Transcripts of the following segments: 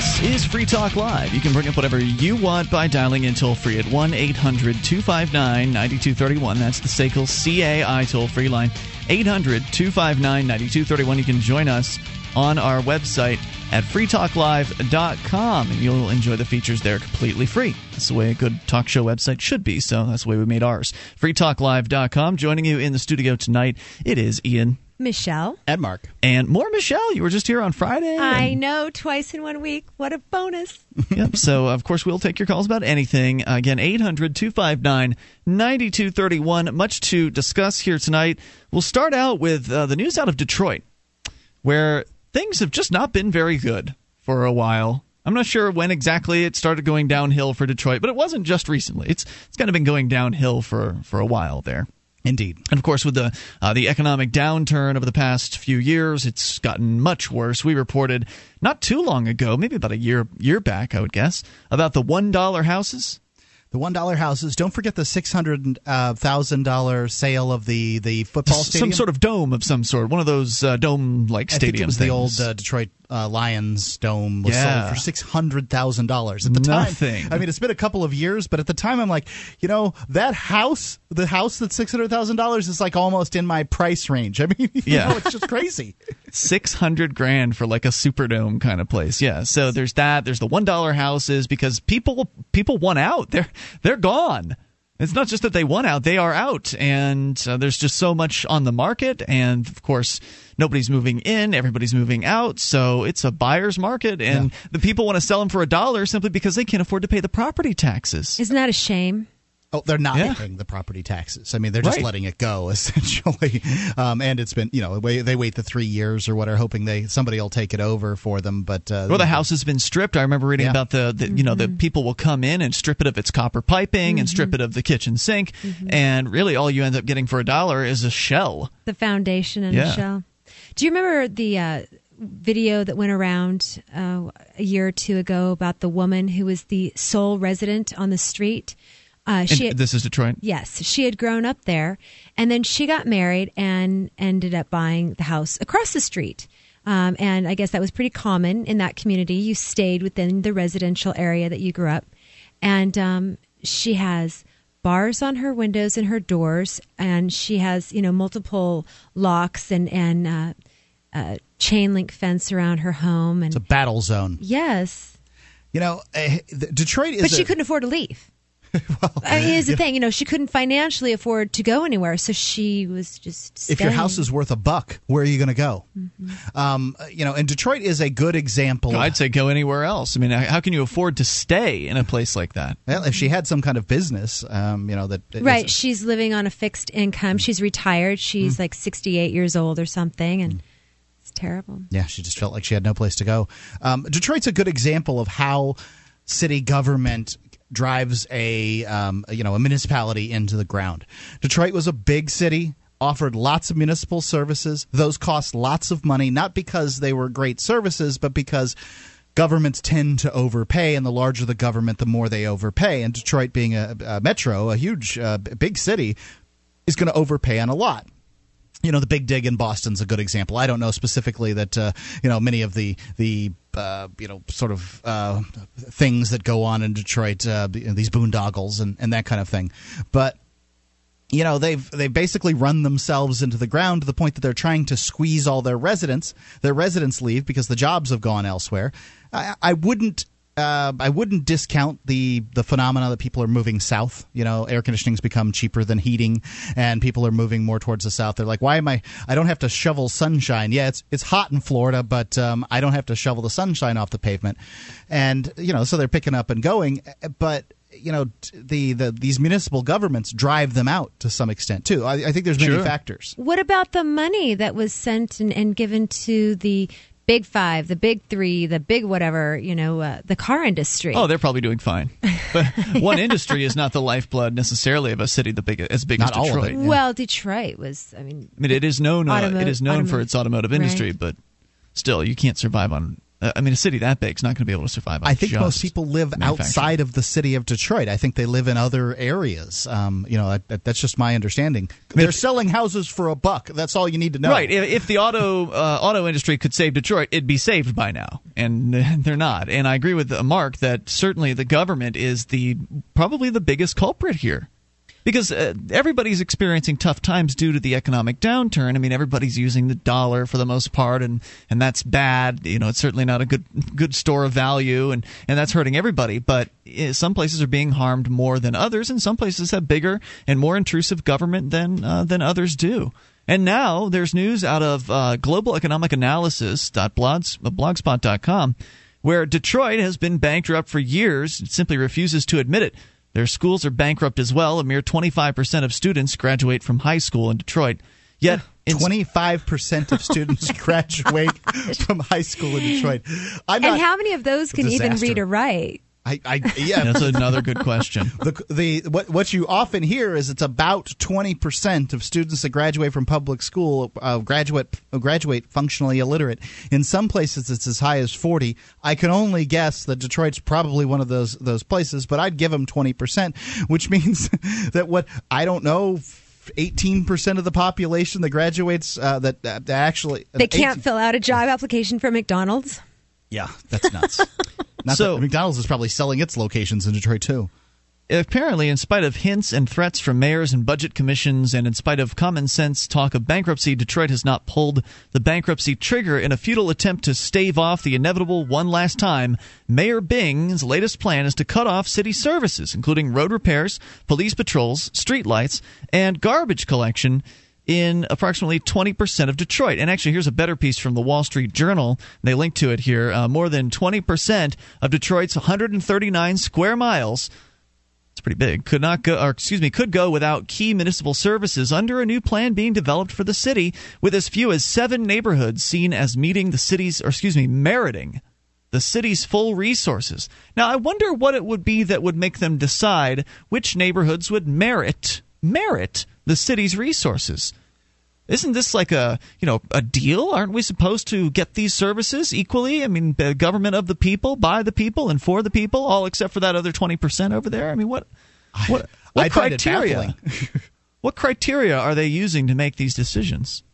This is Free Talk Live. You can bring up whatever you want by dialing in toll free at 1 800 259 9231. That's the SACL CAI toll free line. 800 259 9231. You can join us on our website at freetalklive.com and you'll enjoy the features there completely free. That's the way a good talk show website should be, so that's the way we made ours. freetalklive.com. Joining you in the studio tonight, it is Ian. Michelle. And Mark. And more Michelle. You were just here on Friday. I know, twice in one week. What a bonus. yep. So, of course, we'll take your calls about anything. Again, 800 259 9231. Much to discuss here tonight. We'll start out with uh, the news out of Detroit, where things have just not been very good for a while. I'm not sure when exactly it started going downhill for Detroit, but it wasn't just recently. It's it's kind of been going downhill for, for a while there. Indeed. And of course, with the uh, the economic downturn over the past few years, it's gotten much worse. We reported not too long ago, maybe about a year year back, I would guess, about the one dollar houses. The one dollar houses. Don't forget the six hundred thousand dollar sale of the the football stadium. Some sort of dome of some sort, one of those uh, dome like I think it was things. the old uh, Detroit uh, Lions dome was Yeah. sold for six hundred thousand dollars at the Nothing. time. I mean, it's been a couple of years, but at the time, I'm like, you know, that house, the house that's six hundred thousand dollars, is like almost in my price range. I mean, you Yeah. know, it's just crazy. six hundred grand for like a superdome kind of place. Yeah. So there's that. There's the one dollar houses because people people want out. They're they're gone. It's not just that they want out; they are out, and uh, there's just so much on the market, and of course, nobody's moving in, everybody's moving out, so it's a buyer's market, and the people want to sell them for a dollar simply because they can't afford to pay the property taxes. Isn't that a shame? Oh, they're not Yeah. paying the property taxes. I mean, they're just Right. letting it go essentially. Um, and it's been, you know, they they wait the three years or whatever, hoping they somebody will take it over for them. But uh, Well, the house has been stripped. I remember reading Yeah. about the, the you know, the people will come in and strip it of its copper piping and strip it of the kitchen sink, and really all you end up getting for a dollar is a shell. The foundation and Yeah. the shell. Do you remember the uh, video that went around uh, a year or two ago about the woman who was the sole resident on the street? Uh, she And this is Detroit. Yes, she had grown up there, and then she got married and ended up buying the house across the street. Um, and I guess that was pretty common in that community. You stayed within the residential area that you grew up, and um, she has bars on her windows and her doors, and she has you know multiple locks and and uh, uh, chain link fence around her home. And it's a battle zone. yes, You know, uh, Detroit is. but she a- couldn't afford to leave. I mean, here's the thing. You know, she couldn't financially afford to go anywhere, so she was just. If your house is worth a buck, where are you going to go? Mm-hmm. Um, you know, and Detroit is a good example. I'd say go anywhere else. I mean, how can you afford to stay in a place like that? well, if she had some kind of business, um, you know that is- right, she's living on a fixed income. She's retired. She's Mm-hmm. like 68 years old or something, and it's terrible. Yeah, she just felt like she had no place to go. Um, Detroit's a good example of how city government drives a um, you know a municipality into the ground. Detroit was a big city, offered lots of municipal services. Those cost lots of money, not because they were great services, but because governments tend to overpay, and the larger the government, the more they overpay. And Detroit, being a, a metro, a huge, uh, big city, is going to overpay on a lot you know the big dig in boston's a good example. I don't know specifically that uh, you know many of the the uh, you know sort of uh, things that go on in detroit uh, these boondoggles and, and that kind of thing. But you know they've they basically run themselves into the ground to the point that they're trying to squeeze all their residents their residents leave because the jobs have gone elsewhere. I, I wouldn't uh, I wouldn't discount the the phenomena that people are moving south. You know, air conditioning's become cheaper than heating, and people are moving more towards the south. They're like, "Why am I? I don't have to shovel sunshine. Yeah, it's it's hot in Florida, but um, I don't have to shovel the sunshine off the pavement." And you know, so they're picking up and going. But you know, the, the these municipal governments drive them out to some extent too. I, I think there's many Sure. factors. What about the money that was sent and, and given to the big five, the big three, the big whatever, you know, uh, the car industry? Oh, they're probably doing fine. But one industry is not the lifeblood necessarily of a city the big, as big Not as all of Detroit. it. Well, Detroit was, I mean, I mean, it is known, uh, it is known for its automotive industry, right. but still, you can't survive on uh, I mean, a city that big is not going to be able to survive. I think most people live outside of the city of Detroit. I think they live in other areas. Um, you know, that, that's just my understanding. They're selling houses for a buck. That's all you need to know. Right. If, if the auto uh, auto industry could save Detroit, it'd be saved by now, and they're not. And I agree with uh, Mark that certainly the government is the probably the biggest culprit here because uh, everybody's experiencing tough times due to the economic downturn. I mean, everybody's using the dollar for the most part, and and that's bad. You know, it's certainly not a good good store of value, and and that's hurting everybody. But uh, some places are being harmed more than others, and some places have bigger and more intrusive government than uh, than others do. And now there's news out of uh, Global Economic Analysis.blogspot.com where Detroit has been bankrupt for years. and simply refuses to admit it. Their schools are bankrupt as well. A mere 25% of students graduate from high school in Detroit. Yet, twenty-five percent of students graduate from high school in Detroit. I'm and how many of those can even read or write? I, I yeah, that's another good question. the the what what you often hear is it's about twenty percent of students that graduate from public school uh, graduate uh, graduate functionally illiterate. In some places, it's as high as forty. I can only guess that Detroit's probably one of those those places, but I'd give them twenty percent, which means that what I don't know. 18% of the population that graduates uh, that, that actually they can't 18- fill out a job application for McDonald's yeah, that's nuts. Not so McDonald's is probably selling its locations in Detroit too. Apparently, in spite of hints and threats from mayors and budget commissions, and in spite of common sense talk of bankruptcy, Detroit has not pulled the bankruptcy trigger in a futile attempt to stave off the inevitable one last time. Mayor Bing's latest plan is to cut off city services, including road repairs, police patrols, streetlights, and garbage collection in approximately 20% of Detroit. And actually, here's a better piece from the Wall Street Journal. They link to it here. Uh, more than 20% of Detroit's 139 square miles. It's pretty big. Could not go, or excuse me, could go without key municipal services under a new plan being developed for the city, with as few as seven neighborhoods seen as meeting the city's, or excuse me, meriting the city's full resources. Now, I wonder what it would be that would make them decide which neighborhoods would merit merit the city's resources. Isn't this like a you know a deal? Aren't we supposed to get these services equally? I mean, the government of the people, by the people, and for the people, all except for that other twenty percent over there. I mean, what what, what criteria? what criteria are they using to make these decisions?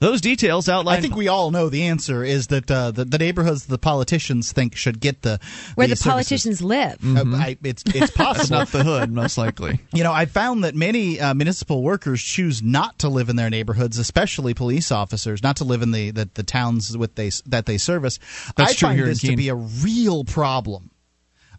Those details outline. I think we all know the answer is that uh, the, the, neighborhoods the politicians think should get the where the, the politicians live. Mm-hmm. Uh, I, it's it's possible, not the hood, most likely. You know, I found that many uh, municipal workers choose not to live in their neighborhoods, especially police officers, not to live in the the, the towns with they that they service. That's I true find here this to be a real problem.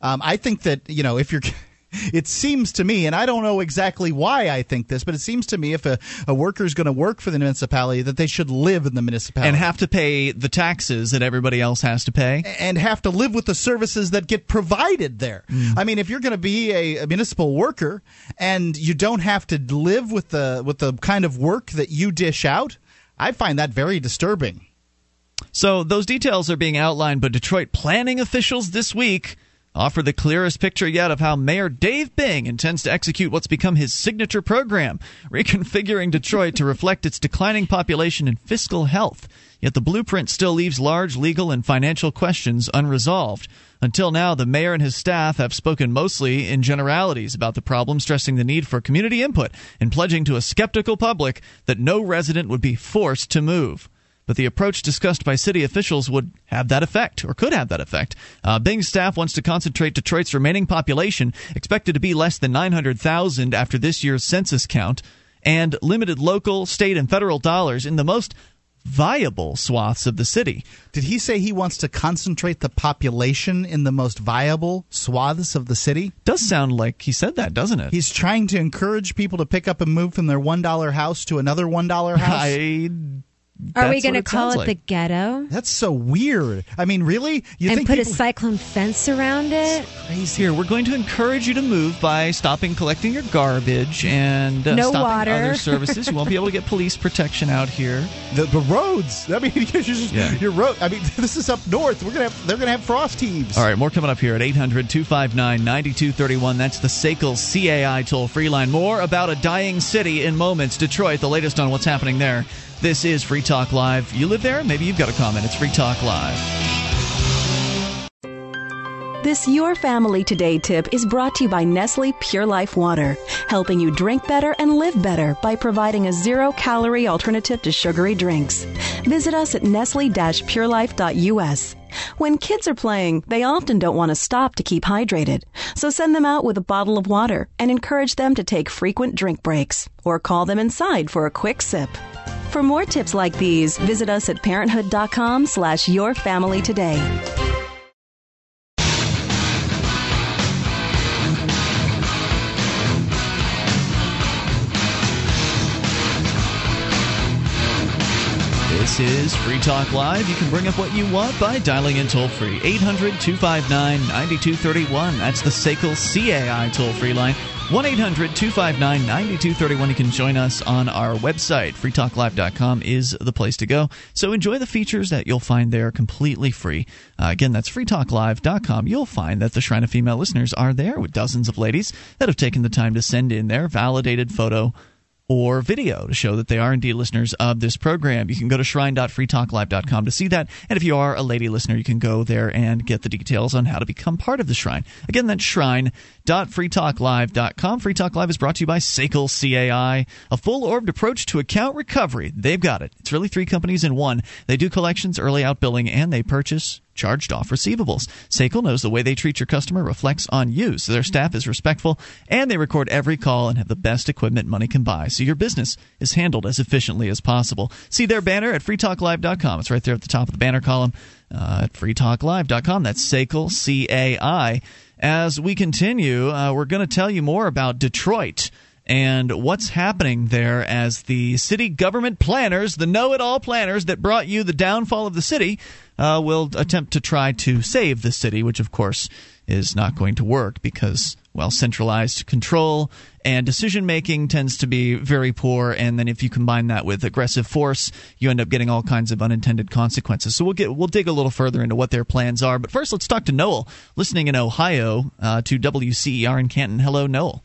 Um, I think that you know if you're it seems to me, and I don't know exactly why I think this, but it seems to me if a, a worker is going to work for the municipality, that they should live in the municipality and have to pay the taxes that everybody else has to pay, and have to live with the services that get provided there. Mm. I mean, if you're going to be a, a municipal worker and you don't have to live with the with the kind of work that you dish out, I find that very disturbing. So those details are being outlined but Detroit planning officials this week offer the clearest picture yet of how Mayor Dave Bing intends to execute what's become his signature program, reconfiguring Detroit to reflect its declining population and fiscal health. Yet the blueprint still leaves large legal and financial questions unresolved. Until now, the mayor and his staff have spoken mostly in generalities about the problem, stressing the need for community input and pledging to a skeptical public that no resident would be forced to move but the approach discussed by city officials would have that effect, or could have that effect. Uh, Bing's staff wants to concentrate Detroit's remaining population, expected to be less than 900,000 after this year's census count, and limited local, state, and federal dollars in the most viable swaths of the city. Did he say he wants to concentrate the population in the most viable swaths of the city? Does sound like he said that, doesn't it? He's trying to encourage people to pick up and move from their $1 house to another $1 house. I are we going to call it like. the ghetto? That's so weird. I mean, really? You and put people... a cyclone fence around it? Crazy. Here, we're going to encourage you to move by stopping collecting your garbage and uh, no stopping water. other services. you won't be able to get police protection out here. The, the roads. I mean, you're just, yeah. your road. I mean, this is up north. We're gonna have. They're gonna have frost heaves. All right, more coming up here at 800-259-9231. That's the SACL CAI toll free line. More about a dying city in moments. Detroit. The latest on what's happening there. This is Free Talk Live. You live there? Maybe you've got a comment. It's Free Talk Live. This Your Family Today tip is brought to you by Nestle Pure Life Water, helping you drink better and live better by providing a zero calorie alternative to sugary drinks. Visit us at nestle purelife.us. When kids are playing, they often don't want to stop to keep hydrated. So send them out with a bottle of water and encourage them to take frequent drink breaks or call them inside for a quick sip. For more tips like these, visit us at parenthood.com slash your family today. This is Free Talk Live. You can bring up what you want by dialing in toll free 800 259 9231. That's the SACL CAI toll free line. 1 800 259 9231. You can join us on our website. freetalklive.com is the place to go. So enjoy the features that you'll find there completely free. Uh, again, that's freetalklive.com. You'll find that the Shrine of Female listeners are there with dozens of ladies that have taken the time to send in their validated photo or video to show that they are indeed listeners of this program. You can go to shrine.freetalklive.com to see that. And if you are a lady listener, you can go there and get the details on how to become part of the shrine. Again, that's shrine.freetalklive.com. Free Talk Live is brought to you by SACL CAI, a full orbed approach to account recovery. They've got it. It's really three companies in one. They do collections, early out billing, and they purchase charged off receivables. SACL knows the way they treat your customer reflects on you, so their staff is respectful and they record every call and have the best equipment money can buy, so your business is handled as efficiently as possible. See their banner at freetalklive.com. It's right there at the top of the banner column uh, at freetalklive.com. That's SACL, C A I. As we continue, uh, we're going to tell you more about Detroit and what's happening there as the city government planners, the know it all planners that brought you the downfall of the city, uh, will attempt to try to save the city, which of course is not going to work because, well, centralized control and decision making tends to be very poor. And then if you combine that with aggressive force, you end up getting all kinds of unintended consequences. So we'll get we'll dig a little further into what their plans are. But first, let's talk to Noel, listening in Ohio uh, to WCER in Canton. Hello, Noel.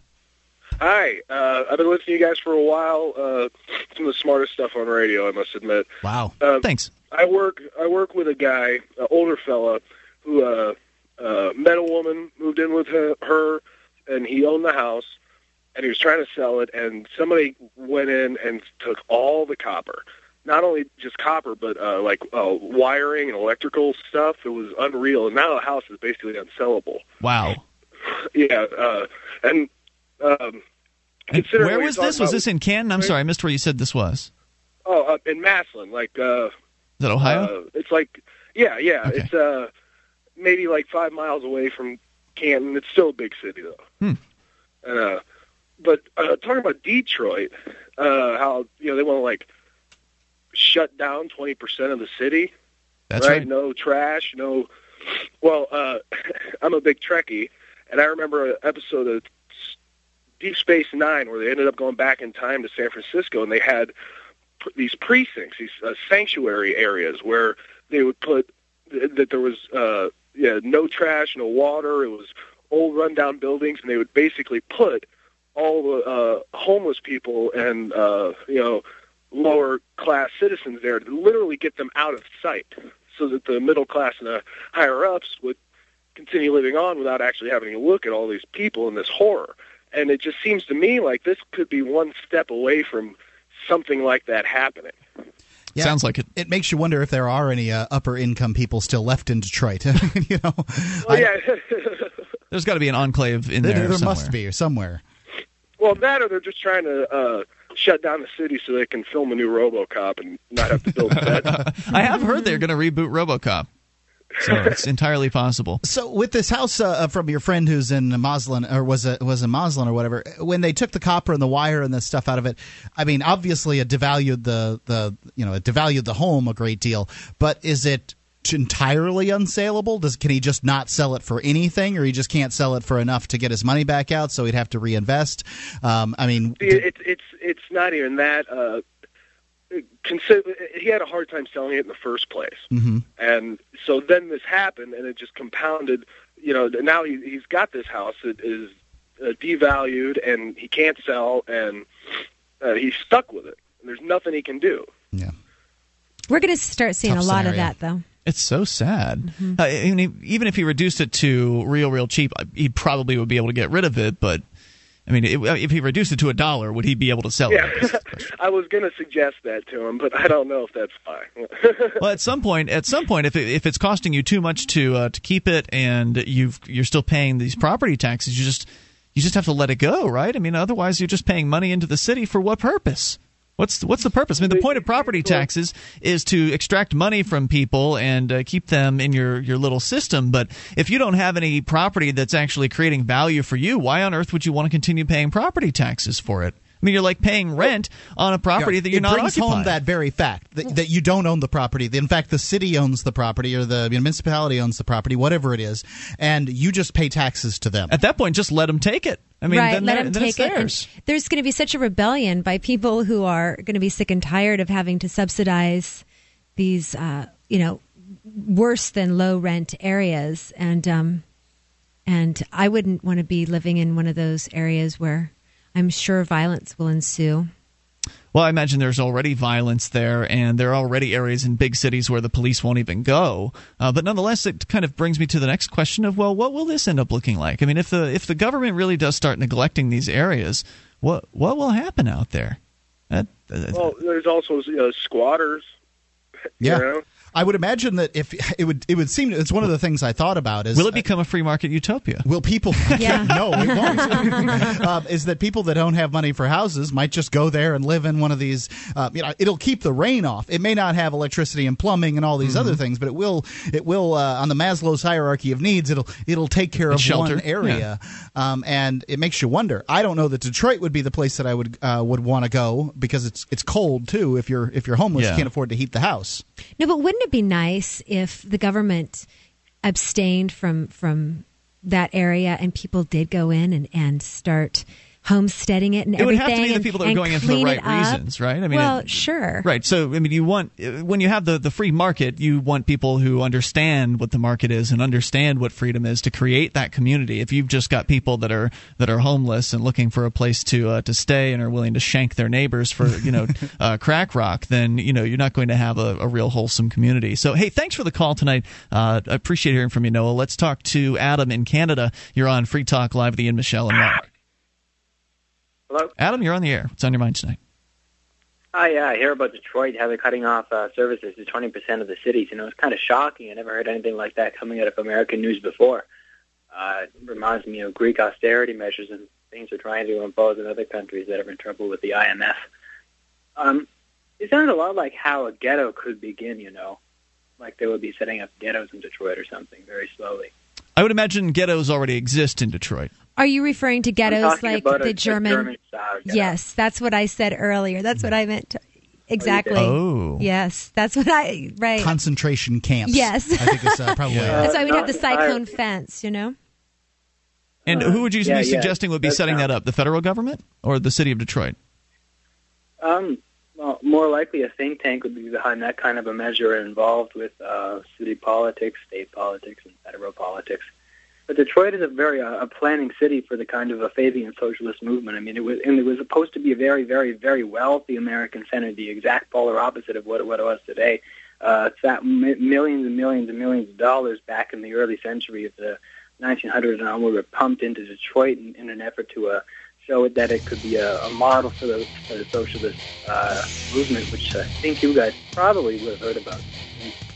Hi, uh, I've been listening to you guys for a while. Uh, some of the smartest stuff on radio, I must admit. Wow. Um, Thanks. I work. I work with a guy, an older fella, who uh, uh, met a woman, moved in with her, her, and he owned the house, and he was trying to sell it, and somebody went in and took all the copper. Not only just copper, but uh, like uh, wiring and electrical stuff. It was unreal, and now the house is basically unsellable. Wow. Yeah, uh, and um, considering where was this? Was this in Canton? I'm sorry, I missed where you said this was. Oh, uh, in Massillon, like uh, Is that Ohio? Uh, it's like, yeah, yeah. Okay. It's uh, maybe like five miles away from Canton. It's still a big city though. Hmm. And, uh, but uh, talking about Detroit, uh, how you know they want to like shut down twenty percent of the city. That's right? right. No trash. No. Well, uh, I'm a big Trekkie, and I remember an episode of Deep Space Nine where they ended up going back in time to San Francisco, and they had these precincts, these uh, sanctuary areas where they would put th- that there was uh, yeah no trash, no water. It was old rundown buildings, and they would basically put all the uh, homeless people and uh, you know lower class citizens there to literally get them out of sight, so that the middle class and the higher ups would continue living on without actually having to look at all these people and this horror. And it just seems to me like this could be one step away from something like that happening. Yeah. Sounds like it. It makes you wonder if there are any uh, upper income people still left in Detroit. you know, Well, I- yeah. There's got to be an enclave in there, there. there must be somewhere. well, that or they're just trying to uh, shut down the city so they can film a new RoboCop and not have to build a set. I have heard they're going to reboot RoboCop, so it's entirely possible. So with this house uh, from your friend who's in Massillon or was it was in Massillon or whatever, when they took the copper and the wire and the stuff out of it, I mean, obviously it devalued the the you know it devalued the home a great deal. But is it entirely unsaleable? Does can he just not sell it for anything, or he just can't sell it for enough to get his money back out? So he'd have to reinvest. Um, I mean, See, it's it's it's not even that. Uh, consider he had a hard time selling it in the first place, mhm. and so then this happened, and it just compounded. You know, now he, he's got this house that is uh, devalued, and he can't sell, and uh, he's stuck with it. And there's nothing he can do. yeah. We're going to start seeing Tough a lot of that, though. It's so sad. Mm-hmm. Uh, even if he reduced it to real, real cheap, uh, he probably would be able to get rid of it. But I mean, it, if he reduced it to a dollar, would he be able to sell Yeah, it? I was going to suggest that to him, but I don't know if that's fine. well, at some point, at some point, if it, if it's costing you too much to uh, to keep it, and you've you're still paying these property taxes, you just you just have to let it go, right? I mean, otherwise, you're just paying money into the city for what purpose? What's what's the purpose? I mean, the point of property taxes is to extract money from people and uh, keep them in your your little system. But if you don't have any property that's actually creating value for you, why on earth would you want to continue paying property taxes for it? I mean, you're like paying rent on a property that you're not brings occupying. home that very fact that, that you don't own the property. In fact, the city owns the property or the municipality owns the property, whatever it is, and you just pay taxes to them. At that point, just let them take it. I mean, right, then, let them then it's take it. There's going to be such a rebellion by people who are going to be sick and tired of having to subsidize these, uh, you know, worse than low rent areas, and um, and I wouldn't want to be living in one of those areas where I'm sure violence will ensue. Well, I imagine there's already violence there, and there are already areas in big cities where the police won't even go. Uh, but nonetheless, it kind of brings me to the next question of, well, what will this end up looking like? I mean, if the if the government really does start neglecting these areas, what what will happen out there? That, that- well, there's also uh, squatters. Yeah. You know? I would imagine that if it would, it would seem it's one of the things I thought about is will it become a free market utopia? Will people? Yeah. no, it won't. um, is that people that don't have money for houses might just go there and live in one of these? Uh, you know, it'll keep the rain off. It may not have electricity and plumbing and all these other things, but it will. It will uh, on the Maslow's hierarchy of needs. It'll it'll take care of shelter. one area, um, and it makes you wonder. I don't know that Detroit would be the place that I would uh, would want to go because it's it's cold too. If you're if you're homeless, Yeah. you can't afford to heat the house. No, but wouldn't it be nice if the government abstained from from that area and people did go in and, and start homesteading it and It would everything? have to be the and- people that are going in for the right reasons, right? I mean, well, it- sure, Right. So, I mean, you want when you have the the free market, you want people who understand what the market is and understand what freedom is to create that community. If you've just got people that are that are homeless and looking for a place to uh, to stay and are willing to shank their neighbors for you know uh, crack rock, then you know you're not going to have a, a real wholesome community. So, hey, thanks for the call tonight. Uh, I appreciate hearing from you, Noah. Let's talk to Adam in Canada. You're on Free Talk Live with Ian Michelle and Mark. Hello. Adam, you're on the air. What's on your mind tonight? Hi, yeah, I hear about Detroit, how they're cutting off uh, services to 20% of the cities. You know, it's kind of shocking. I never heard anything like that coming out of American news before. Uh, it reminds me of Greek austerity measures and things they're trying to impose in other countries that are in trouble with the IMF. Um, it sounded a lot like how a ghetto could begin, you know, like they would be setting up ghettos in Detroit or something very slowly. I would imagine ghettos already exist in Detroit. Are you referring to ghettos like about a- the a German? German style ghetto. yes, that's what I said earlier. That's what I meant. To, exactly. Oh. Yes, that's what I right. Concentration camps. Yes. I think it's uh, probably. Yeah. that's why we'd have the Uh, cyclone fence. You know. And who would you yeah, be yeah, suggesting would be that setting that up? The federal government or the city of Detroit? Um, well, more likely a think tank would be behind that kind of a measure involved with uh, city politics, state politics, and federal politics. But Detroit is a very uh, a planning city for the kind of a Fabian socialist movement. I mean, it was and it was supposed to be a very, very, very wealthy American center, the exact polar opposite of what what it was today. Uh, it's that m- millions and millions and millions of dollars back in the early century of the 1900s and onward were pumped into Detroit in, in an effort to uh, show it that it could be a, a model for the, for the socialist uh, movement, which I think you guys probably would have heard about.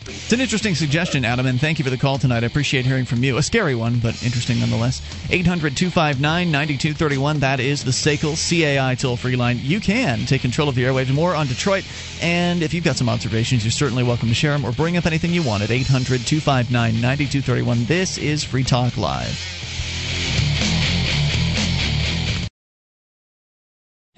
It's an interesting suggestion, Adam, and thank you for the call tonight. I appreciate hearing from you. A scary one, but interesting nonetheless. 800 259 9231. That is the SACL CAI toll free line. You can take control of the airwaves more on Detroit. And if you've got some observations, you're certainly welcome to share them or bring up anything you want at 800 259 9231. This is Free Talk Live.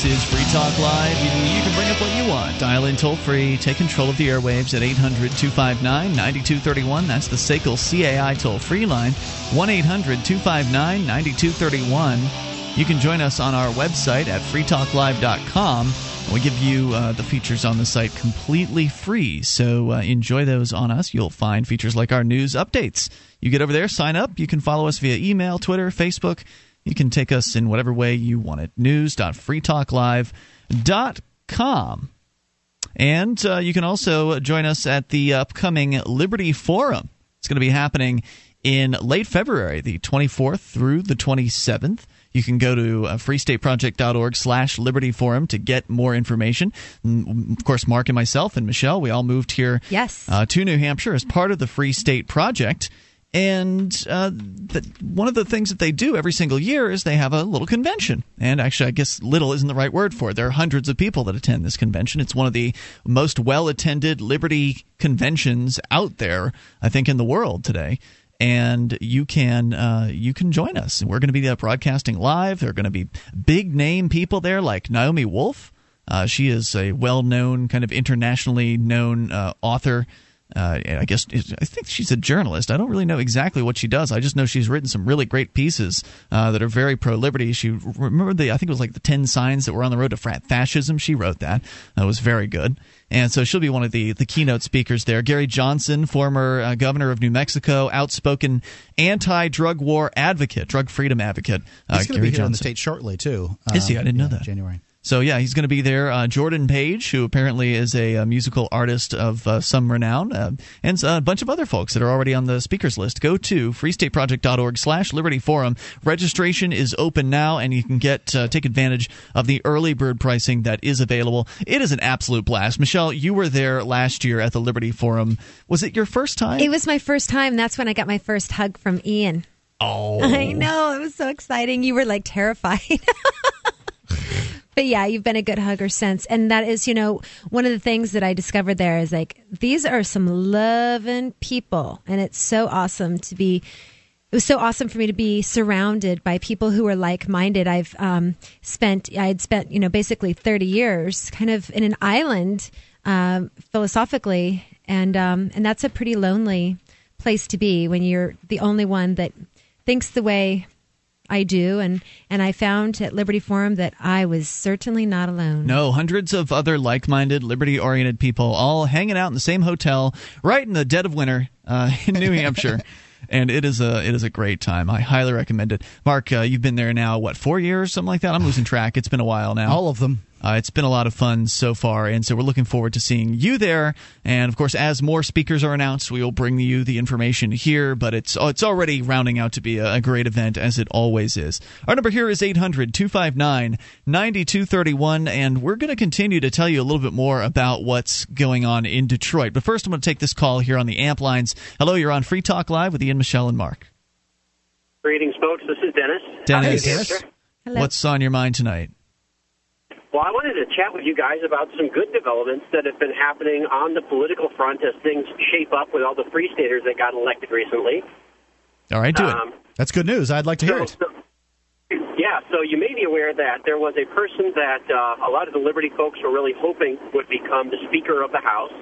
This is Free Talk Live. You, can bring up what you want. Dial in toll free. Take control of the airwaves at 800 259 9231. That's the SACL CAI toll free line. 1 800 259 9231. You can join us on our website at freetalklive.com. We give you uh, the features on the site completely free, so uh, enjoy those on us. You'll find features like our news updates. You get over there, sign up. You can follow us via email, Twitter, Facebook. You can take us in whatever way you want it. News.freetalklive.com. And uh, you can also join us at the upcoming Liberty Forum. It's going to be happening in late February, the 24th through the 27th. You can go to uh, freestateproject.org slash liberty forum to get more information. And of course, Mark and myself and Michelle, we all moved here yes. Uh, to New Hampshire as part of the Free State Project. And uh, the, one of the things that they do every single year is they have a little convention. And actually, I guess little isn't the right word for it. There are hundreds of people that attend this convention. It's one of the most well attended liberty conventions out there, I think, in the world today and you can uh, you can join us. We're going to be broadcasting live. There are going to be big name people there like Naomi Wolf. Uh, she is a well known, kind of internationally known uh, author. Uh, I guess I think she's a journalist. I don't really know exactly what she does. I just know she's written some really great pieces uh, that are very pro liberty. She remember the I think it was like the ten signs that were on the road to frat fascism. She wrote that. That was very good and so she'll be one of the, the keynote speakers there. Gary Johnson, former uh, governor of New Mexico, outspoken anti-drug war advocate, drug freedom advocate. Uh, He's going to be here Johnson. in the state shortly too. Is he? I didn't yeah, know that. January. So yeah, he's going to be there. Uh, Jordan Page, who apparently is a, a musical artist of uh, some renown, uh, and a bunch of other folks that are already on the speakers list. Go to freestateproject.org/slash Liberty Forum. Registration is open now, and you can get uh, take advantage of the early bird pricing that is available. It is an absolute blast. Michelle, you were there last year at the Liberty Forum. Was it your first time? It was my first time. That's when I got my first hug from Ian. Oh, I know. It was so exciting. You were like terrified. but yeah, you've been a good hugger since. And that is, you know, one of the things that I discovered there is like, these are some loving people. And it's so awesome to be, it was so awesome for me to be surrounded by people who are like minded. I've um, spent, I had spent, you know, basically 30 years kind of in an island um, philosophically. And, um, and that's a pretty lonely place to be when you're the only one that thinks the way I do, and and I found at Liberty Forum that I was certainly not alone. No, hundreds of other like-minded, liberty-oriented people all hanging out in the same hotel right in the dead of winter uh, in New Hampshire. and it is a it is a great time. I highly recommend it. Mark, uh, you've been there now what four years, something like that. I'm losing track. It's been a while now. All of them. Uh, it's been a lot of fun so far, and so we're looking forward to seeing you there. And of course, as more speakers are announced, we will bring you the information here. But it's it's already rounding out to be a, a great event, as it always is. Our number here is 800 259 9231, and we're going to continue to tell you a little bit more about what's going on in Detroit. But first, I'm going to take this call here on the amp lines. Hello, you're on Free Talk Live with Ian, Michelle, and Mark. Greetings, folks. This is Dennis. Dennis. Hey, Dennis. Hello. What's on your mind tonight? Well, I wanted to chat with you guys about some good developments that have been happening on the political front as things shape up with all the free staters that got elected recently. All right, do Um, it. That's good news. I'd like to hear it. So- yeah, so you may be aware that there was a person that uh, a lot of the Liberty folks were really hoping would become the Speaker of the House.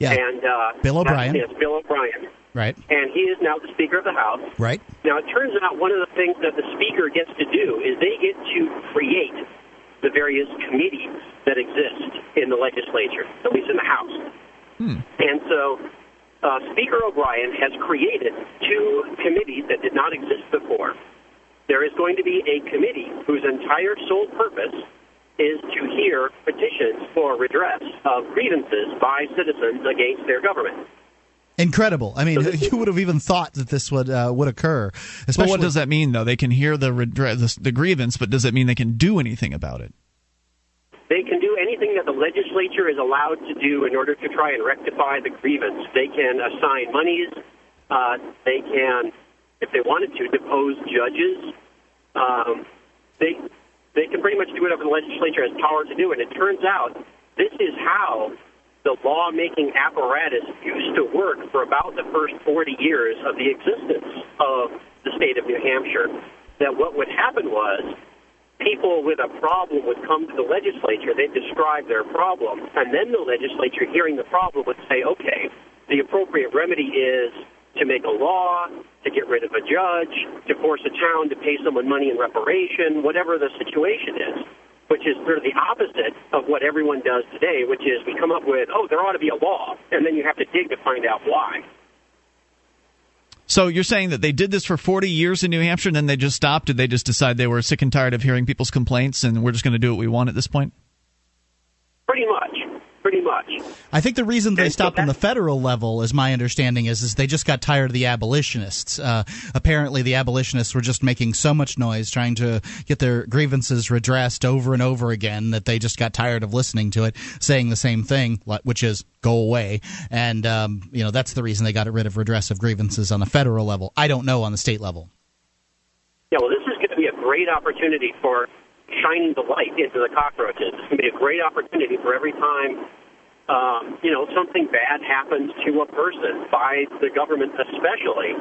Yeah. And uh, Bill O'Brien. Yes, Bill O'Brien. Right. And he is now the Speaker of the House. Right. Now, it turns out one of the things that the Speaker gets to do is they get to create the various committees that exist in the legislature, at least in the House. And so uh, Speaker O'Brien has created two committees that did not exist before. There is going to be a committee whose entire sole purpose is to hear petitions for redress of grievances by citizens against their government. Incredible. I mean, you would have even thought that this would uh, would occur. But Especially, what does that mean, though? They can hear the, redre- the the grievance, but does that mean they can do anything about it? They can do anything that the legislature is allowed to do in order to try and rectify the grievance. They can assign monies. Uh, they can, if they wanted to, depose judges. Um, they they can pretty much do whatever the legislature has power to do. And it turns out this is how the lawmaking apparatus used to work for about the first 40 years of the existence of the state of New Hampshire. That what would happen was people with a problem would come to the legislature, they'd describe their problem, and then the legislature, hearing the problem, would say, okay, the appropriate remedy is to make a law, to get rid of a judge, to force a town to pay someone money in reparation, whatever the situation is, which is sort of the opposite of what everyone does today, which is we come up with, oh, there ought to be a law, and then you have to dig to find out why. So you're saying that they did this for 40 years in New Hampshire and then they just stopped? Did they just decide they were sick and tired of hearing people's complaints and we're just going to do what we want at this point? Pretty much much. I think the reason they stopped on the federal level, as my understanding is, is they just got tired of the abolitionists. Uh, apparently, the abolitionists were just making so much noise trying to get their grievances redressed over and over again that they just got tired of listening to it, saying the same thing, which is go away. And um, you know that's the reason they got rid of redress of grievances on the federal level. I don't know on the state level. Yeah, well, this is going to be a great opportunity for shining the light into the cockroaches. It's going to be a great opportunity for every time, um, you know, something bad happens to a person by the government, especially.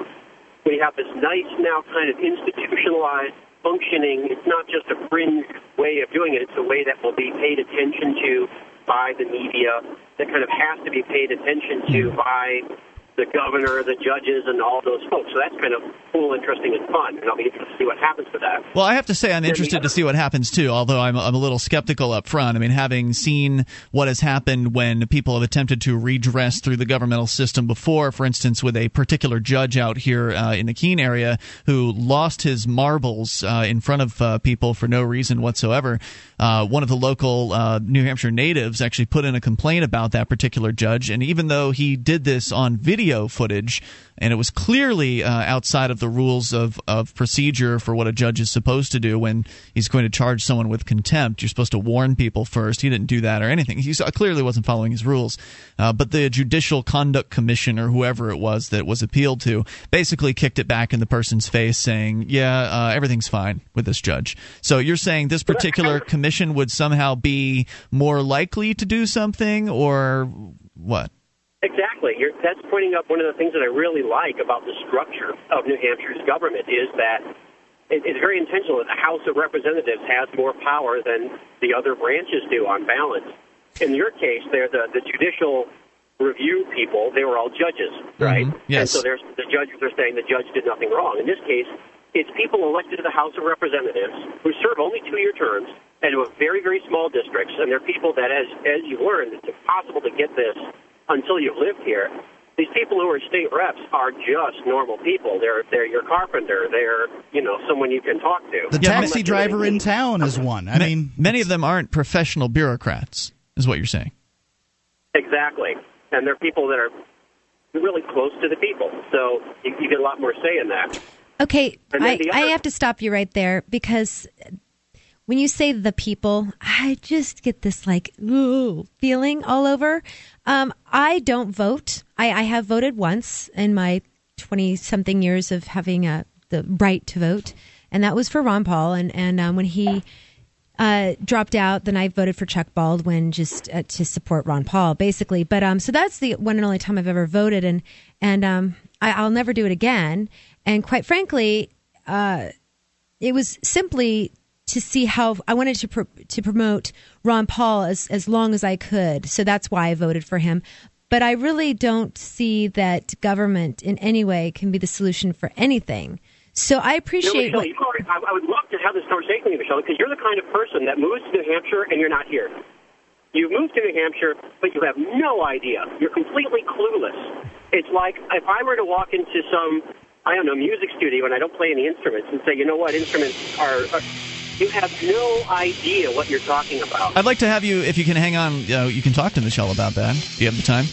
We have this nice now kind of institutionalized functioning. It's not just a fringe way of doing it. It's a way that will be paid attention to by the media. That kind of has to be paid attention to by the governor, the judges, and all those folks. So that's kind of cool, interesting, and fun. And I'll be interested to see what happens with that. Well, I have to say I'm interested to see what happens too. Although I'm I'm a little skeptical up front. I mean, having seen what has happened when people have attempted to redress through the governmental system before, for instance, with a particular judge out here uh, in the Keene area who lost his marbles uh, in front of uh, people for no reason whatsoever. Uh, one of the local uh, New Hampshire natives actually put in a complaint about that particular judge, and even though he did this on video video footage, and it was clearly uh, outside of the rules of, of procedure for what a judge is supposed to do when he's going to charge someone with contempt. You're supposed to warn people first. He didn't do that or anything. He clearly wasn't following his rules. Uh, but the Judicial Conduct Commission, or whoever it was that was appealed to, basically kicked it back in the person's face, saying, "Yeah, uh, everything's fine with this judge." So you're saying this particular commission would somehow be more likely to do something, or what? Exactly. You're, that's pointing up one of the things that I really like about the structure of New Hampshire's government is that it, it's very intentional that the House of Representatives has more power than the other branches do on balance. In your case, they're the, the judicial review people. They were all judges, right? Mm-hmm. Yes. And so there's, the judges are saying the judge did nothing wrong. In this case, it's people elected to the House of Representatives who serve only two-year terms and who have very, very small districts, and they're people that, as as you learned, it's impossible to get this until you've lived here. These people who are state reps are just normal people. They're they're your carpenter. They're you know someone you can talk to. The yeah, taxi driver in town is one. I mean, many of them aren't professional bureaucrats, is what you're saying. Exactly, and they're people that are really close to the people, so you, you get a lot more say in that. Okay, I, other, I have to stop you right there because when you say the people, I just get this like ooh feeling all over. Um, I don't vote. I, I, have voted once in my twenty something years of having a, the right to vote, and that was for Ron Paul. And and um, when he uh, dropped out, then I voted for Chuck Baldwin just uh, to support Ron Paul, basically. But um, so that's the one and only time I've ever voted, and and um, I, will never do it again. And quite frankly, uh, it was simply to see how I wanted to pro- to promote Ron Paul as as long as I could. So that's why I voted for him. But I really don't see that government in any way can be the solution for anything. So I appreciate. Know, Michelle, what, I, I would love to have this conversation with you, Michelle, because you're the kind of person that moves to New Hampshire and you're not here. You've moved to New Hampshire, but you have no idea. You're completely clueless. It's like if I were to walk into some, I don't know, music studio and I don't play any instruments and say, you know what, instruments are, are you have no idea what you're talking about. I'd like to have you, if you can hang on, you, know, you can talk to Michelle about that. Do you have the time?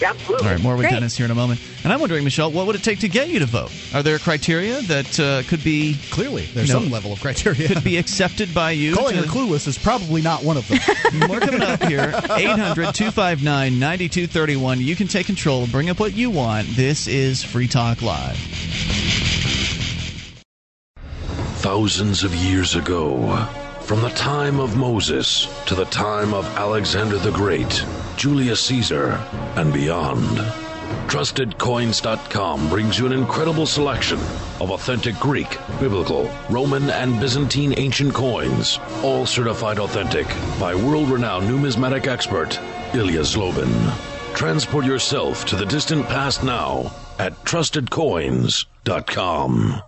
Absolutely. All right, more with Great. Dennis here in a moment. And I'm wondering, Michelle, what would it take to get you to vote? Are there criteria that uh, could be clearly there's you know, some level of criteria could be accepted by you? Calling to... her clueless is probably not one of them. more coming up here. 800-259-9231. You can take control. Bring up what you want. This is Free Talk Live. Thousands of years ago, from the time of Moses to the time of Alexander the Great, Julius Caesar, and beyond, TrustedCoins.com brings you an incredible selection of authentic Greek, Biblical, Roman, and Byzantine ancient coins, all certified authentic by world renowned numismatic expert Ilya Zlobin. Transport yourself to the distant past now at TrustedCoins.com.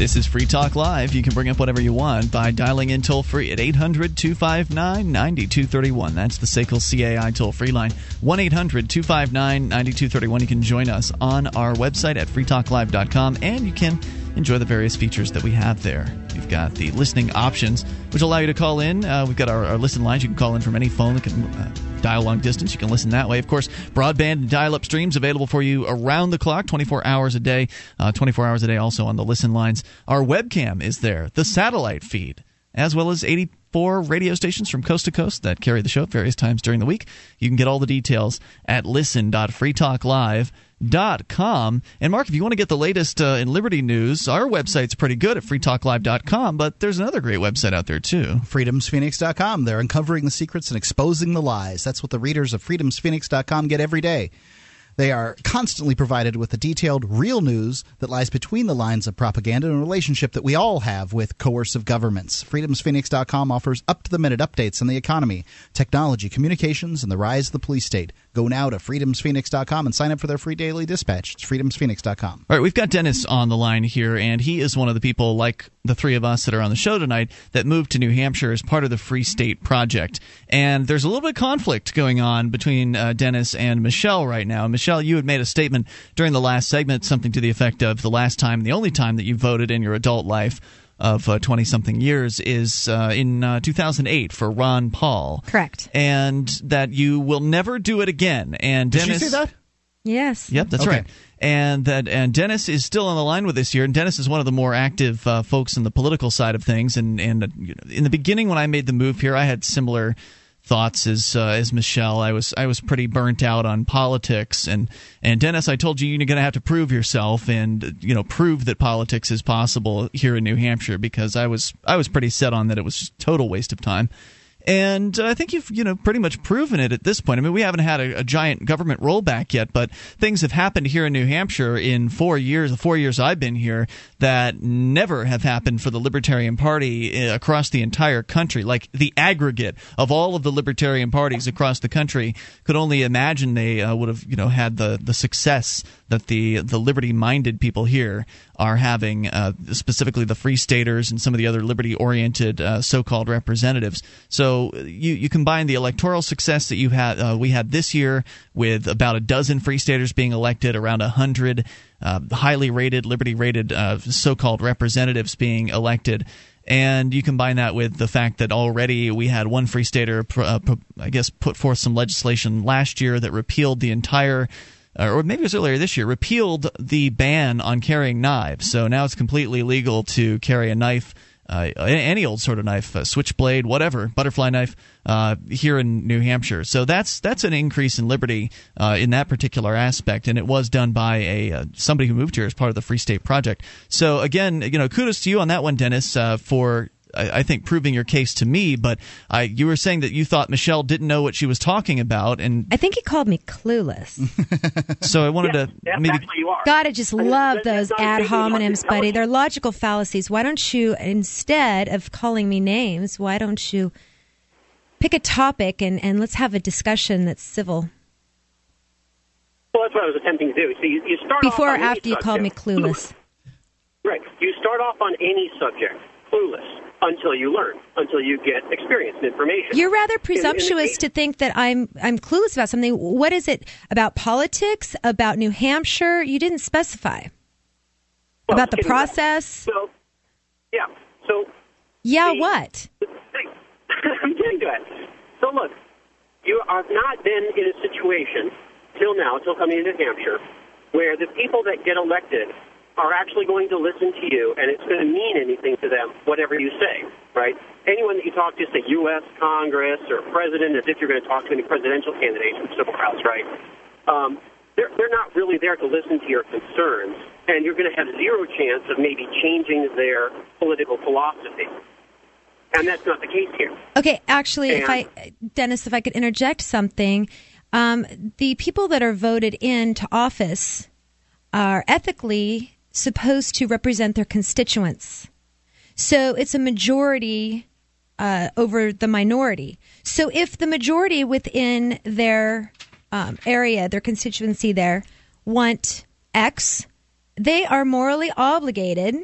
This is Free Talk Live. You can bring up whatever you want by dialing in toll free at 800 259 9231. That's the SACL CAI toll free line. 1 800 259 9231. You can join us on our website at freetalklive.com and you can enjoy the various features that we have there. We've got the listening options, which allow you to call in. Uh, we've got our, our, listen lines. You can call in from any phone that can uh, dial long distance. You can listen that way. Of course, broadband and dial up streams available for you around the clock, 24 hours a day, uh, 24 hours a day also on the listen lines. Our webcam is there, the satellite feed, as well as 84 radio stations from coast to coast that carry the show at various times during the week. You can get all the details at listen.freetalklive.com Dot com. And Mark, if you want to get the latest uh, in Liberty news, our website's pretty good at freetalklive.com, but there's another great website out there too. Freedomsphoenix.com. They're uncovering the secrets and exposing the lies. That's what the readers of freedomsphoenix.com get every day. They are constantly provided with the detailed, real news that lies between the lines of propaganda and relationship that we all have with coercive governments. FreedomsPhoenix.com offers up to the minute updates on the economy, technology, communications, and the rise of the police state. Go now to freedomsphoenix.com and sign up for their free daily dispatch. It's freedomsphoenix.com. All right, we've got Dennis on the line here, and he is one of the people, like the three of us that are on the show tonight, that moved to New Hampshire as part of the Free State Project. And there's a little bit of conflict going on between uh, Dennis and Michelle right now. Michelle, you had made a statement during the last segment, something to the effect of the last time, the only time that you voted in your adult life of 20 uh, something years is uh, in uh, 2008 for Ron Paul. Correct. And that you will never do it again. And Did Dennis, you say that? Yes. Yep, that's Okay. right. And that and Dennis is still on the line with us here. And Dennis is one of the more active uh, folks in the political side of things. And and uh, you know, in the beginning, when I made the move here, I had similar thoughts as uh, as Michelle. I was I was pretty burnt out on politics, and and Dennis, I told you you're going to have to prove yourself, and you know prove that politics is possible here in New Hampshire because I was I was pretty set on that it was total waste of time. And I think you've you know pretty much proven it at this point. I mean, we haven't had a, a giant government rollback yet, but things have happened here in New Hampshire in four years, the four years I've been here, that never have happened for the Libertarian Party uh, across the entire country. Like the aggregate of all of the Libertarian parties across the country could only imagine they uh, would have you know had the the success that the the liberty-minded people here are having, uh, specifically the Free Staters and some of the other liberty-oriented uh, so-called representatives. So you you combine the electoral success that you had uh, we had this year with about a dozen Free Staters being elected, around a hundred uh, highly rated, liberty-rated uh, so-called representatives being elected. And you combine that with the fact that already we had one Free Stater, uh, I guess, put forth some legislation last year that repealed the entire or maybe it was earlier this year, repealed the ban on carrying knives. So now it's completely legal to carry a knife, uh, any old sort of knife, a switchblade, whatever, butterfly knife, uh, here in New Hampshire. So that's that's an increase in liberty uh, in that particular aspect, and it was done by a uh, somebody who moved here as part of the Free State Project. So again, you know, kudos to you on that one, Dennis, uh, for I, I think proving your case to me, but I, you were saying that you thought Michelle didn't know what she was talking about, and I think he called me clueless. so I wanted Yeah, to yes, maybe actually you are. God, I just love that- that's those ad taking hominems, buddy. They're logical fallacies. Why don't you, instead of calling me names, why don't you pick a topic and, and let's have a discussion that's civil? Well, that's what I was attempting to do. So you, you start Before off or on any after you called me subject, clueless? Right. You start off on any subject clueless until you learn, until you get experience and information. You're rather presumptuous to think that I'm I'm clueless about something. What is it about politics? About New Hampshire? You didn't specify. Well, about the process? So, yeah. So Yeah, the- what? the I'm getting to it. So look, you have not been in a situation till now, till coming to New Hampshire, where the people that get elected are actually going to listen to you, and it's going to mean anything to them, whatever you say, right? Anyone that you talk to, say U.S. Congress or president, as if you're going to talk to any presidential candidates from civil house, right? Um, they're, they're not really there to listen to your concerns, and you're going to have zero chance of maybe changing their political philosophy. And that's not the case here. Okay, actually, if I, Dennis, if I could interject something, um, the people that are voted into office are ethically supposed to represent their constituents. So it's a majority uh, over the minority. So if the majority within their um, area, their constituency there, want X, they are morally obligated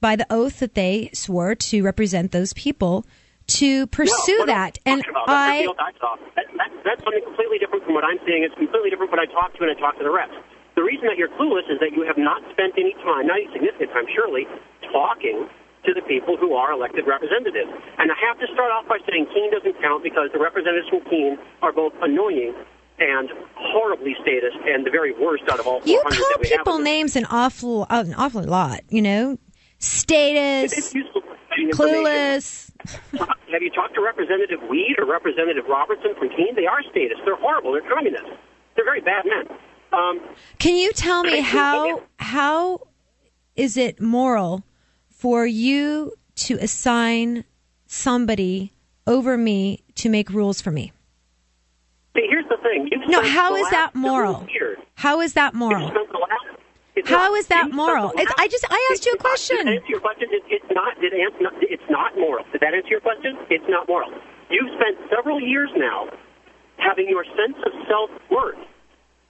by the oath that they swore to represent those people to pursue No, that. And that's I. the field I saw. That, that, that's something completely different from what I'm saying. It's completely different when I talk to and I talk to the reps. The reason that you're clueless is that you have not spent any time, not any significant time, surely, talking to the people who are elected representatives. And I have to start off by saying Keene doesn't count because the representatives from Keene are both annoying and horribly statist and the very worst out of all 400 You that call we have. people names an awful, an awful lot. You know, status, It's useful getting information. clueless. Have you talked to Representative Weed or Representative Robertson from Keene? They are statists. They're horrible. They're communists. They're very bad men. Um, Can you tell me how how is it moral for you to assign somebody over me to make rules for me? see, here's the thing. No, how is that moral? How is that moral? spent the last- it's How not- is that moral? It's, I just I asked you a not- question. To answer your question, it, it's not. Did answer, not, it's not moral. Did that answer your question? It's not moral. You've spent several years now having your sense of self worth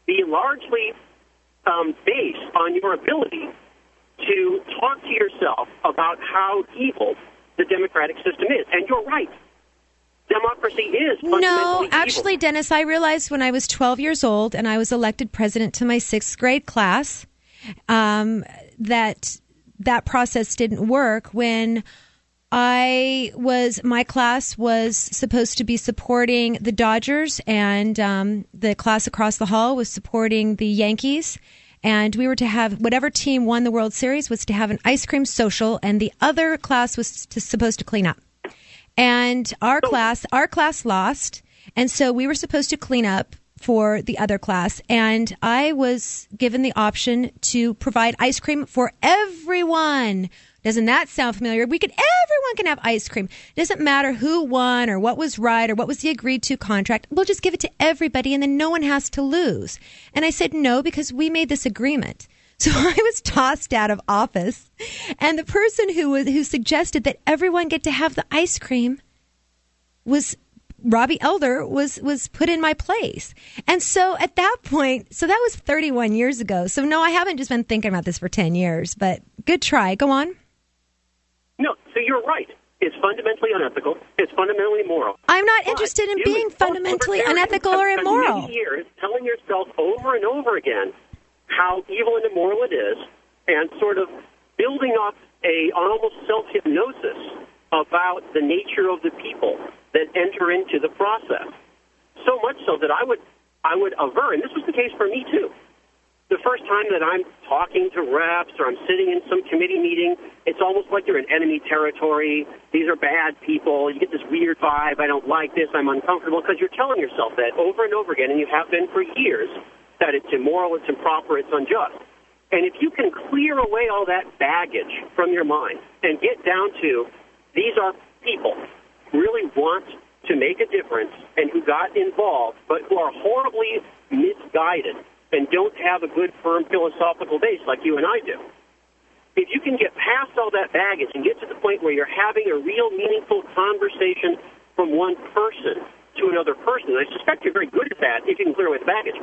be largely um, based on your ability to talk to yourself about how evil the democratic system is. And you're right. Democracy is No, evil. actually, Dennis, I realized when I was 12 years old and I was elected president to my sixth grade class um, that that process didn't work when I was my class was supposed to be supporting the Dodgers and um, the class across the hall was supporting the Yankees. And we were to have whatever team won the World Series was to have an ice cream social, and the other class was to, supposed to clean up. And our class our class lost. And so we were supposed to clean up for the other class. And i was given the option to provide ice cream for everyone doesn't that sound familiar we could everyone can have ice cream It doesn't matter who won or what was right or what was the agreed to contract we'll just give it to everybody and then no one has to lose and i said no because we made this agreement so I was tossed out of office, and the person who was who suggested that everyone get to have the ice cream was Robbie Elder was was put in my place. And so at that point, so that was 31 years ago. So no, I haven't just been thinking about this for 10 years, but good try. Go on. No, so you're right. It's fundamentally unethical. It's fundamentally immoral. I'm not But interested in being fundamentally unethical or immoral. Many years telling yourself over and over again how evil and immoral it is, and sort of building up a an almost self hypnosis about the nature of the people that enter into the process. So much so that I would I would aver, and this was the case for me too. The first time that I'm talking to reps or I'm sitting in some committee meeting, it's almost like you're in enemy territory. These are bad people. You get this weird vibe. I don't like this. I'm uncomfortable because you're telling yourself that over and over again, and you have been for years, that it's immoral, it's improper, it's unjust. And if you can clear away all that baggage from your mind and get down to these are people who really want to make a difference and who got involved, but who are horribly misguided and don't have a good, firm philosophical base like you and I do. If you can get past all that baggage and get to the point where you're having a real, meaningful conversation from one person to another person, I suspect you're very good at that if you can clear away the baggage,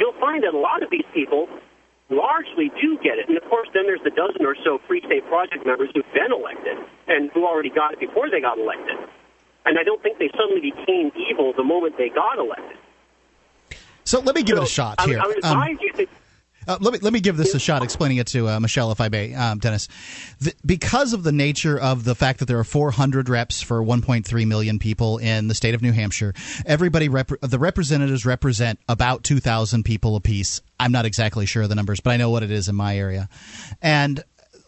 you'll find that a lot of these people largely do get it. And of course, then there's the dozen or so Free State Project members who've been elected and who already got it before they got elected. And I don't think they suddenly became evil the moment they got elected. So let me give it a shot here. I Um, Uh, let me let me give this a shot, explaining it to uh, Michelle, if I may, um, Dennis. The, because of the nature of the fact that there are 400 reps for 1.3 million people in the state of New Hampshire, everybody rep- the representatives represent about 2,000 people apiece. I'm not exactly sure of the numbers, but I know what it is in my area, and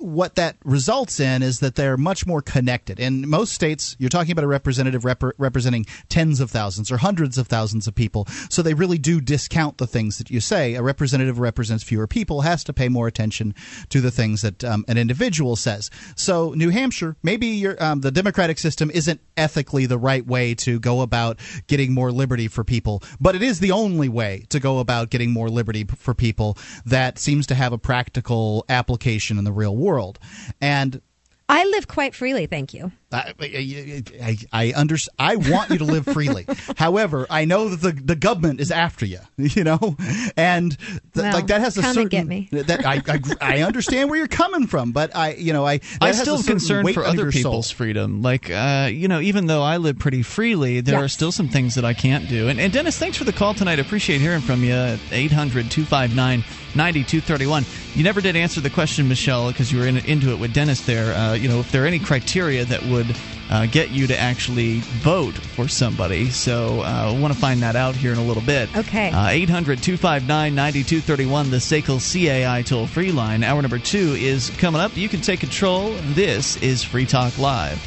what that results in is that they're much more connected. In most states, you're talking about a representative rep- representing tens of thousands or hundreds of thousands of people. So they really do discount the things that you say. A representative represents fewer people, has to pay more attention to the things that um, an individual says. So New Hampshire, maybe um, the democratic system isn't ethically the right way to go about getting more liberty for people, but it is the only way to go about getting more liberty for people that seems to have a practical application in the real world. And I live quite freely, thank you. I, I, I, under, I want you to live freely. However, I know that the, the government is after you, you know, and th- well, like that has a certain. get me. That I, I, I understand where you're coming from, but I you know I I still concerned for other people's soul. freedom. Like uh, you know, even though I live pretty freely, there Yes. are still some things that I can't do. And, and Dennis, thanks for the call tonight. I Appreciate hearing from you. 800 259 9231. You never did answer the question, Michelle, because you were in, into it with Dennis there. Uh, you know, if there are any criteria that would uh, get you to actually vote for somebody. So uh, I want to find that out here in a little bit. Okay. Uh, 800 259 9231, the SACL CAI toll free line. Hour number two is coming up. You can take control. This is Free Talk Live.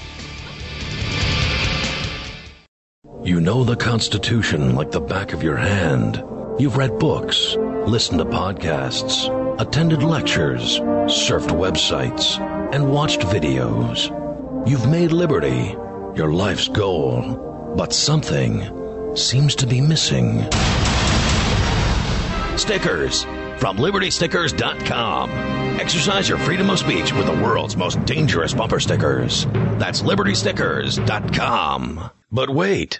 You know the Constitution like the back of your hand. You've read books, listened to podcasts, attended lectures, surfed websites, and watched videos. You've made liberty your life's goal, but something seems to be missing. Stickers from libertystickers.com. Exercise your freedom of speech with the world's most dangerous bumper stickers. That's libertystickers.com. But wait.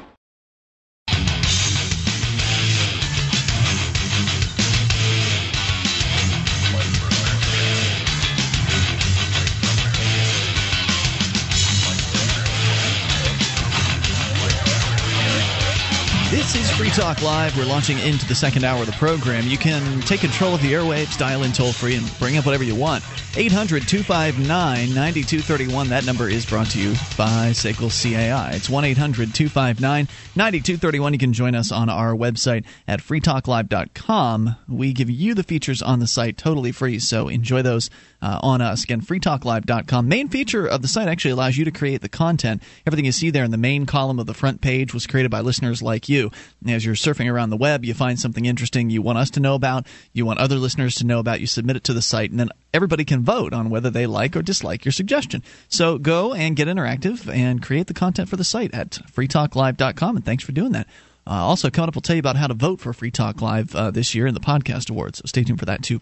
Free Talk Live. We're launching into the second hour of the program. You can take control of the airwaves, dial in toll free, and bring up whatever you want. 800 259 9231. That number is brought to you by SACL CAI. It's 1 800 259 9231. You can join us on our website at freetalklive.com. We give you the features on the site totally free, so enjoy those uh, on us. Again, freetalklive.com. Main feature of the site actually allows you to create the content. Everything you see there in the main column of the front page was created by listeners like you. As you're surfing around the web, you find something interesting you want us to know about, you want other listeners to know about, you submit it to the site, and then everybody can vote on whether they like or dislike your suggestion. So go and get interactive and create the content for the site at freetalklive.com, and thanks for doing that. Uh, also, coming up, we'll tell you about how to vote for Free Talk Live uh, this year in the Podcast Awards. So stay tuned for that, too.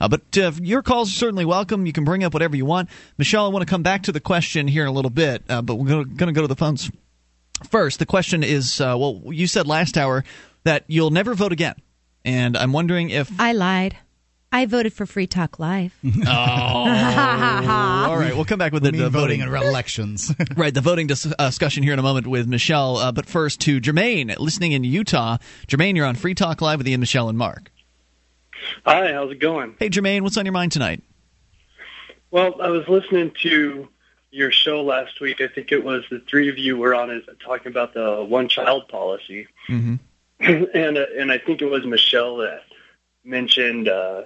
Uh, but uh, your calls are certainly welcome. You can bring up whatever you want. Michelle, I want to come back to the question here in a little bit, uh, but we're going to go to the phones first. The question is uh, well, you said last hour that you'll never vote again. And I'm wondering if. I lied. I voted for Free Talk Live. Oh. All right, we'll come back with the, the voting voting. in elections. right, the voting dis- uh, discussion here in a moment with Michelle. Uh, but first to Jermaine, listening in Utah. Jermaine, you're on Free Talk Live with Ian, Michelle, and Mark. Hi, how's it going? Hey, Jermaine, what's on your mind tonight? Well, I was listening to your show last week. I think it was the three of you were on is talking about the one child policy, Mm-hmm. and uh, and I think it was Michelle that mentioned uh,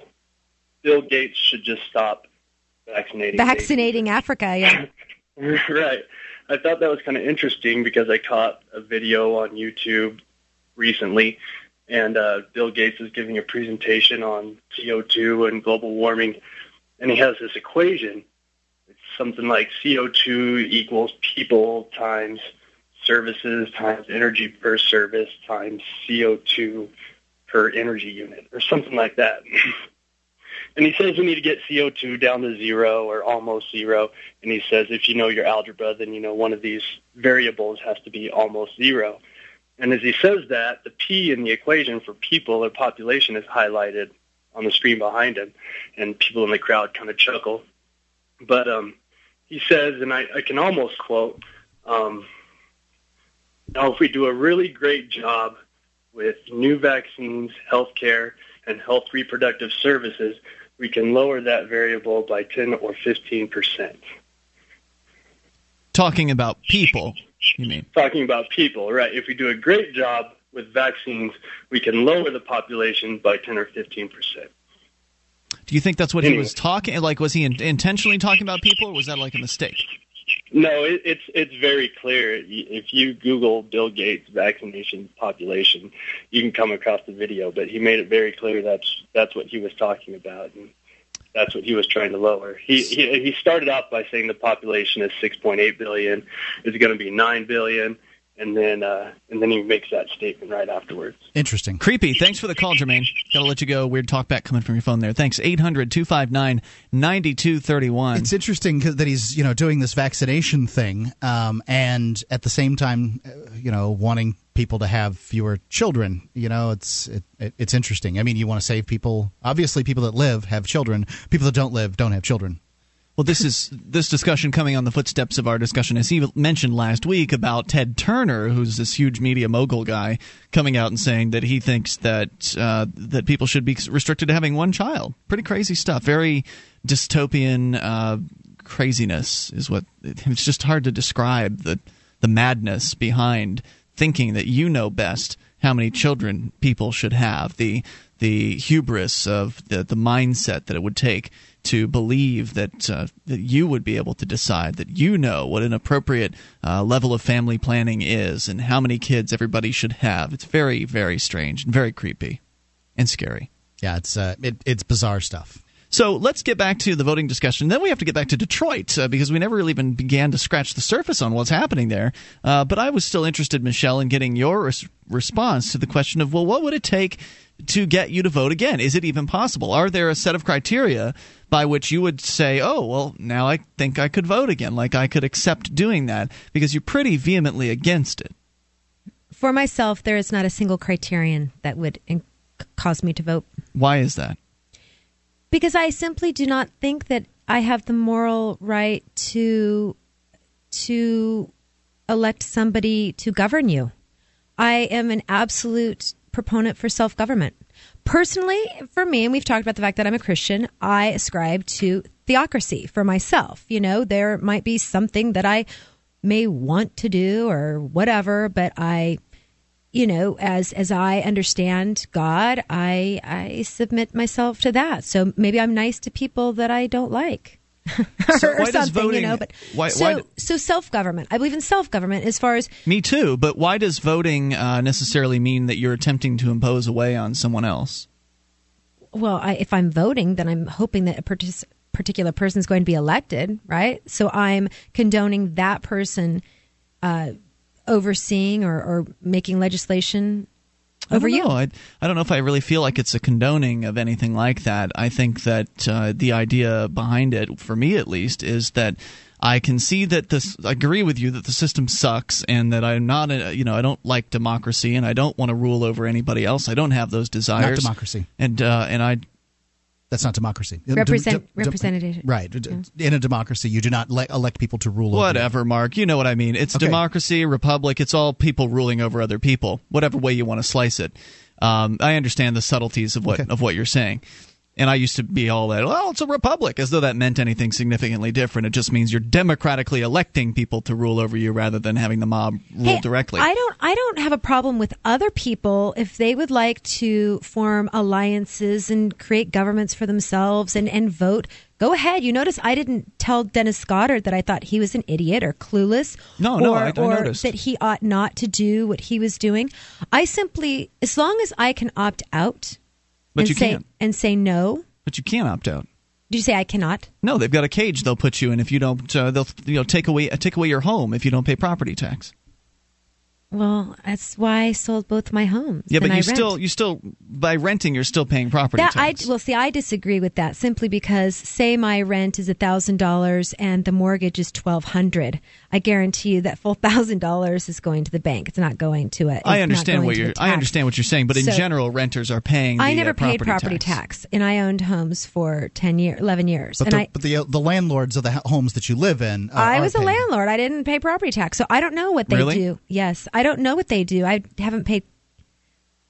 Bill Gates should just stop vaccinating. Vaccinating Africa, yeah. right. I thought that was kind of interesting because I caught a video on YouTube recently, and uh, Bill Gates is giving a presentation on CO2 and global warming, and he has this equation. It's something like CO2 equals people times services times energy per service times CO2 per energy unit, or something like that. And he says we need to get CO2 down to zero or almost zero. And he says if you know your algebra, then you know one of these variables has to be almost zero. And as he says that, the P in the equation for people or population is highlighted on the screen behind him. And people in the crowd kind of chuckle. but um, he says, and I, I can almost quote, um, now if we do a really great job with new vaccines, healthcare, and health reproductive services, we can lower that variable by 10 or 15 percent. Talking about people, you mean? Talking about people, right. If we do a great job with vaccines, we can lower the population by 10 or 15 percent. Do you think that's what anyway. he was talking? Like, was he in, intentionally talking about people, or was that like a mistake? No, it, it's it's very clear. If you Google Bill Gates vaccination population, you can come across the video. But he made it very clear that's that's what he was talking about, and that's what he was trying to lower. He he, he started out by saying the population is 6.8 billion, is going to be 9 billion and then uh, and then he makes that statement right afterwards. Interesting. Creepy. Thanks for the call, Jermaine. Got to let you go. Weird talk back coming from your phone there. Thanks. 800-259-9231. It's interesting that he's you know doing this vaccination thing, um, and at the same time, uh, you know, wanting people to have fewer children. You know, it's it, it, it's interesting. I mean, you want to save people. Obviously, people that live have children. People that don't live don't have children. Well, this is this discussion coming on the footsteps of our discussion, as he mentioned last week about Ted Turner, who's this huge media mogul guy, coming out and saying that he thinks that uh, that people should be restricted to having one child. Pretty crazy stuff. Very dystopian uh, craziness is what. It's just hard to describe the the madness behind thinking that you know best how many children people should have. The the hubris of the the mindset that it would take to believe that uh, that you would be able to decide that you know what an appropriate uh, level of family planning is and how many kids everybody should have. It's very very strange and very creepy and scary. Yeah, it's uh, it, it's bizarre stuff. So let's get back to the voting discussion. Then we have to get back to Detroit uh, because we never really even began to scratch the surface on what's happening there. Uh, but I was still interested, Michelle, in getting your res- response to the question of well, what would it take to get you to vote again? Is it even possible? Are there a set of criteria by which you would say, oh, well, now I think I could vote again? Like I could accept doing that because you're pretty vehemently against it. For myself, there is not a single criterion that would in- cause me to vote. Why is that? Because I simply do not think that I have the moral right to to elect somebody to govern you. I am an absolute proponent for self government. Personally, for me, and we've talked about the fact that I'm a Christian, I ascribe to theocracy for myself. You know, there might be something that I may want to do or whatever, but I you know as as i understand god i i submit myself to that so maybe i'm nice to people that i don't like so or something, voting, you know. But why, so why, so self government. I believe in self government as far as me too. But why does voting uh, necessarily mean that you're attempting to impose a way on someone else? Well, I, if I'm voting, then I'm hoping that a partic- particular person is going to be elected, right? So I'm condoning that person uh, overseeing or, or making legislation over I you. I, I don't know if I really feel like it's a condoning of anything like that. I think that uh, the idea behind it, for me at least, is that I can see that this. I agree with you that the system sucks, and that I'm not. A, you know, I don't like democracy, and I don't want to rule over anybody else. I don't have those desires. Not democracy. And uh, and I that's not democracy. Represent, representation. Right. Yeah. In a democracy, you do not le- elect people to rule over. Whatever, Mark. You know what I mean. It's okay. democracy, republic. It's all people ruling over other people, whatever way you want to slice it. Um, I understand the subtleties of what okay. of what you're saying. And I used to be all that, well, it's a republic, as though that meant anything significantly different. It just means you're democratically electing people to rule over you rather than having the mob rule hey, directly. I don't I don't have a problem with other people if they would like to form alliances and create governments for themselves and, and vote. Go ahead. You notice I didn't tell Dennis Goddard that I thought he was an idiot or clueless. No, or, no, I, I or noticed. that he ought not to do what he was doing. I simply, as long as I can opt out but you say can't. and say no. But you can't opt out. Did you say I cannot? No, they've got a cage they'll put you in if you don't. Uh, they'll you know take away take away your home if you don't pay property tax. Well, that's why I sold both my homes. Yeah, but you still you still by renting you're still paying property that tax. I well see I disagree with that simply because say my rent is thousand dollars and the mortgage is twelve hundred. I guarantee you that full thousand dollars is going to the bank. It's not going to it. I understand what you're. I understand what you're saying, but in So- general, renters are paying. The, I never uh, paid property property tax. tax. and I owned homes for ten years, eleven years, But and the, I. but the the landlords of the homes that you live in. Uh, I was a paying. landlord. I didn't pay property tax, so I don't know what they Really? do. Yes, I don't know what they do. I haven't paid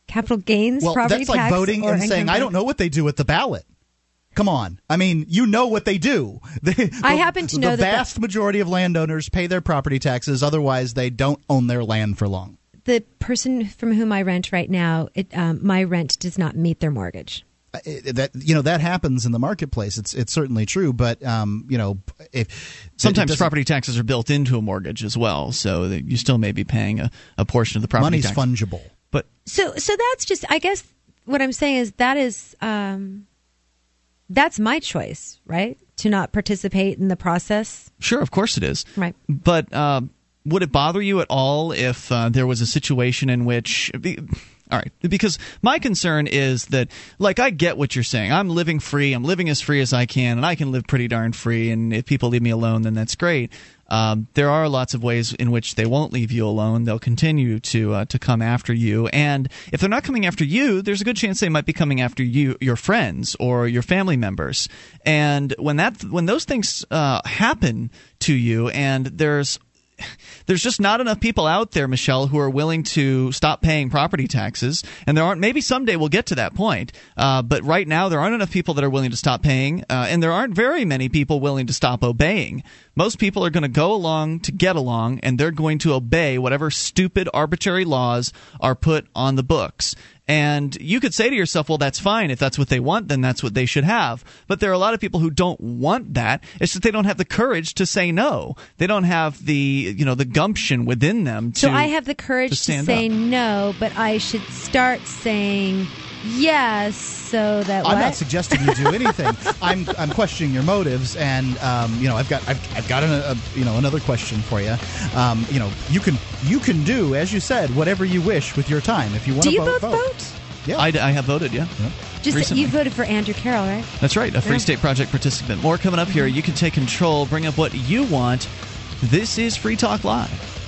capital gains Well, property that's like voting and saying, income "I don't know what they do with the ballot." Come on, I mean, you know what they do. They, I happen to the know that the- vast majority of landowners pay their property taxes. Otherwise, they don't own their land for long. The person from whom I rent right now, it, um, my rent does not meet their mortgage. Uh, it- that you know that happens in the marketplace. It's it's certainly true, but um, you know, if Sometimes property taxes are built into a mortgage as well, so that you still may be paying a, a portion of the property money's tax. fungible. But So, so that's just. I guess what I'm saying is that is um, that's my choice, right? To not participate in the process, Sure, of course it is. right? But uh, would it bother you at all if uh, there was a situation in which. All right, because my concern is that, like, I get what you're saying. I'm living free. I'm living as free as I can, and I can live pretty darn free. And if people leave me alone, then that's great. Um, there are lots of ways in which they won't leave you alone. They'll continue to uh, to come after you, and if they're not coming after you, there's a good chance they might be coming after you, your friends or your family members. And when that when those things uh, happen to you, and there's there's just not enough people out there, Michelle, who are willing to stop paying property taxes. And there aren't. Maybe someday we'll get to that point. Uh, but right now, there aren't enough people that are willing to stop paying, uh, and there aren't very many people willing to stop obeying. Most people are going to go along to get along, and they're going to obey whatever stupid, arbitrary laws are put on the books. And you could say to yourself, well, that's fine. If that's what they want, then that's what they should have. But there are a lot of people who don't want that. It's that they don't have the courage to say no. They don't have the, you know, the gumption within them to. So I have the courage to stand to, say up. no, but I should start saying yes, so that I'm what? not suggesting you do anything. I'm I'm questioning your motives, and um, you know I've got I've, I've got an, a, you know another question for you. Um, you know you can you can do as you said whatever you wish with your time. If you want Do to you vote, both vote? Yeah, I, I have voted, yeah. Just recently. you voted for Andrew Carroll, right? That's right, a Free Yeah. State Project participant. More coming up here. You can take control, bring up what you want. This is Free Talk Live.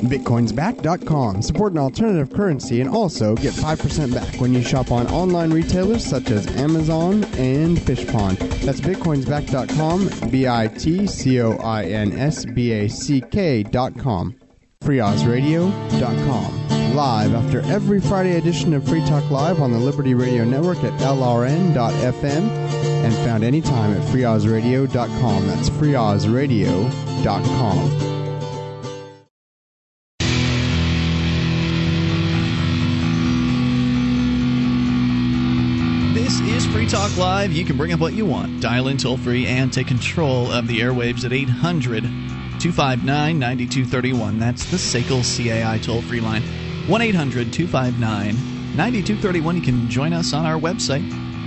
Bitcoinsback.com. Support an alternative currency and also get 5% back when you shop on online retailers such as Amazon and Fishpond. That's Bitcoinsback.com, B I T C O I N S B A C K.com. FreeOzRadio.com. Live after every Friday edition of Free Talk Live on the Liberty Radio Network at LRN.FM and found anytime at FreeOzRadio.com. That's FreeOzRadio.com. Free Talk Live. You can bring up what you want. Dial in toll free and take control of the airwaves at 800 259 9231. That's the SACL CAI toll free line. 1 800 259 9231. You can join us on our website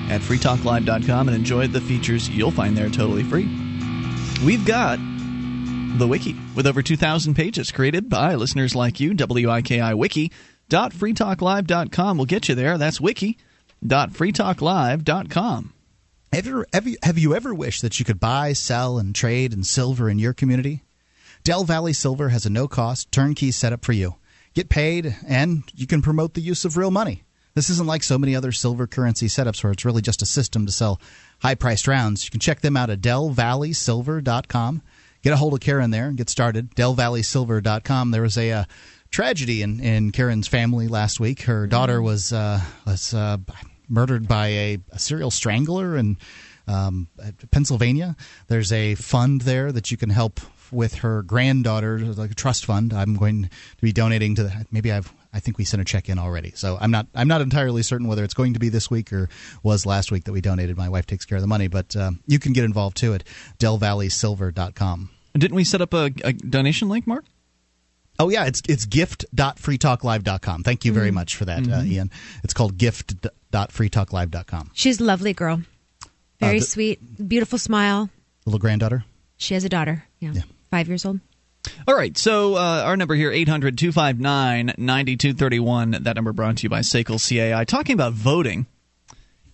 at freetalklive.com and enjoy the features you'll find there totally free. We've got the wiki with over 2,000 pages created by listeners like you. WIKI wiki.freetalklive.com will get you there. That's wiki.freetalklive.com. Have you, have, you, have you ever wished that you could buy, sell, and trade in silver in your community? Dell Valley Silver has a no cost, turnkey setup for you. Get paid, and you can promote the use of real money. This isn't like so many other silver currency setups where it's really just a system to sell high priced rounds. You can check them out at DellValleySilver.com. Get a hold of Karen there and get started. DellValleySilver.com. There was a uh, tragedy in, in Karen's family last week. Her daughter was uh, was uh, murdered by a, a serial strangler in um, Pennsylvania. There's a fund there that you can help with her granddaughter, like a trust fund. I'm going to be donating to that. Maybe I've I think we sent a check in already. So I'm not I'm not entirely certain whether it's going to be this week or was last week that we donated. My wife takes care of the money, but um, you can get involved too at DellValleySilver.com. Didn't we set up a, a donation link, Mark? Oh yeah, it's it's gift.freetalklive.com. Thank you very much for that, uh, Ian. It's called gift.freetalklive.com. She's a lovely girl, very Uh, the- sweet, beautiful smile. Little granddaughter. She has a daughter. Yeah, five years old. All right, so uh, our number here, 800 259 9231. That number brought to you by SACL CAI. Talking about voting.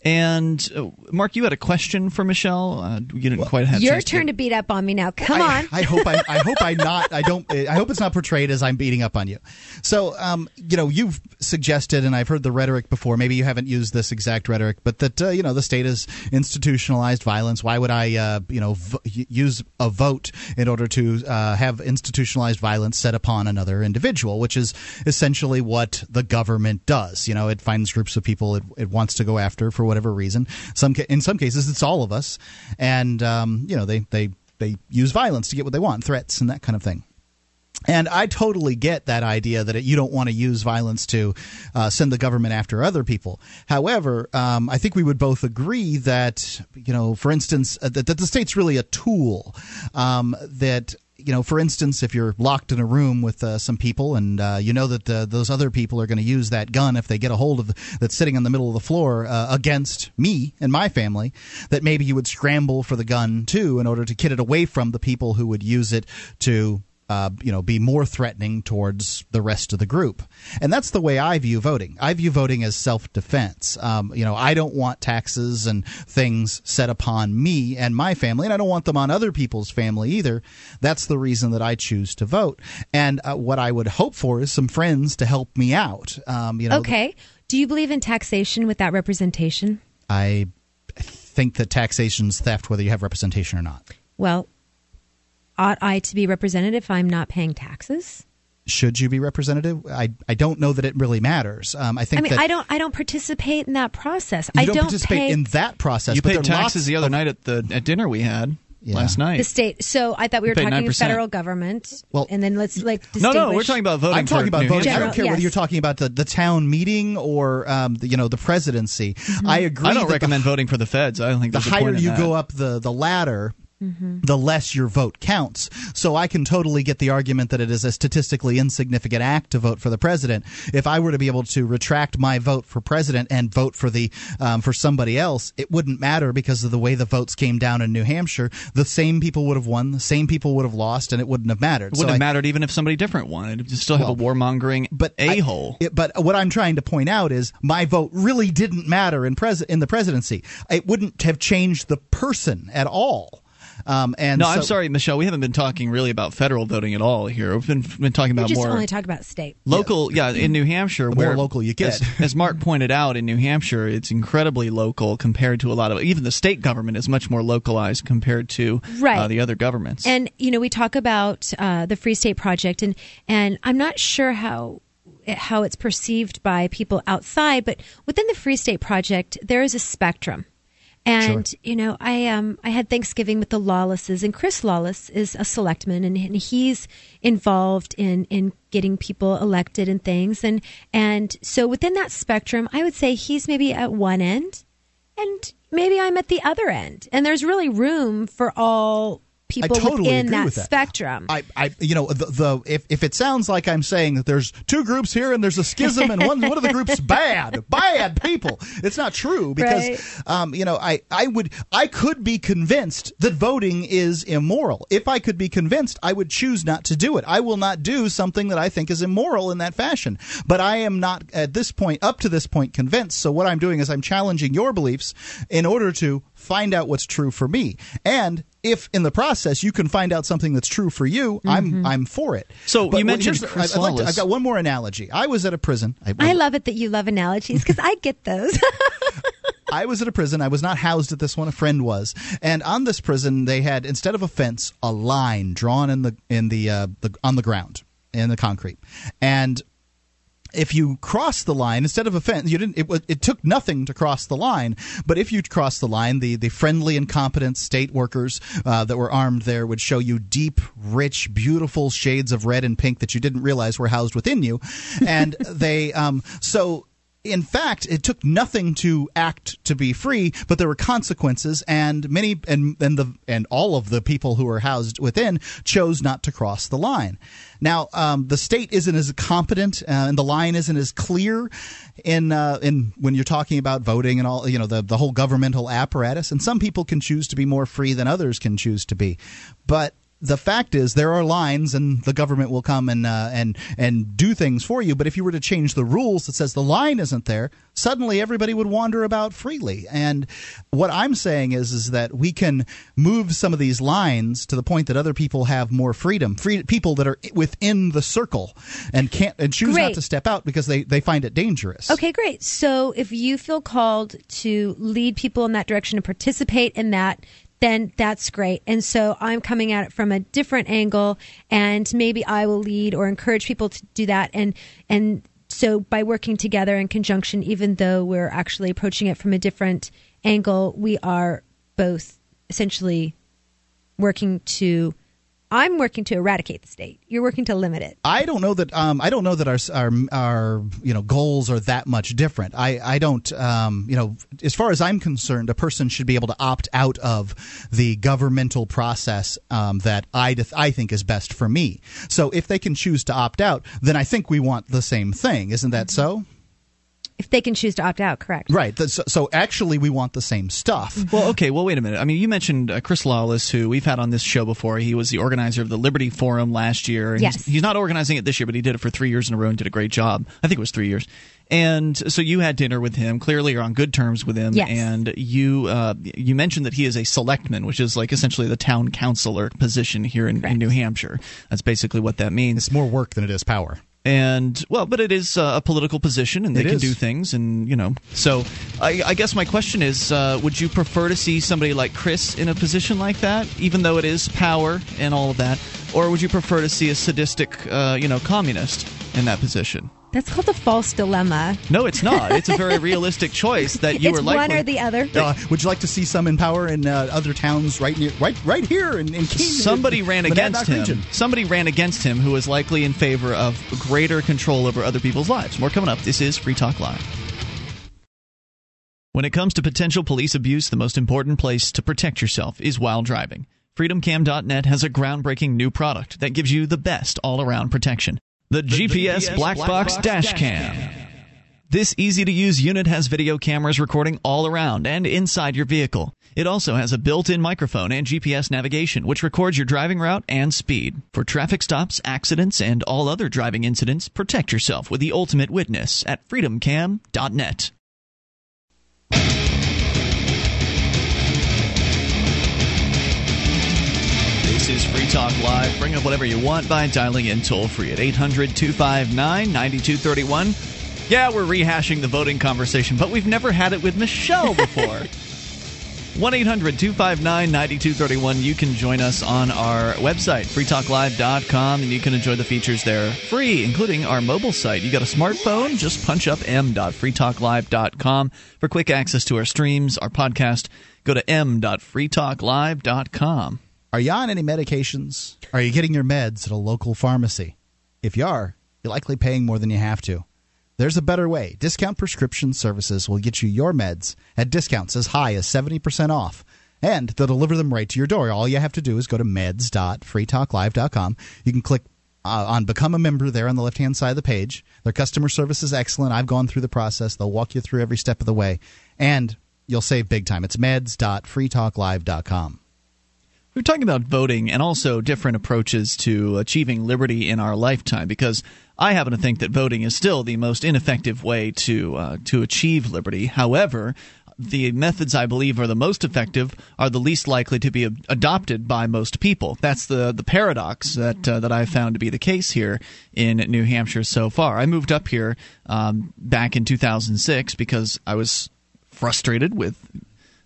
And uh, Mark, you had a question for Michelle. Uh, you didn't well, quite have your turn to... to beat up on me now. Come I, on. I hope I, I hope I not. I don't. I hope it's not portrayed as I'm beating up on you. So, um, you know, you've suggested, and I've heard the rhetoric before. Maybe you haven't used this exact rhetoric, but that uh, you know the state has institutionalized violence. Why would I, uh, you know, v- use a vote in order to uh, have institutionalized violence set upon another individual? Which is essentially what the government does. You know, it finds groups of people it, it wants to go after for whatever reason. Some in some cases, it's all of us, and um, you know they they they use violence to get what they want, threats and that kind of thing. And I totally get that idea that you don't want to use violence to uh, send the government after other people. However, um, I think we would both agree that, you know, for instance, uh, that, that, the state's really a tool um, that you know, for instance, if you're locked in a room with uh, some people and uh, you know that the, those other people are going to use that gun if they get a hold of the, that's sitting in the middle of the floor uh, against me and my family, that maybe you would scramble for the gun too in order to get it away from the people who would use it to uh, you know, be more threatening towards the rest of the group. And that's the way I view voting. I view voting as self defense. Um, you know, I don't want taxes and things set upon me and my family, and I don't want them on other people's family either. That's the reason that I choose to vote. And uh, what I would hope for is some friends to help me out. Um, you know, okay. Do you believe in taxation without representation? I think that taxation is theft, whether you have representation or not. Well, ought I to be represented if I'm not paying taxes? Should you be representative? I, I don't know that it really matters. Um, I think. I mean, that I don't I don't participate in that process. You I don't, don't participate pay, in that process. You paid taxes the other of, night at the at dinner we had. Yeah. last night. The state. So I thought we were talking 9%. federal government. Well, and then let's like no, no, we're talking about voting. I'm talking about voting. General, I don't care yes. whether you're talking about the, the town meeting or um, the, you know the presidency. Mm-hmm. I agree. I don't recommend the, voting for the feds. I don't think the higher you that. go up the the ladder, Mm-hmm. the less your vote counts. So I can totally get the argument that it is a statistically insignificant act to vote for the president. If I were to be able to retract my vote for president and vote for the um, for somebody else, it wouldn't matter because of the way the votes came down in New Hampshire. The same people would have won, the same people would have lost, and it wouldn't have mattered. It wouldn't so have I, mattered even if somebody different won. It'd still have well, a warmongering but a hole. But what I'm trying to point out is my vote really didn't matter in pres in the presidency. It wouldn't have changed the person at all. Um, and no, so, I'm sorry, Michelle. We haven't been talking really about federal voting at all here. We've been been talking about just more only talked about state local. Yeah, in New Hampshire, the where more local you get. As, as, Mark pointed out, in New Hampshire, it's incredibly local compared to a lot of even the state government is much more localized compared to right. uh, the other governments. And you know, we talk about uh, the Free State Project, and and I'm not sure how how it's perceived by people outside, but within the Free State Project, there is a spectrum. And sure. you know, I um I had Thanksgiving with the Lawlesses, and Chris Lawless is a selectman, and, and he's involved in in getting people elected and things, and and so within that spectrum, I would say he's maybe at one end, and maybe I'm at the other end, and there's really room for all people totally within that, with that, spectrum. I, I, you know, the, the if, if it sounds like I'm saying that there's two groups here and there's a schism and one one of the groups bad, bad people, it's not true because, right. um, you know, I, I would I could be convinced that voting is immoral. If I could be convinced, I would choose not to do it. I will not do something that I think is immoral in that fashion. But I am not at this point, up to this point, convinced. So what I'm doing is I'm challenging your beliefs in order to find out what's true for me. And if in the process you can find out something that's true for you, mm-hmm. I'm I'm for it. So but you mentioned I, Chris I'd like to, I've got one more analogy. I was at a prison. I, I love it that you love analogies because I get those. I was at a prison. I was not housed at this one. A friend was, and on this prison they had instead of a fence, a line drawn in the in the, uh, the on the ground in the concrete, and if you cross the line instead of a fence, you didn't. It, it took nothing to cross the line. But if you cross the line, the the friendly and competent state workers uh, that were armed there would show you deep, rich, beautiful shades of red and pink that you didn't realize were housed within you, and they um so in fact, it took nothing to act to be free, but there were consequences, and many and and the and all of the people who were housed within chose not to cross the line. Now, um, the state isn't as competent, uh, and the line isn't as clear in uh, in when you're talking about voting and all you know the the whole governmental apparatus. And some people can choose to be more free than others can choose to be, but the fact is there are lines and the government will come and uh, and and do things for you but if you were to change the rules that says the line isn't there suddenly everybody would wander about freely and what i'm saying is is that we can move some of these lines to the point that other people have more freedom free people that are within the circle and can't and choose Great. not to step out because they they find it dangerous Okay, great. So if you feel called to lead people in that direction and participate in that, then that's great. And so I'm coming at it from a different angle and maybe I will lead or encourage people to do that and and so by working together in conjunction even though we're actually approaching it from a different angle, we are both essentially working to I'm working to eradicate the state. You're working to limit it. I don't know that um, I don't know that our our our you know goals are that much different. I I don't um, you know as far as I'm concerned, a person should be able to opt out of the governmental process um, that I def- I think is best for me. So if they can choose to opt out, then I think we want the same thing, isn't that so? If they can choose to opt out, correct. Right. So, so actually, we want the same stuff. Well, okay. Well, wait a minute. I mean, you mentioned uh, Chris Lawless, who we've had on this show before. He was the organizer of the Liberty Forum last year. And Yes. He's, he's not organizing it this year, but he did it for three years in a row and did a great job. I think it was three years. And so you had dinner with him. Clearly, you're on good terms with him. Yes. And you uh, you mentioned that he is a selectman, which is like essentially the town councilor position here in, in New Hampshire. That's basically what that means. It's more work than it is power. And well, but it is uh, a political position, and they It can is. do things, and you know. So, I, I guess my question is: uh, Would you prefer to see somebody like Chris in a position like that, even though it is power and all of that, or would you prefer to see a sadistic, uh, you know, communist in that position? That's called a false dilemma. No, it's not. It's a very realistic choice that you it's are likely. one or the other. Uh, would you like to see some in power in uh, other towns right near, right, right here in, in Keene? Somebody ran Monadnock against him. region? Somebody ran against him who was likely in favor of greater control over other people's lives. More coming up. This is Free Talk Live. When it comes to potential police abuse, the most important place to protect yourself is while driving. FreedomCam.net has a groundbreaking new product that gives you the best all around protection the, GPS, Black, Box, Dash Cam. This easy to use unit has video cameras recording all around and inside your vehicle. It also has a built in microphone and GPS navigation, which records your driving route and speed. For traffic stops, accidents, and all other driving incidents, protect yourself with the ultimate witness at freedomcam.net. This is Free Talk Live. Bring up whatever you want by dialing in toll free at 800 259 9231. Yeah, we're rehashing the voting conversation, but we've never had it with Michelle before. 1 800 259 9231. You can join us on our website, freetalklive.com, and you can enjoy the features there free, including our mobile site. You got a smartphone? Just punch up m.freetalklive.com for quick access to our streams, our podcast. Go to m.freetalklive.com. Are you on any medications? Are you getting your meds at a local pharmacy? If you are, you're likely paying more than you have to. There's a better way. Discount Prescription Services will get you your meds at discounts as high as 70% off. And they'll deliver them right to your door. All you have to do is go to meds.freetalklive.com. You can click uh, on Become a Member there on the left hand side of the page. Their customer service is excellent. I've gone through the process. They'll walk you through every step of the way. And you'll save big time. It's meds.freetalklive.com. We're talking about voting and also different approaches to achieving liberty in our lifetime because I happen to think that voting is still the most ineffective way to uh, to achieve liberty. However, the methods I believe are the most effective are the least likely to be ad- adopted by most people. That's the the paradox that uh, that I've found to be the case here in New Hampshire so far. I moved up here um, back in 2006 because I was frustrated with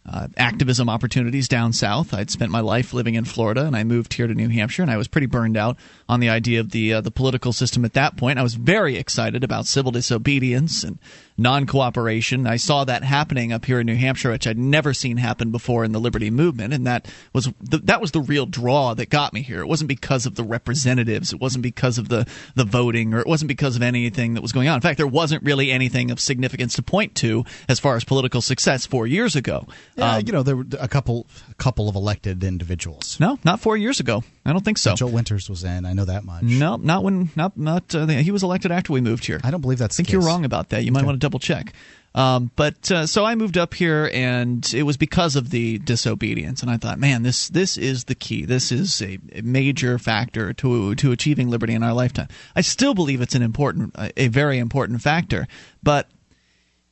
uh, activism opportunities down south. I'd spent my life living in Florida, and I moved here to New Hampshire, and I was pretty burned out on the idea of the uh, the political system at that point. I was very excited about civil disobedience and non cooperation. I saw that happening up here in New Hampshire, which I'd never seen happen before in the liberty movement, and that was the, that was the real draw that got me here. It wasn't because of the representatives, it wasn't because of the the voting, or it wasn't because of anything that was going on. In fact, there wasn't really anything of significance to point to as far as political success four years ago. Yeah, Um, you know, there were a couple a couple of elected individuals. no, not four years ago. I don't think so. Joel Winters was in. I know that much. No, not when, not not. Uh, he was elected after we moved here. I don't believe that's. I think you're wrong about that. You might want to double check. Um, but uh, so I moved up here, and it was because of the disobedience. And I thought, man, this this is the key. This is a, a major factor to to achieving liberty in our lifetime. I still believe it's an important, a very important factor. But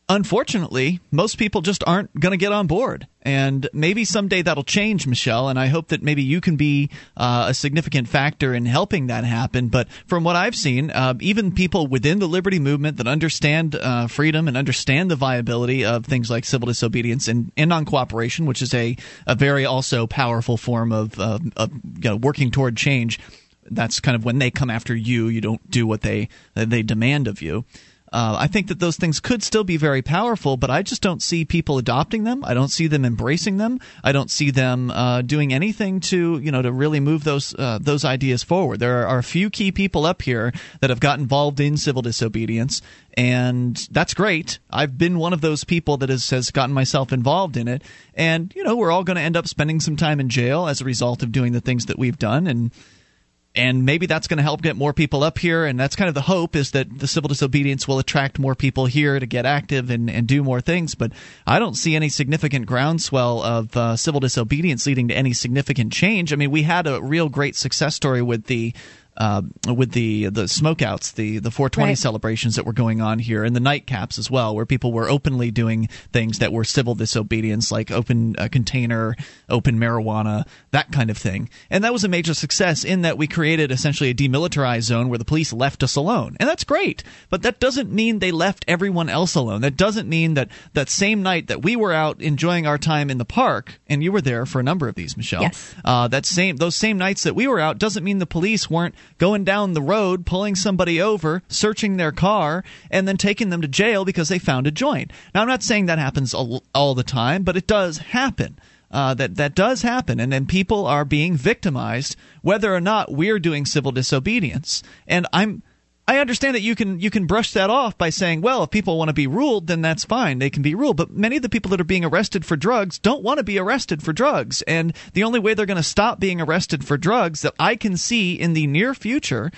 unfortunately, most people just aren't going to get on board. And maybe someday that'll change, Michelle. And I hope that maybe you can be uh, a significant factor in helping that happen. But from what I've seen, uh, even people within the liberty movement that understand uh, freedom and understand the viability of things like civil disobedience and, and non cooperation, which is a, a very also powerful form of, of you know, working toward change. That's kind of when they come after you. You don't do what they they demand of you. Uh, I think that those things could still be very powerful, but I just don't see people adopting them. I don't see them embracing them. I don't see them uh, doing anything to you know to really move those uh, those ideas forward. There are a few key people up here that have got involved in civil disobedience, and that's great. I've been one of those people that has, has gotten myself involved in it, and you know we're all going to end up spending some time in jail as a result of doing the things that we've done, and and maybe that's going to help get more people up here and that's kind of the hope is that the civil disobedience will attract more people here to get active and, and do more things. But i don't see any significant groundswell of uh, civil disobedience leading to any significant change. I mean we had a real great success story with the uh, with the the smokeouts, the the 420 right. celebrations that were going on here, and the nightcaps as well, where people were openly doing things that were civil disobedience, like open uh, container, open marijuana, that kind of thing. And that was a major success in that we created essentially a demilitarized zone where the police left us alone, and that's great. But that doesn't mean they left everyone else alone. That doesn't mean that that same night that we were out enjoying our time in the park, and you were there for a number of these, Michelle. Yes. Uh, that same those same nights that we were out doesn't mean the police weren't going down the road, pulling somebody over, searching their car, and then taking them to jail because they found a joint. Now, I'm not saying that happens all, the time, but it does happen. Uh, that that does happen, and then people are being victimized, whether or not we're doing civil disobedience. And I'm I understand that you can you can brush that off by saying, well, if people want to be ruled, then that's fine. They can be ruled. But many of the people that are being arrested for drugs don't want to be arrested for drugs. And the only way they're going to stop being arrested for drugs that I can see in the near future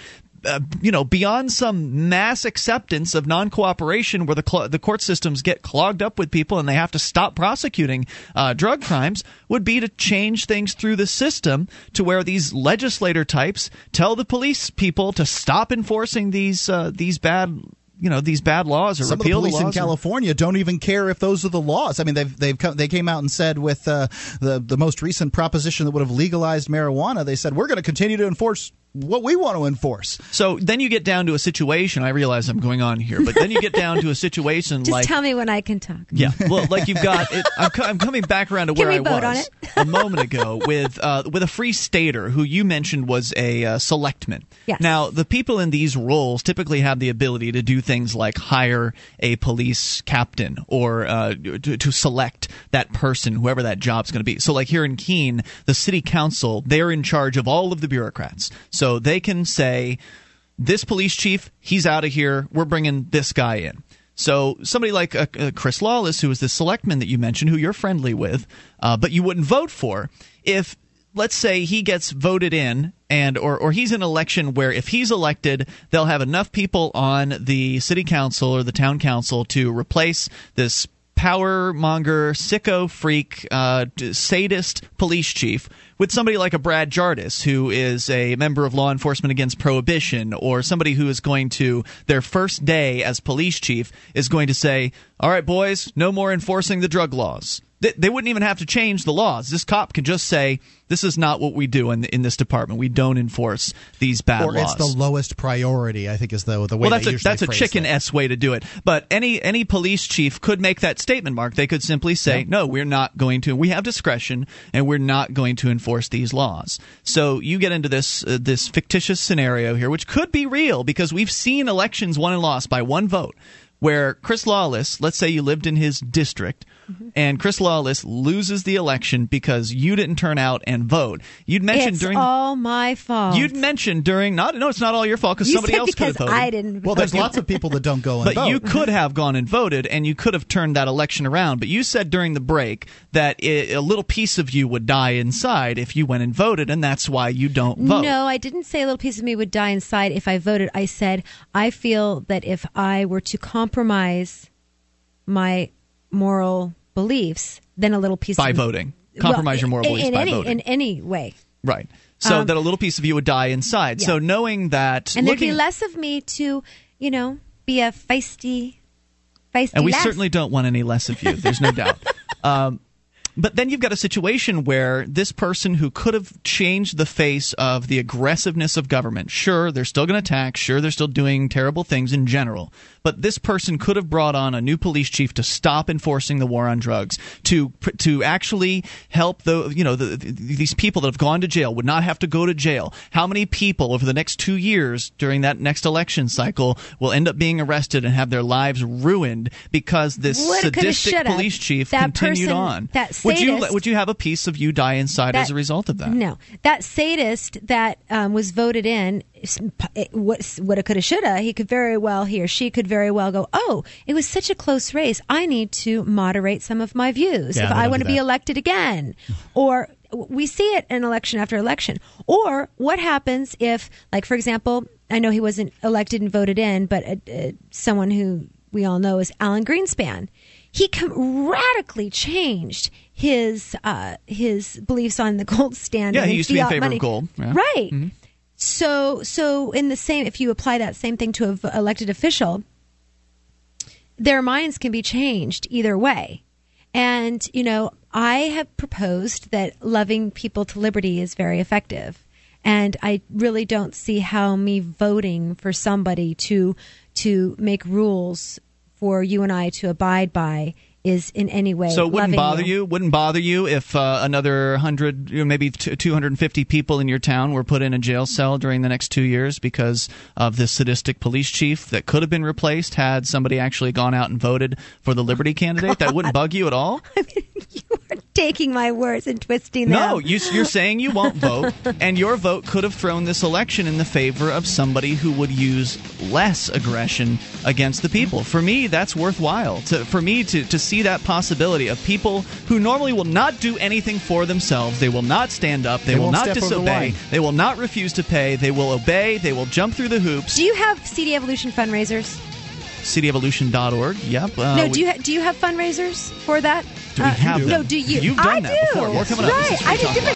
uh, you know, beyond some mass acceptance of non-cooperation, where the cl- the court systems get clogged up with people and they have to stop prosecuting uh, drug crimes, would be to change things through the system to where these legislator types tell the police people to stop enforcing these uh, these bad you know these bad laws or some repeal of the police the in California don't even care if those are the laws. I mean, they've they've come, they came out and said with uh, the the most recent proposition that would have legalized marijuana, they said we're going to continue to enforce what we want to enforce. So then you get down to a situation. I realize I'm going on here, but then you get down to a situation Just like. tell me when I can talk. Yeah, well, like you've got. It, I'm, I'm, coming back around to can where I was a moment ago with uh, with a free stater who you mentioned was a uh, selectman. Yes. Now the people in these roles typically have the ability to do things like hire a police captain or uh, to, to select that person, whoever that job's going to be. So like here in Keene, the city council they're in charge of all of the bureaucrats. So they can say, this police chief, he's out of here. We're bringing this guy in. So somebody like uh, uh, Chris Lawless, who is the selectman that you mentioned, who you're friendly with, uh, but you wouldn't vote for, if let's say he gets voted in and or, or he's in an election where if he's elected they'll have enough people on the city council or the town council to replace this power monger sicko freak uh, sadist police chief with somebody like a Brad Jardis, who is a member of Law Enforcement Against Prohibition, or somebody who is going to, their first day as police chief, is going to say, All right, boys, no more enforcing the drug laws. They, they wouldn't even have to change the laws. This cop can just say, "This is not what we do in in this department. We don't enforce these bad or laws." Or it's the lowest priority. I think is the the way. Well, that's a that's a chicken s way to do it. But any any police chief could make that statement. Mark, they could simply say, "No, we're not going to. We have discretion, and we're not going to enforce these laws." So you get into this uh, this fictitious scenario here, which could be real because we've seen elections won and lost by one vote where Chris Lawless, let's say you lived in his district, mm-hmm. and Chris Lawless loses the election because you didn't turn out and vote. You'd mentioned it's during all my fault. You'd mentioned during not no, it's not all your fault because somebody else could have voted. I didn't. Well, there's lots of people that don't go and but vote. you could have gone and voted, and you could have turned that election around. But you said during the break that it, a little piece of you would die inside if you went and voted, and that's why you don't vote. No, I didn't say a little piece of me would die inside if I voted. I said I feel that if I were to compromise my moral beliefs than a little piece by of voting. Compromise well, your moral in, beliefs in by any, voting. in any way. right. So Um, that a little piece of you would die inside. So knowing that, And there'd be less of me to, you know, be a feisty, feisty. and we lass. certainly don't want any less of you. There's no doubt. Um, but then you've got a situation where this person who could have changed the face of the aggressiveness of government, sure, they're still going to attack, sure, they're still doing terrible things in general, but this person could have brought on a new police chief to stop enforcing the war on drugs, to to actually help the you know the, the, these people that have gone to jail would not have to go to jail. How many people over the next two years during that next election cycle will end up being arrested and have their lives ruined because this coulda, sadistic police chief That continued person- on? that would you would you have a piece of you die inside as a result of that? No, that sadist that um, was voted in, it, what woulda, coulda, shoulda. He could very well, he or she could very well go. Oh, it was such a close race. I need to moderate some of my views Yeah, if I want to be elected again, or. We see it in election after election. Or what happens if, like, for example, I know he wasn't elected and voted in, but uh, uh, someone who we all know is Alan Greenspan. He com- radically changed his uh, his beliefs on the gold standard. Yeah, he used to be in favor of gold. Yeah. Right. So so in the same if you apply that same thing to an elected official, their minds can be changed either way. And you know, I have proposed that loving people to liberty is very effective. And I really don't see how me voting for somebody to to make rules for you and I to abide by is in any way So it wouldn't bother you. Wouldn't bother you if uh, another hundred, you know, maybe t- 250 people in your town were put in a jail cell during the next two years because of this sadistic police chief that could have been replaced had somebody actually gone out and voted for the Liberty candidate. That wouldn't bug you at all. taking my words and twisting them. No, you, you're saying you won't vote, and your vote could have thrown this election in the favor of somebody who would use less aggression against the people. For me, that's worthwhile. To, for me to, to see that possibility of people who normally will not do anything for themselves, they will not stand up, they, They will won't not step over the disobey, they will not refuse to pay, they will obey, they will jump through the hoops. Do you have CD Evolution fundraisers? CityEvolution.org. Yep. Uh, no, do you ha- do you have fundraisers for that? Do we Uh, have No, do you? You've done I that do. before. More coming up. Right, is I did.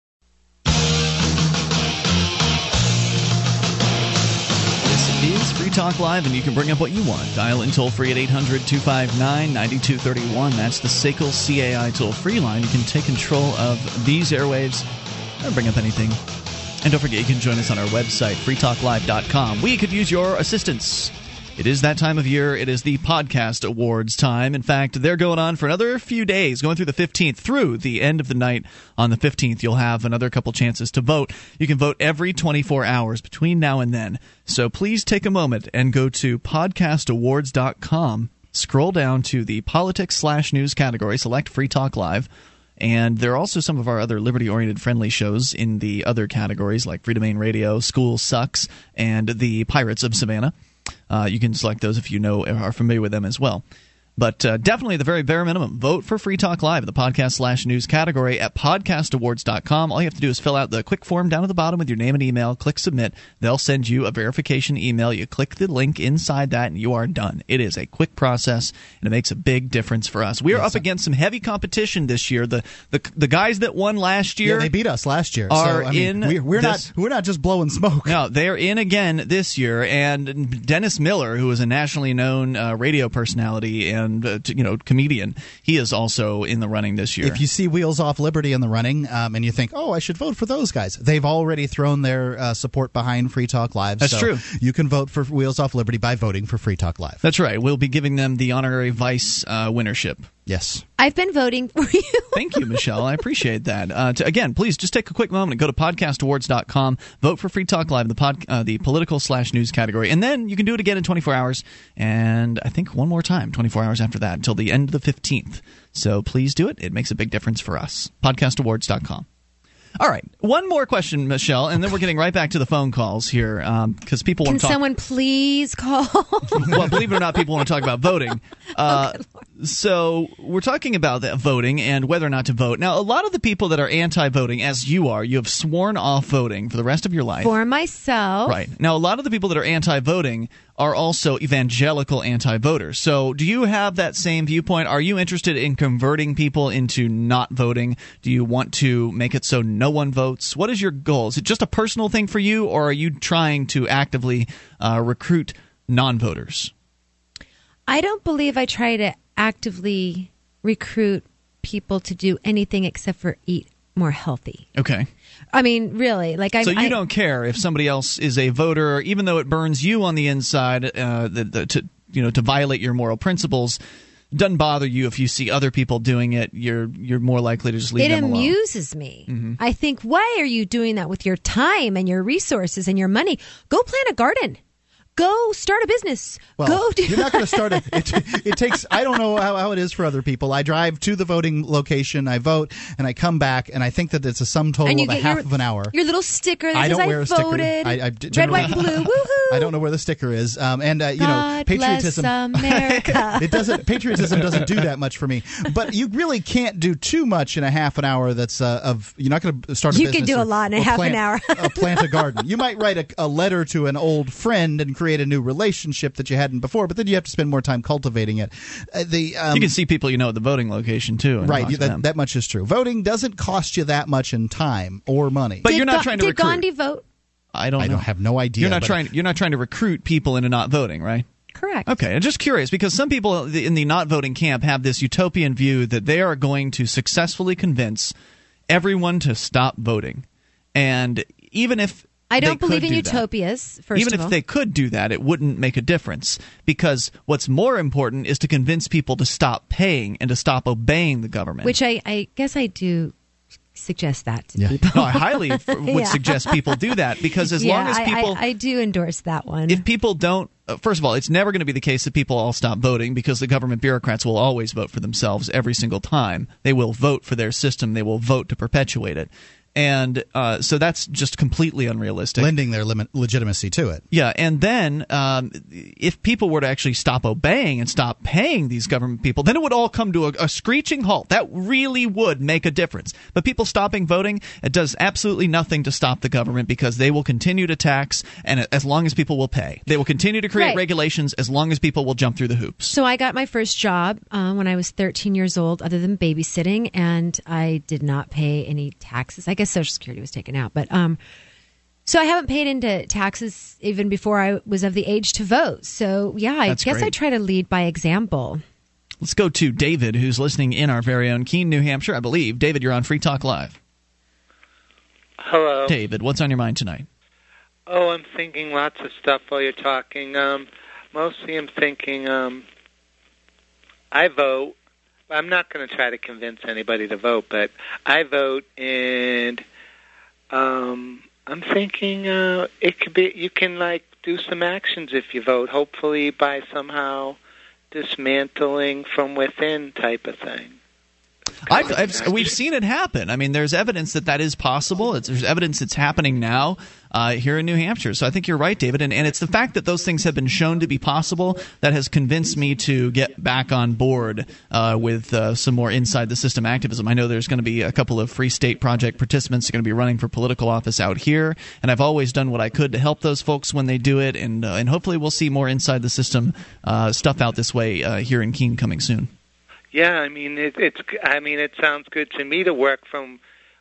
Talk Live, and you can bring up what you want. Dial in toll free at 800 259 9231. That's the SACL CAI toll free line. You can take control of these airwaves or bring up anything. And don't forget, you can join us on our website, freetalklive.com. We could use your assistance. It is that time of year. It is the podcast awards time. In fact, they're going on for another few days, going through the 15th through the end of the night on the 15th. You'll have another couple chances to vote. You can vote every 24 hours between now and then. So please take a moment and go to podcastawards.com. Scroll down to the politics slash news category, select Free Talk Live. And there are also some of our other liberty oriented friendly shows in the other categories like Freedomain Radio, School Sucks, and the Pirates of Savannah. Uh, you can select those if you know are familiar with them as well. But uh, definitely, the very bare minimum, vote for Free Talk Live, the podcast slash news category at podcastawards.com. All you have to do is fill out the quick form down at the bottom with your name and email, click submit. They'll send you a verification email. You click the link inside that, and you are done. It is a quick process, and it makes a big difference for us. We are up against some heavy competition this year. The the, the guys that won last year Yeah, they beat us last year. are so, I mean, in we, we're this- not we're not just blowing smoke. no, they're in again this year, and Dennis Miller, who is a nationally known uh, radio personality and uh, t- you know comedian, he is also in the running this year. If you see Wheels Off Liberty in the running, um, and you think, "Oh, I should vote for those guys," they've already thrown their uh, support behind Free Talk Live. That's so true. You can vote for Wheels Off Liberty by voting for Free Talk Live. That's right. We'll be giving them the honorary vice uh, winnership Yes. I've been voting for you. Thank you, Michelle. I appreciate that. Uh, to, again, please just take a quick moment and go to podcastawards.com, vote for Free Talk Live in the pod, uh, the political slash news category, and then you can do it again in 24 hours, and I think one more time, 24 hours after that, until the end of the 15th. So please do it. It makes a big difference for us. Podcastawards.com. All right, one more question, Michelle, and then we're getting right back to the phone calls here because people Can want to talk. someone please call? well, believe it or not, people want to talk about voting. Uh, so we're talking about that voting and whether or not to vote. Now, a lot of the people that are anti-voting, as you are, you have sworn off voting for the rest of your life. for myself. Right. Now, a lot of the people that are anti voting are also evangelical anti voters. So, do you have that same viewpoint? Are you interested in converting people into not voting? Do you want to make it so no one votes? What is your goal? Is it just a personal thing for you, or are you trying to actively uh, recruit non voters? I don't believe I try to actively recruit people to do anything except for eat more healthy. Okay. I mean, really, like I. so you I, don't care if somebody else is a voter, even though it burns you on the inside uh, the, the, to you know to violate your moral principles. Doesn't bother you if you see other people doing it. You're you're more likely to just leave It them alone. It amuses me. Mm-hmm. I think, why are you doing that with your time and your resources and your money? Go plant a garden. Go start a business. Well, Go do. you're not going to start it. It, it takes. I don't know how, how it is for other people. I drive to the voting location, I vote, and I come back, and I think that it's a sum total of a half your, of an hour. Your little sticker that I don't wear a sticker. voted. I, I Red, white, blue. Woohoo! I don't know where the sticker is. Um, and uh, you know, patriotism. America. it doesn't. Patriotism doesn't do that much for me. But you really can't do too much in a half an hour. That's uh, of you're not going to start. A You can do a lot in a or half an hour. uh, plant a garden. You might write a, a letter to an old friend and create a new relationship that you hadn't before. But then you have to spend more time cultivating it. Uh, the um, you can see people you know at the voting location too. Right, to that, that much is true. Voting doesn't cost you that much in time or money. But Did you're not Ga- trying to Did recruit. Gandhi vote? I don't. I know. don't have no idea. You're not trying. You're not trying to recruit people into not voting, right? Correct. Okay, I'm just curious because some people in the not voting camp have this utopian view that they are going to successfully convince everyone to stop voting, and even if I don't believe in do that- utopias. First even of if all, they could do that, it wouldn't make a difference because what's more important is to convince people to stop paying and to stop obeying the government. which I, I guess I do suggest that to Yeah. people. no, I highly f- would Yeah. suggest people do that because as yeah, long as I- people I, I do endorse that one. if people don't uh, first of all it's never going to be the case that people all stop voting because the government bureaucrats will always vote for themselves every single time they will vote for their system they will vote to perpetuate it and uh, so that's just completely unrealistic lending their limit, legitimacy to it. yeah, and then um, if people were to actually stop obeying and stop paying these government people, then it would all come to a, a screeching halt. That really would make a difference. But people stopping voting, it does absolutely nothing to stop the government because they will continue to tax, and as long as people will pay, they will continue to create Right. regulations as long as people will jump through the hoops. So I got my first job uh, when I was 13 years old, other than babysitting, and I did not pay any taxes. I guess Social Security was taken out, but um, so I haven't paid into taxes even before I was of the age to vote. So yeah, I That's guess I try to lead by example. Let's go to David, who's listening in our very own Keene, New Hampshire, I believe. David, you're on Free Talk Live. Hello. David, what's on your mind tonight? Oh, I'm thinking lots of stuff while you're talking. Um, mostly, I'm thinking. Um, I vote. I'm not going to try to convince anybody to vote, but I vote, and um, I'm thinking uh, it could be. You can like do some actions if you vote. Hopefully, by somehow dismantling from within type of thing. I've, I've, we've seen it happen. I mean, there's evidence that that is possible. It's, there's evidence it's happening now uh, here in New Hampshire. So I think you're right, David. And, and it's the fact that those things have been shown to be possible that has convinced me to get back on board uh, with uh, some more inside the system activism. I know there's going to be a couple of Free State Project participants are going to be running for political office out here, and I've always done what I could to help those folks when they do it. And uh, and hopefully we'll see more inside the system uh, stuff out this way uh, here in Keene coming soon. Yeah, I mean it, it's. I mean it sounds good to me to work from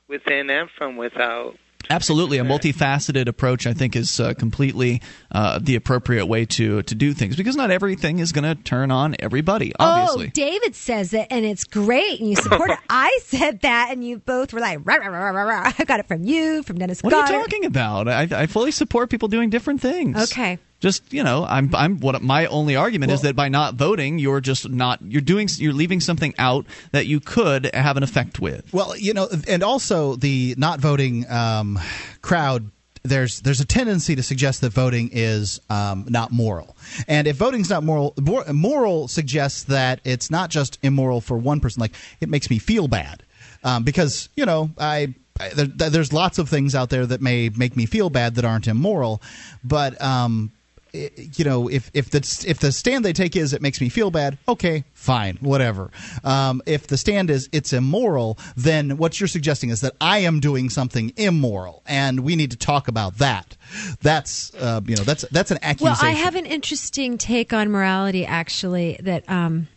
within and from without. Absolutely, a multifaceted approach I think is uh, completely uh, the appropriate way to to do things because not everything is going to turn on everybody. Obviously, Oh, David says it, and it's great, and you support it. I said that, and you both were like, rah, rah, rah, rah. I got it from you, from Dennis what are you talking about? I, I fully support people doing different things. Okay. Just you know i'm i'm what my only argument is that by not voting you're just not you're doing you're leaving something out that you could have an effect with Well, you know, and also the not voting um, crowd. There's there's a tendency to suggest that voting is um, not moral, and if voting's not moral, moral suggests that it's not just immoral for one person. Like it makes me feel bad um, because you know I. I there, there's lots of things out there that may make me feel bad that aren't immoral, but um, you know, if if the if the stand they take is it makes me feel bad, okay, fine, whatever. Um, if the stand is it's immoral, then what you're suggesting is that I am doing something immoral, and we need to talk about that. That's uh, you know that's that's an accusation. Well. I have an interesting take on morality, actually. That, um,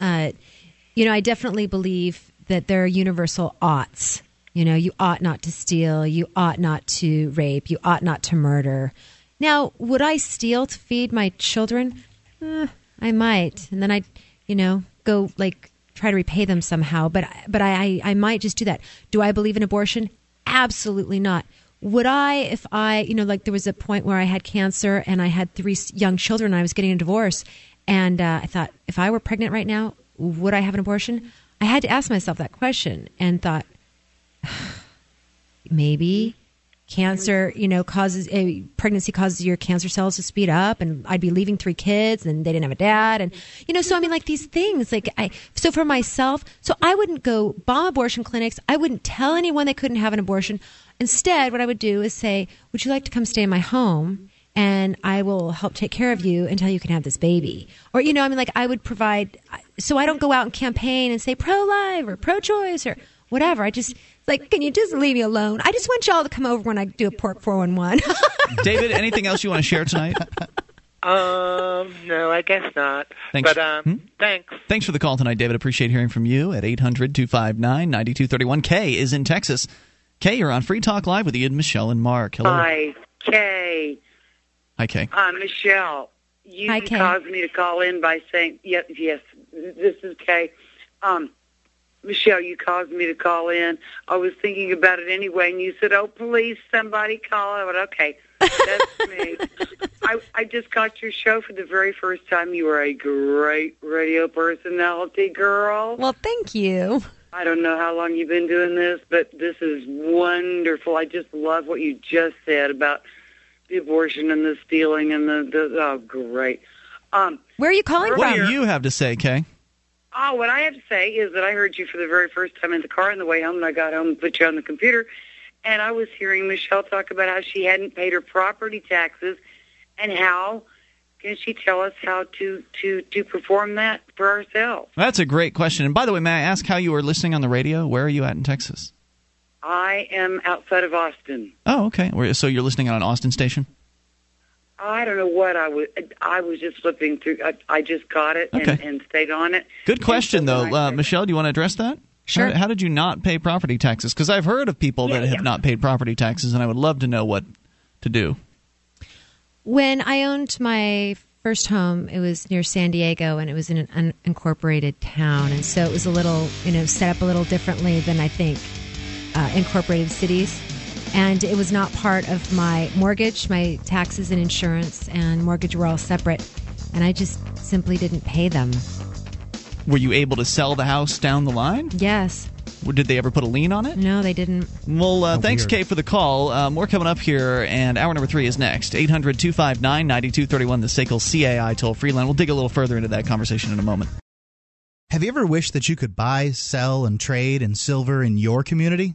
uh, you know, I definitely believe that there are universal oughts. You know, you ought not to steal, you ought not to rape, you ought not to murder. Now, would I steal to feed my children? Eh, I might, and then I, you know, go like try to repay them somehow. But but I I might just do that. Do I believe in abortion? Absolutely not. Would I, if I, you know, like there was a point where I had cancer and I had three young children and I was getting a divorce, and uh, I thought, if I were pregnant right now, would I have an abortion? I had to ask myself that question and thought, maybe cancer you know causes a pregnancy causes your cancer cells to speed up and i'd be leaving three kids and they didn't have a dad and you know so i mean like these things like i so for myself so i wouldn't go bomb abortion clinics i wouldn't tell anyone they couldn't have an abortion instead what i would do is say would you like to come stay in my home and I will help take care of you until you can have this baby. Or, you know, I mean, like, I would provide, so I don't go out and campaign and say pro life or pro choice or whatever. I just, like, can you just leave me alone? I just want y'all to come over when I do a pork 411. david anything else you want to share tonight Um, no, I guess not. Thanks. But um, Hmm? thanks. Thanks for the call tonight, David. Appreciate hearing from you at 800 259 9231. Kay is in Texas. K, you're on Free Talk Live with Ian, Michelle, and Mark. Hello. Hi, K. Hi, Kay. Uh, Michelle, you Hi, Kay. caused me to call in by saying, yes, yes, this is K. Um, Michelle, you caused me to call in. I was thinking about it anyway, and you said, oh, please, somebody call. I went, okay, that's me. I, I just got your show for the very first time. You were a great radio personality, girl. well, thank you. I don't know how long you've been doing this, but this is wonderful. I just love what you just said about the abortion and the stealing and the, the oh, great. Um, Where are you calling What from? do you have to say, Kay? Oh, what I have to say is that I heard you for the very first time in the car on the way home, and I got home and put you on the computer, and I was hearing Michelle talk about how she hadn't paid her property taxes, and how can she tell us how to to to perform that for ourselves? That's a great question. And by the way, may I ask how you are listening on the radio? Where are you at in Texas? I am outside of Austin. Oh, okay. So you're listening on an Austin station? I don't know what I was. I was just flipping through. I, I just got it and, Okay. and stayed on it. Good question, so though. Uh, Michelle, do you want to address that? Sure. How, how did you not pay property taxes? Because I've heard of people that have yeah. not paid property taxes, and I would love to know what to do. When I owned my first home, it was near San Diego and it was in an unincorporated town. And so it was a little, you know, set up a little differently than I think uh, incorporated cities. And it was not part of my mortgage, my taxes and insurance and mortgage were all separate. And I just simply didn't pay them. Were you able to sell the house down the line? Yes. Did they ever put a lien on it? No, they didn't. Well, uh, thanks, weird. Kay, for the call. Uh, more coming up here, and hour number three is next. 800 259 9231, the SACL CAI toll free line. We'll dig a little further into that conversation in a moment. Have you ever wished that you could buy, sell, and trade in silver in your community?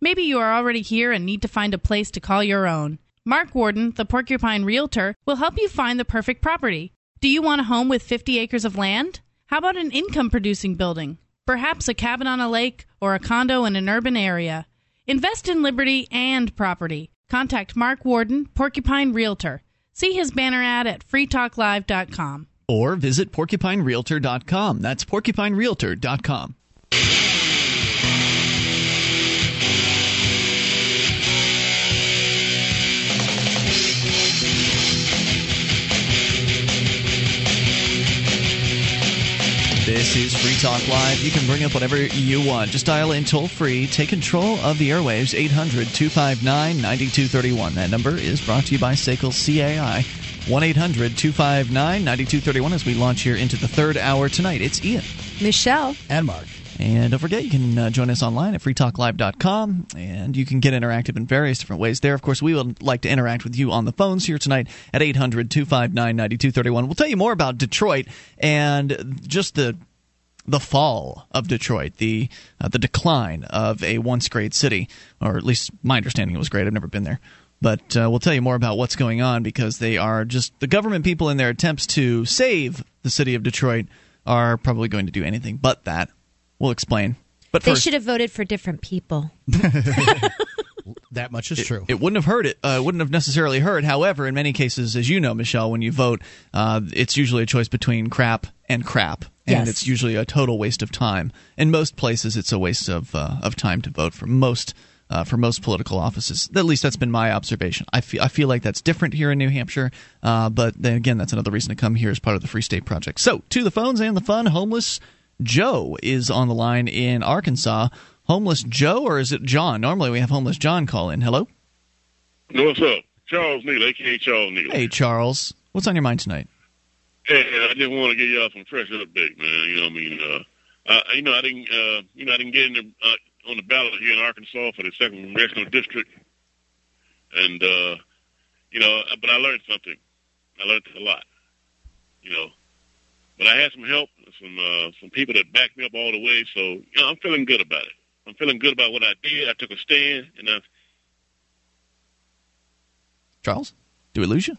Maybe you are already here and need to find a place to call your own. Mark Warden, the Porcupine Realtor, will help you find the perfect property. Do you want a home with 50 acres of land? How about an income producing building? Perhaps a cabin on a lake or a condo in an urban area. Invest in liberty and property. Contact Mark Warden, Porcupine Realtor, See his banner ad at freetalklive.com. Or visit porcupinerealtor.com. That's porcupinerealtor.com. This is Free Talk Live. You can bring up whatever you want. Just dial in toll free. Take control of the airwaves. 800 259 9231. That number is brought to you by SACL CAI. 1 800 259 9231 as we launch here into the third hour tonight. It's Ian. Michelle. And Mark. And don't forget, you can uh, join us online at freetalklive.com, and you can get interactive in various different ways there. Of course, we would like to interact with you on the phones here tonight at 800 259 9231. We'll tell you more about Detroit and just the the fall of Detroit, the uh, the decline of a once great city, or at least my understanding it was great. I've never been there. But uh, we'll tell you more about what's going on because they are just the government people in their attempts to save the city of Detroit are probably going to do anything but that. We'll explain. But they first, should have voted for different people. That much is it, true. It wouldn't have hurt it. Uh, wouldn't have necessarily hurt. However, in many cases, as you know, Michelle, when you vote, uh, it's usually a choice between crap and crap, and Yes. it's usually a total waste of time. In most places, it's a waste of uh, of time to vote for most. Uh, for most political offices, at least that's been my observation. I feel I feel like that's different here in New Hampshire, uh, but then again, that's another reason to come here as part of the Free State Project. So, to the phones and the fun. Homeless Joe is on the line in Arkansas. Homeless Joe, or is it John? Normally, we have Homeless John call in. Hello. What's up? Charles Neal, aka Charles Neal. Hey, Charles. What's on your mind tonight? Hey, I just want to give y'all some fresh update, man. You know what I mean? Uh, uh, you know, I didn't, uh, you know, I didn't get in the, uh, on the ballot here in Arkansas for the second congressional district, and uh, you know, but I learned something. I learned a lot. You know, but I had some help, some uh, some people that backed me up all the way. So you know, I'm feeling good about it. I'm feeling good about what I did. I took a stand, and I Charles? Do we lose you?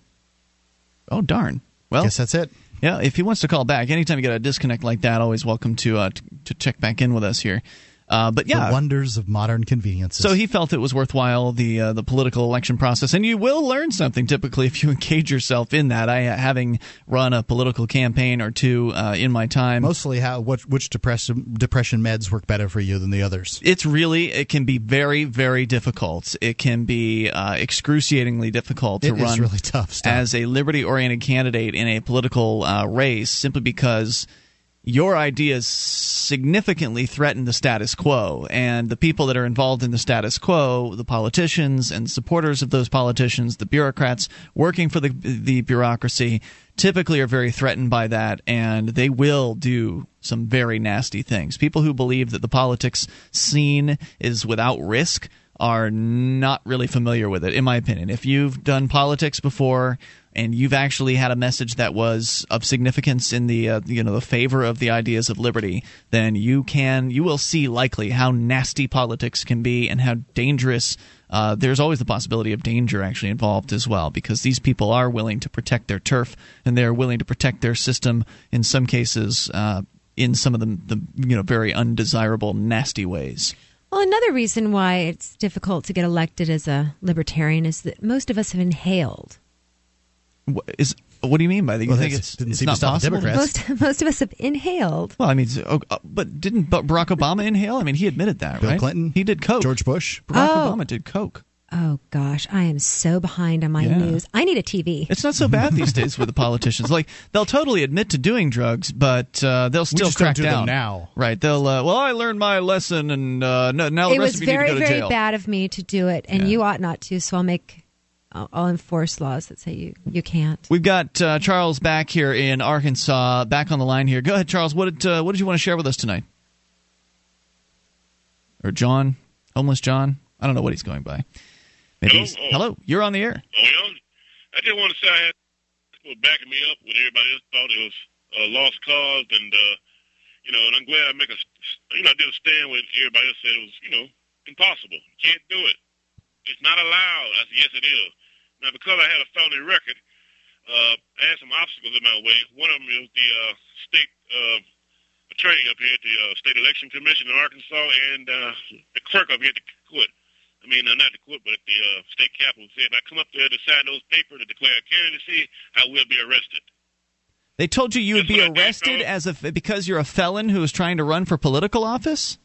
Oh, darn. Well, Guess that's it. Yeah, if he wants to call back, anytime you get a disconnect like that, always welcome to uh, to, to check back in with us here. Uh, but yeah, The wonders of modern conveniences. So he felt it was worthwhile the uh, the political election process, and you will learn something typically if you engage yourself in that. I uh, having run a political campaign or two uh, in my time, Mostly how what which depression depression meds work better for you than the others. it's really it can be very very difficult. It can be uh, excruciatingly difficult to It is run really tough stuff. as a liberty oriented candidate in a political uh, race simply because your ideas significantly threaten the status quo. And the people that are involved in the status quo the politicians and supporters of those politicians the bureaucrats working for the the bureaucracy typically are very threatened by that. And they will do some very nasty things. People who believe that the politics scene is without risk are not really familiar with it in my opinion. If you've done politics before and you've actually had a message that was of significance in the uh, you know the favor of the ideas of liberty, then you can you will see likely how nasty politics can be and how dangerous. Uh, there's always the possibility of danger actually involved as well because these people are willing to protect their turf and they're willing to protect their system in some cases uh, in some of the, the you know very undesirable nasty ways. Well, another reason why it's difficult to get elected as a libertarian is that most of us have inhaled. Wh- Is what do you mean by that? You Well, think it's, didn't it's seem to not stop the possible? Democrats. Most most of us have inhaled. Well, I mean, so- oh, uh, but didn't Barack Obama inhale? I mean, he admitted that, Bill right? Clinton, he did coke. George Bush. Barack Oh. Obama did coke. Oh gosh, I am so behind on my Yeah. news. I need a TV. It's not so bad these days with the politicians. Like they'll totally admit to doing drugs, but uh, they'll still just don't crack do them down now. Right? They'll. Uh, well, I learned my lesson, and uh, no, now the it rest of you need very to go to jail. It was very jail. bad of me to do it, and you ought not to. So I'll make I'll, I'll enforce laws that say you you can't. We've got uh, Charles back here in Arkansas, back on the line here. Go ahead, Charles. What did uh, what did you want to share with us tonight? Or John, homeless John? I don't know what he's going by. Maybe Hello? he's- Oh. hello. You're on the air. Oh, yeah. I just want to say I had people backing me up when everybody else thought it was a lost cause, and uh, you know, and I'm glad I make a, you know, I did a stand when everybody else said it was, you know, impossible. You can't do it. It's not allowed. I said, yes, it is. Now, because I had a felony record, uh, I had some obstacles in my way. One of them is the uh, state uh, attorney up here at the uh, State Election Commission in Arkansas, and uh, the clerk up here at the court. I mean, uh, not the court, but at the uh, state capitol, said if I come up there to sign those papers to declare a candidacy, I will be arrested. They told you you would be arrested as a because you're a felon who is trying to run for political office.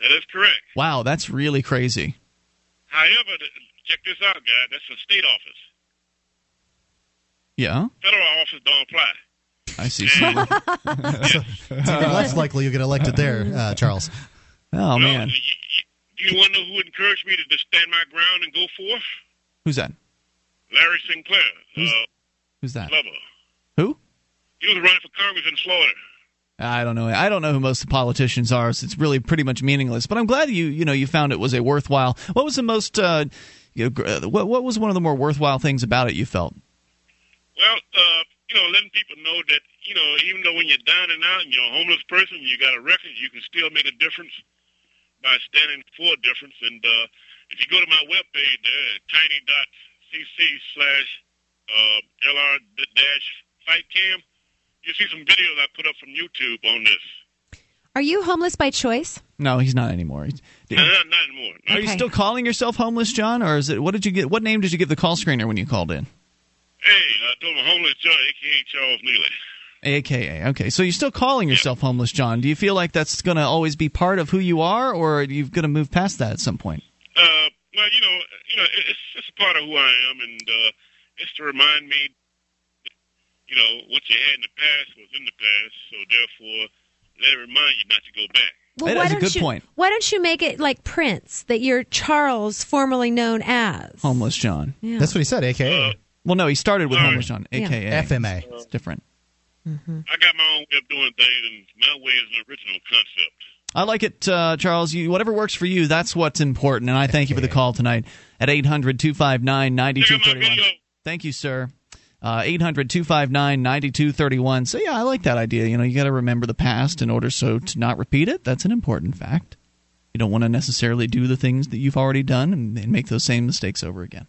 That is correct. Wow, that's really crazy. However, check this out, guy. That's a state office. Yeah, Federal office don't apply. I see. It's even less likely you get elected there, uh, Charles. Oh man, Do you want to know who encouraged me to just stand my ground and go forth? who's that? Larry Sinclair. uh, Who's that? Lover. Who? He was running for Congress in Florida. I don't know. I don't know who most of the politicians are. So it's really pretty much meaningless. But I'm glad you you know you found it was a worthwhile. What was the most? Uh, you know, uh, what what was one of the more worthwhile things about it? You felt? Well, uh, you know, letting people know that, you know, even though when you're down and out and you're a homeless person, you got a record, you can still make a difference by standing for a difference. And uh, if you go to my webpage there, tiny.cc slash uh, LR dash fight cam, you see some videos I put up from YouTube on this. Are you homeless by choice? No, he's not anymore. He's- Uh, not, not anymore. Are you still calling yourself homeless, John, or is it? What did you get? What name did you give the call screener when you called in? Hey, I told him homeless John, a.k.a. Charles Neely. AKA. Okay, so you're still calling yourself homeless, John. Do you feel like that's going to always be part of who you are, or are you going to move past that at some point? Uh, well, you know, you know, it- it's just part of who I am, and uh, it's to remind me, you know, what you had in the past was in the past. So therefore, let it remind you not to go back. Well, why don't you, Why don't you make it like Prince that you're Charles, formerly known as? Homeless John. Yeah. That's what he said, AKA. Uh, well, no, he started with homeless John, Yeah. AKA FMA. Uh, it's different. Mm-hmm. I got my own way of doing things, and my way is an original concept. I like it, uh, Charles. You, whatever works for you, that's what's important. And I thank you for the call tonight at 800 259 9231. Thank you, sir. Uh, 800 259 9231. So, yeah, I like that idea. You know, you got to remember the past in order so to not repeat it. That's an important fact. You don't want to necessarily do the things that you've already done and, and make those same mistakes over again.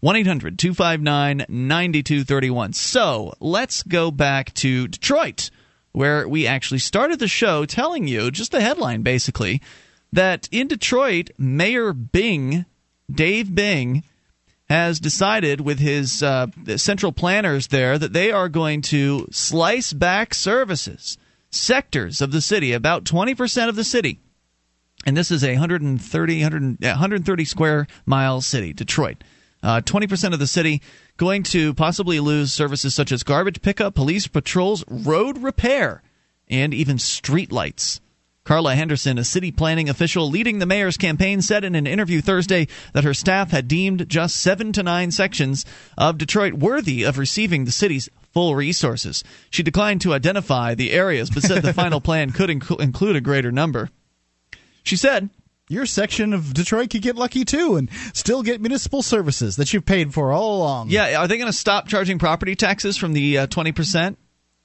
1 800 259 9231. So let's go back to Detroit, where we actually started the show telling you just the headline basically that in Detroit, Mayor Bing, Dave Bing, has decided with his uh, central planners there that they are going to slice back services, sectors of the city, about 20% of the city. And this is a 130, 100, 130 square mile city, Detroit. Uh, 20% of the city going to possibly lose services such as garbage pickup, police patrols, road repair, and even street lights. Karla Henderson, a city planning official leading the mayor's campaign, said in an interview Thursday that her staff had deemed just seven to nine sections of Detroit worthy of receiving the city's full resources. She declined to identify the areas, but said the final plan could inc- include a greater number. She said, Your section of Detroit could get lucky too and still get municipal services that you've paid for all along. Yeah, are they going to stop charging property taxes from the uh, 20%?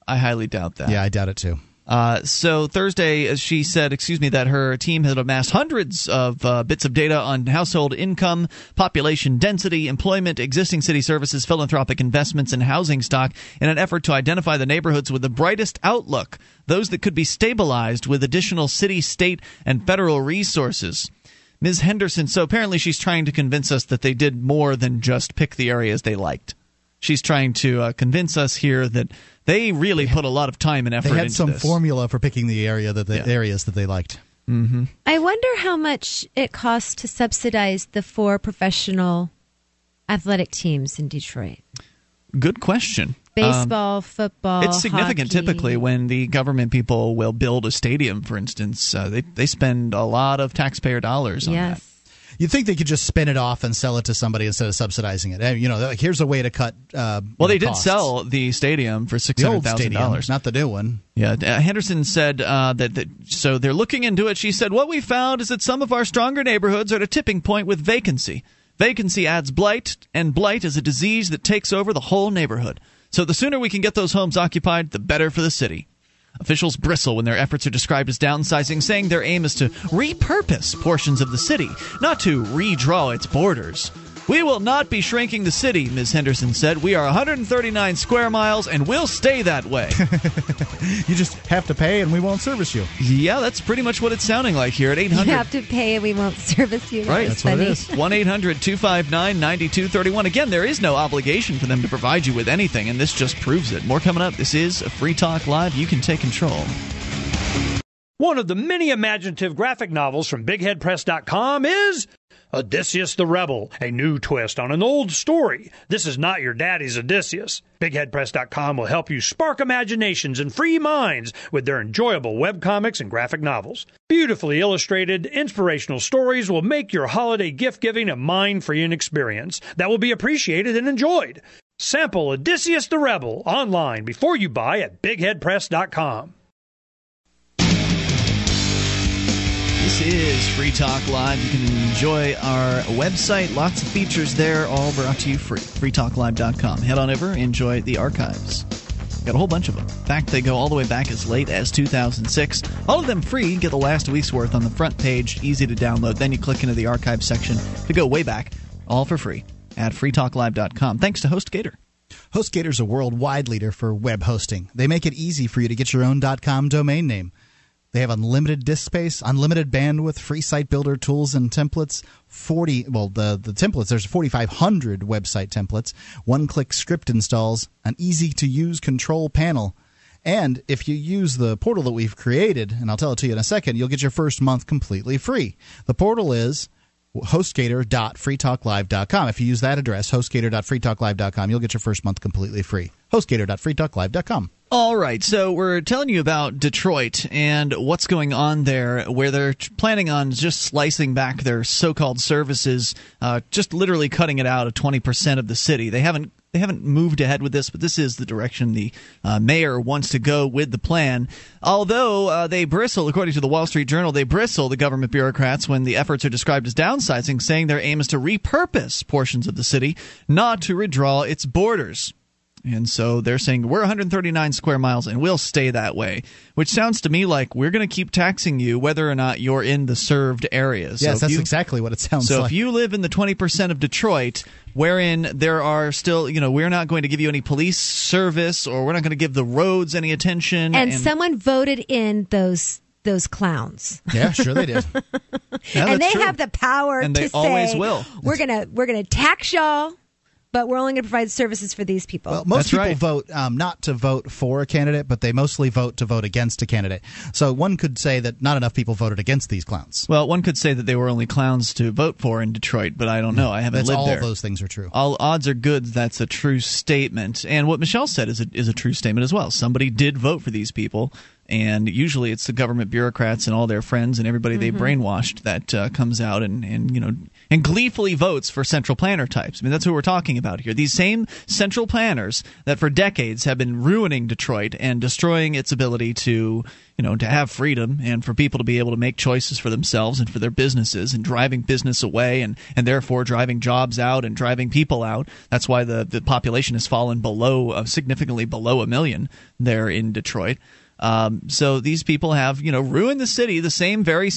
I highly doubt that. Yeah, I doubt it too. Uh, so Thursday, she said, excuse me, that her team had amassed hundreds of uh, bits of data on household income, population density, employment, existing city services, philanthropic investments, and housing stock in an effort to identify the neighborhoods with the brightest outlook, those that could be stabilized with additional city, state, and federal resources. Ms. Henderson, so apparently she's trying to convince us that they did more than just pick the areas they liked. She's trying to uh, convince us here that they really put a lot of time and effort They had into some this. formula for picking the area that the areas that they liked. Mm-hmm. I wonder how much it costs to subsidize the four professional athletic teams in Detroit. Good question. Um, Baseball, football. it's significant hockey. typically when the government people will build a stadium, for instance. Uh, they, they spend a lot of taxpayer dollars on that. You'd think they could just spin it off and sell it to somebody instead of subsidizing it. You know, like here's a way to cut. Uh, Well, they know, did costs. sell the stadium for six hundred thousand dollars. not the new one. Yeah, uh, Henderson said uh, that, that. So they're looking into it. She said, "What we found is that some of our stronger neighborhoods are at a tipping point with vacancy. Vacancy adds blight, and blight is a disease that takes over the whole neighborhood. So the sooner we can get those homes occupied, the better for the city." Officials bristle when their efforts are described as downsizing, saying their aim is to repurpose portions of the city, not to redraw its borders. We will not be shrinking the city, Ms. Henderson said. We are 139 square miles and we'll stay that way. you just have to pay and we won't service you. Yeah, that's pretty much what it's sounding like here at 800. You have to pay and we won't service you. Right. That's funny. 1 800 259 9231. Again, there is no obligation for them to provide you with anything, and this just proves it. More coming up. This is a Free Talk Live. You can take control. One of the many imaginative graphic novels from BigHeadPress.com is Odysseus the Rebel, a new twist on an old story. This is not your daddy's Odysseus. BigHeadPress.com will help you spark imaginations and free minds with their enjoyable webcomics and graphic novels. Beautifully illustrated, inspirational stories will make your holiday gift giving a mind freeing experience that will be appreciated and enjoyed. Sample Odysseus the Rebel online before you buy at BigHeadPress.com. This is Free Talk Live. You can enjoy our website. Lots of features there, all brought to you free. FreeTalkLive.com. Head on over, enjoy the archives. Got a whole bunch of them. In fact, they go all the way back as late as 2006. All of them free. Get the last week's worth on the front page, easy to download. Then you click into the archive section to go way back, all for free at freetalklive.com. Thanks to HostGator. HostGator is a worldwide leader for web hosting. They make it easy for you to get your own .com domain name. They have unlimited disk space, unlimited bandwidth, free site builder tools and templates. Forty well, the the templates. There's 4,500 website templates. One-click script installs, an easy-to-use control panel, and if you use the portal that we've created, and I'll tell it to you in a second, you'll get your first month completely free. The portal is hostgator.freetalklive.com. If you use that address, hostgator.freetalklive.com, you'll get your first month completely free. hostgator.freetalklive.com. All right, so we're telling you about Detroit and what's going on there, where they're planning on just slicing back their so-called services, uh, just literally cutting it out of 20% of the city. They haven't they haven't moved ahead with this, but this is the direction the uh, mayor wants to go with the plan. Although uh, they bristle, according to the Wall Street Journal, they bristle the government bureaucrats when the efforts are described as downsizing, saying their aim is to repurpose portions of the city, not to redraw its borders. And so they're saying we're 139 square miles and we'll stay that way, which sounds to me like we're going to keep taxing you whether or not you're in the served areas. Yes, so that's you, exactly what it sounds so like. So if you live in the 20% of Detroit wherein there are still, you know, we're not going to give you any police service or we're not going to give the roads any attention. And, someone voted in those those clowns. Yeah, sure they did. Yeah, and they true. have the power And to they say always will. we're gonna we're gonna tax y'all, but we're only gonna provide services for these people. Well, most people vote um, not to vote for a candidate, but they mostly vote to vote against a candidate. So one could say that not enough people voted against these clowns. Well, one could say that they were only clowns to vote for in Detroit, but I don't know. I haven't That's lived all there. those things are true. All odds are good. That's a true statement, and what Michelle said is a, is a true statement as well. Somebody did vote for these people, and usually it's the government bureaucrats and all their friends and everybody they Mhm. brainwashed that uh, comes out and, and you know and gleefully votes for central planner types. I mean that's who we're talking about here. These same central planners that for decades have been ruining Detroit and destroying its ability to you know to have freedom and for people to be able to make choices for themselves and for their businesses and driving business away and and therefore driving jobs out and driving people out. That's why the the population has fallen below uh, significantly below a million there in Detroit. Um, so these people have, you know, ruined the city. The same very,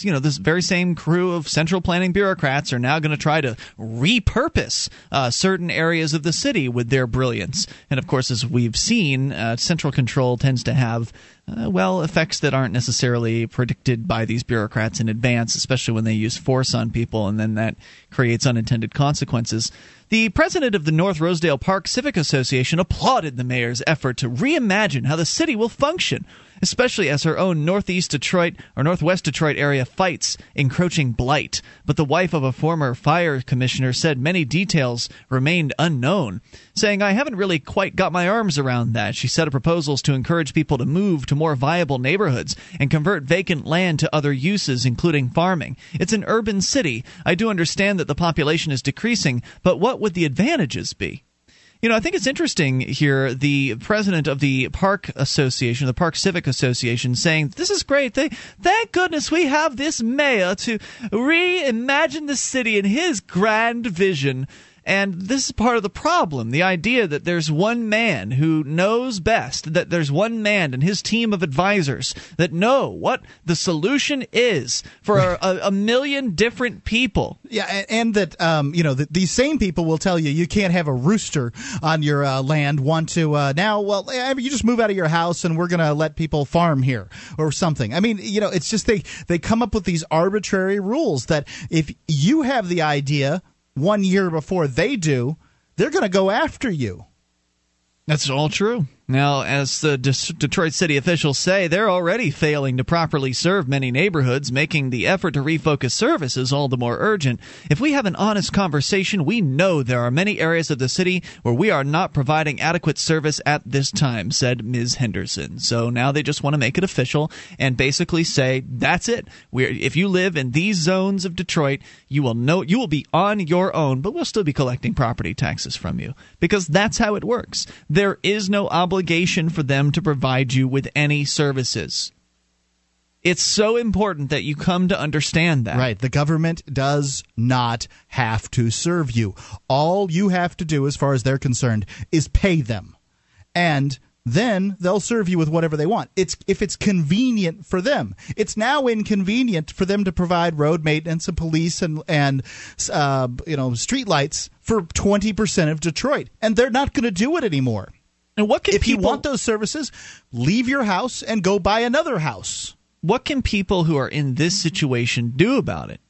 you know, this very same crew of central planning bureaucrats are now going to try to repurpose uh, certain areas of the city with their brilliance. And of course, as we've seen, uh, central control tends to have. Uh, well, effects that aren't necessarily predicted by these bureaucrats in advance, especially when they use force on people, and then that creates unintended consequences. The president of the North Rosedale Park Civic Association applauded the mayor's effort to reimagine how the city will function, especially as her own Northeast Detroit or Northwest Detroit area fights encroaching blight. But the wife of a former fire commissioner said many details remained unknown, saying, I haven't really quite got my arms around that. She set up proposals to encourage people to move to more viable neighborhoods and convert vacant land to other uses, including farming. It's an urban city. I do understand that the population is decreasing, but what would the advantages be? You know, I think it's interesting here. The president of the Park Association, the Park Civic Association, saying this is great. They, thank goodness we have this mayor to reimagine the city in his grand vision. And this is part of the problem the idea that there's one man who knows best, that there's one man and his team of advisors that know what the solution is for a, a, million different people. Yeah, and, and that um, you know that these same people will tell you you can't have a rooster on your uh, land. Want to uh, now? Well, you just move out of your house and we're going to let people farm here or something. I mean, you know, it's just they they come up with these arbitrary rules that if you have the idea one year before they do, they're going to go after you. That's all true. Now, as the Detroit city officials say, they're already failing to properly serve many neighborhoods, making the effort to refocus services all the more urgent. If we have an honest conversation, we know there are many areas of the city where we are not providing adequate service at this time, said Ms. Henderson. So now they just want to make it official and basically say, that's it. We're, if you live in these zones of Detroit, you will know you will be on your own, but we'll still be collecting property taxes from you because that's how it works. There is no obligation obligation for them to provide you with any services. It's so important that you come to understand that. Right. The government does not have to serve you. All you have to do, as far as they're concerned, is pay them. And then they'll serve you with whatever they want. It's if it's convenient for them. It's now inconvenient for them to provide road maintenance and police and and uh, you know streetlights for twenty percent of Detroit, and they're not going to do it anymore. And what can if people, you want those services, leave your house and go buy another house. What can people who are in this situation do about it?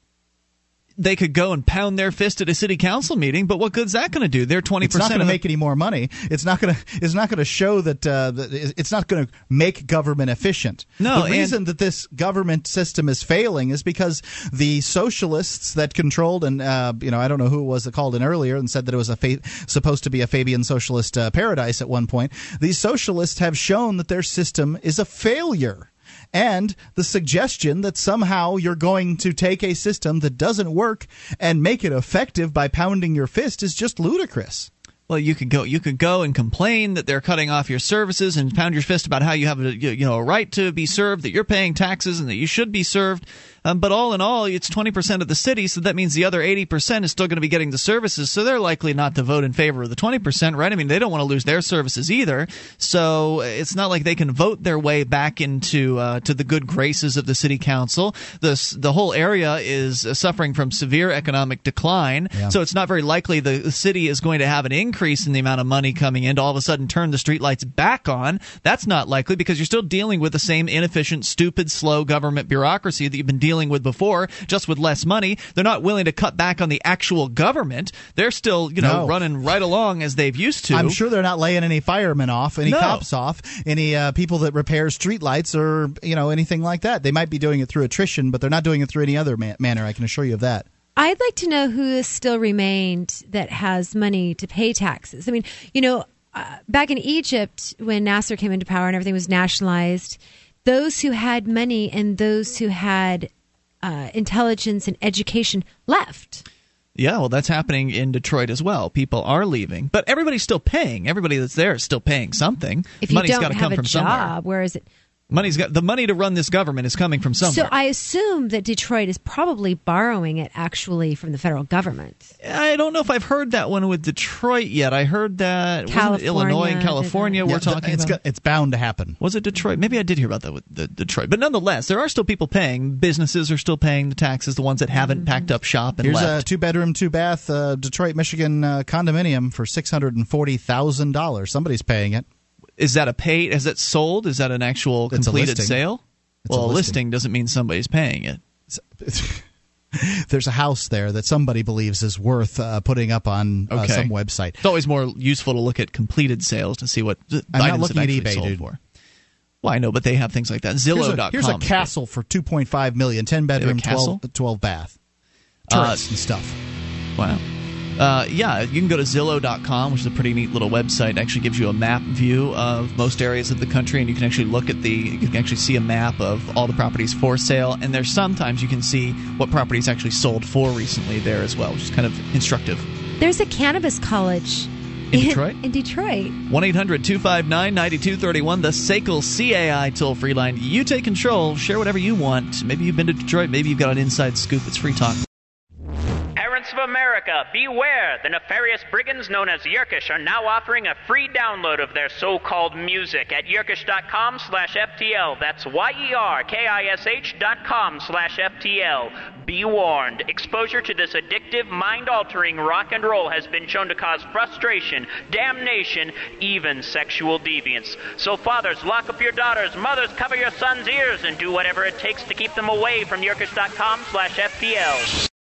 They could go and pound their fist at a city council meeting, but what good's that going to do? They're twenty percent. It's not going to make any more money. It's not going to. It's not going to show that. Uh, that it's not going to make government efficient. No, the reason that this government system is failing is because the socialists that controlled and uh, you know I don't know who it was that called in earlier and said that it was a fa- supposed to be a Fabian socialist uh, paradise at one point. These socialists have shown that their system is a failure. And the suggestion that somehow you're going to take a system that doesn't work and make it effective by pounding your fist is just ludicrous. Well, you could go. You could go and complain that they're cutting off your services and pound your fist about how you have a you know a right to be served, that you're paying taxes, and that you should be served. Um, but all in all, it's 20% of the city, so that means the other 80% is still going to be getting the services, so they're likely not to vote in favor of the 20%, right? I mean, they don't want to lose their services either, so it's not like they can vote their way back into uh, to the good graces of the city council. The, the whole area is suffering from severe economic decline, yeah. so it's not very likely the city is going to have an increase in the amount of money coming in to all of a sudden turn the streetlights back on. That's not likely because you're still dealing with the same inefficient, stupid, slow government bureaucracy that you've been dealing dealing with before, just with less money. They're not willing to cut back on the actual government. They're still, you know, no. running right along as they've used to. I'm sure they're not laying any firemen off, any no. cops off, any uh, people that repair streetlights or you know anything like that. They might be doing it through attrition, but they're not doing it through any other man- manner. I can assure you of that. I'd like to know who has still remained that has money to pay taxes. I mean, you know, uh, back in Egypt when Nasser came into power and everything was nationalized, those who had money and those who had uh, intelligence and education left. Yeah, well, that's happening in Detroit as well. People are leaving, but everybody's still paying. Everybody that's there is still paying something. If you Money's don't have a job, somewhere. where is it? Money's got the money to run this government is coming from somewhere. So I assume that Detroit is probably borrowing it actually from the federal government. I don't know if I've heard that one with Detroit yet. I heard that Illinois and California. We're talking it's about. Got, it's bound to happen. Was it Detroit? Maybe I did hear about that with the Detroit, but nonetheless, there are still people paying. Businesses are still paying the taxes. The ones that haven't mm-hmm. packed up shop and Here's left. a two bedroom, two bath uh, Detroit, Michigan uh, condominium for six hundred and forty thousand dollars. Somebody's paying it. Is that a paid? Is that sold? Is that an actual completed sale? It's well, a a listing. listing doesn't mean somebody's paying it. There's a house there that somebody believes is worth uh, putting up on uh, Okay. some website. It's always more useful to look at completed sales to see what I'm not looking at eBay, sold dude. for. Well, I know, but they have things like that. Here's Zillow.com. a, here's a castle for 2.5 million, 10 bedroom, castle? 12, 12 bath, Uh, turrets and stuff. Wow. Uh, yeah, you can go to Zillow.com, which is a pretty neat little website. It actually gives you a map view of most areas of the country, and you can actually look at the. You can actually see a map of all the properties for sale, and there's sometimes you can see what properties actually sold for recently there as well, which is kind of instructive. There's a cannabis college In Detroit? In Detroit. 1 800 259 9231, the SACL CAI toll free line. You take control, share whatever you want. Maybe you've been to Detroit, maybe you've got an inside scoop. It's free talk. America, beware! The nefarious brigands known as Yerkish are now offering a free download of their so-called music at yerkish.com slash FTL. That's Y-E-R-K-I-S-H dot com slash FTL. Be warned, exposure to this addictive, mind-altering rock and roll has been shown to cause frustration, damnation, even sexual deviance. So fathers, lock up your daughters, mothers, cover your sons' ears, and do whatever it takes to keep them away from yerkish.com slash FTL.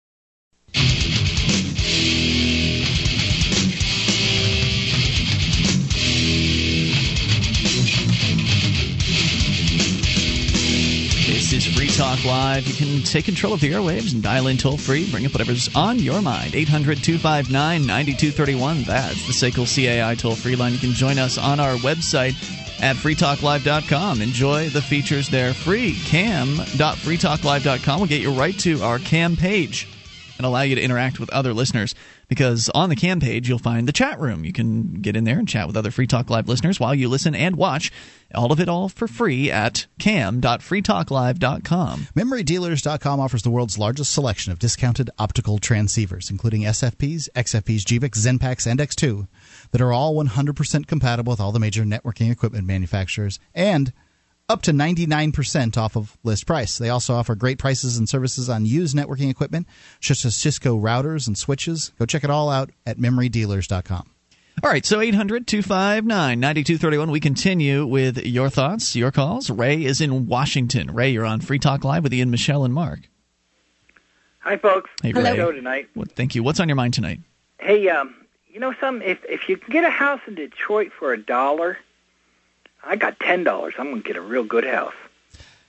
Is Free Talk Live. You can take control of the airwaves and dial in toll free. Bring up whatever's on your mind. 800 259 9231. That's the SACL CAI toll free line. You can join us on our website at freetalklive.com. Enjoy the features there free. Cam.freetalklive.com will get you right to our cam page and allow you to interact with other listeners because on the cam page you'll find the chat room. You can get in there and chat with other Free Talk Live listeners while you listen and watch. All of it all for free at cam.freetalklive.com. MemoryDealers.com offers the world's largest selection of discounted optical transceivers, including SFPs, XFPs, GBICs, XENPAKs, and X2, that are all 100% compatible with all the major networking equipment manufacturers and up to 99% off of list price. They also offer great prices and services on used networking equipment, such as Cisco routers and switches. Go check it all out at MemoryDealers.com. All right, so 800 259 9231. We continue with your thoughts, your calls. Ray is in Washington. Ray, you're on Free Talk Live with Ian, Michelle, and Mark. Hi, folks. Hey, Good Ray. show tonight. Well, thank you. What's on your mind tonight? Hey, um, you know something? If if you can get a house in Detroit for a dollar, I got ten dollars. I'm gonna get a real good house.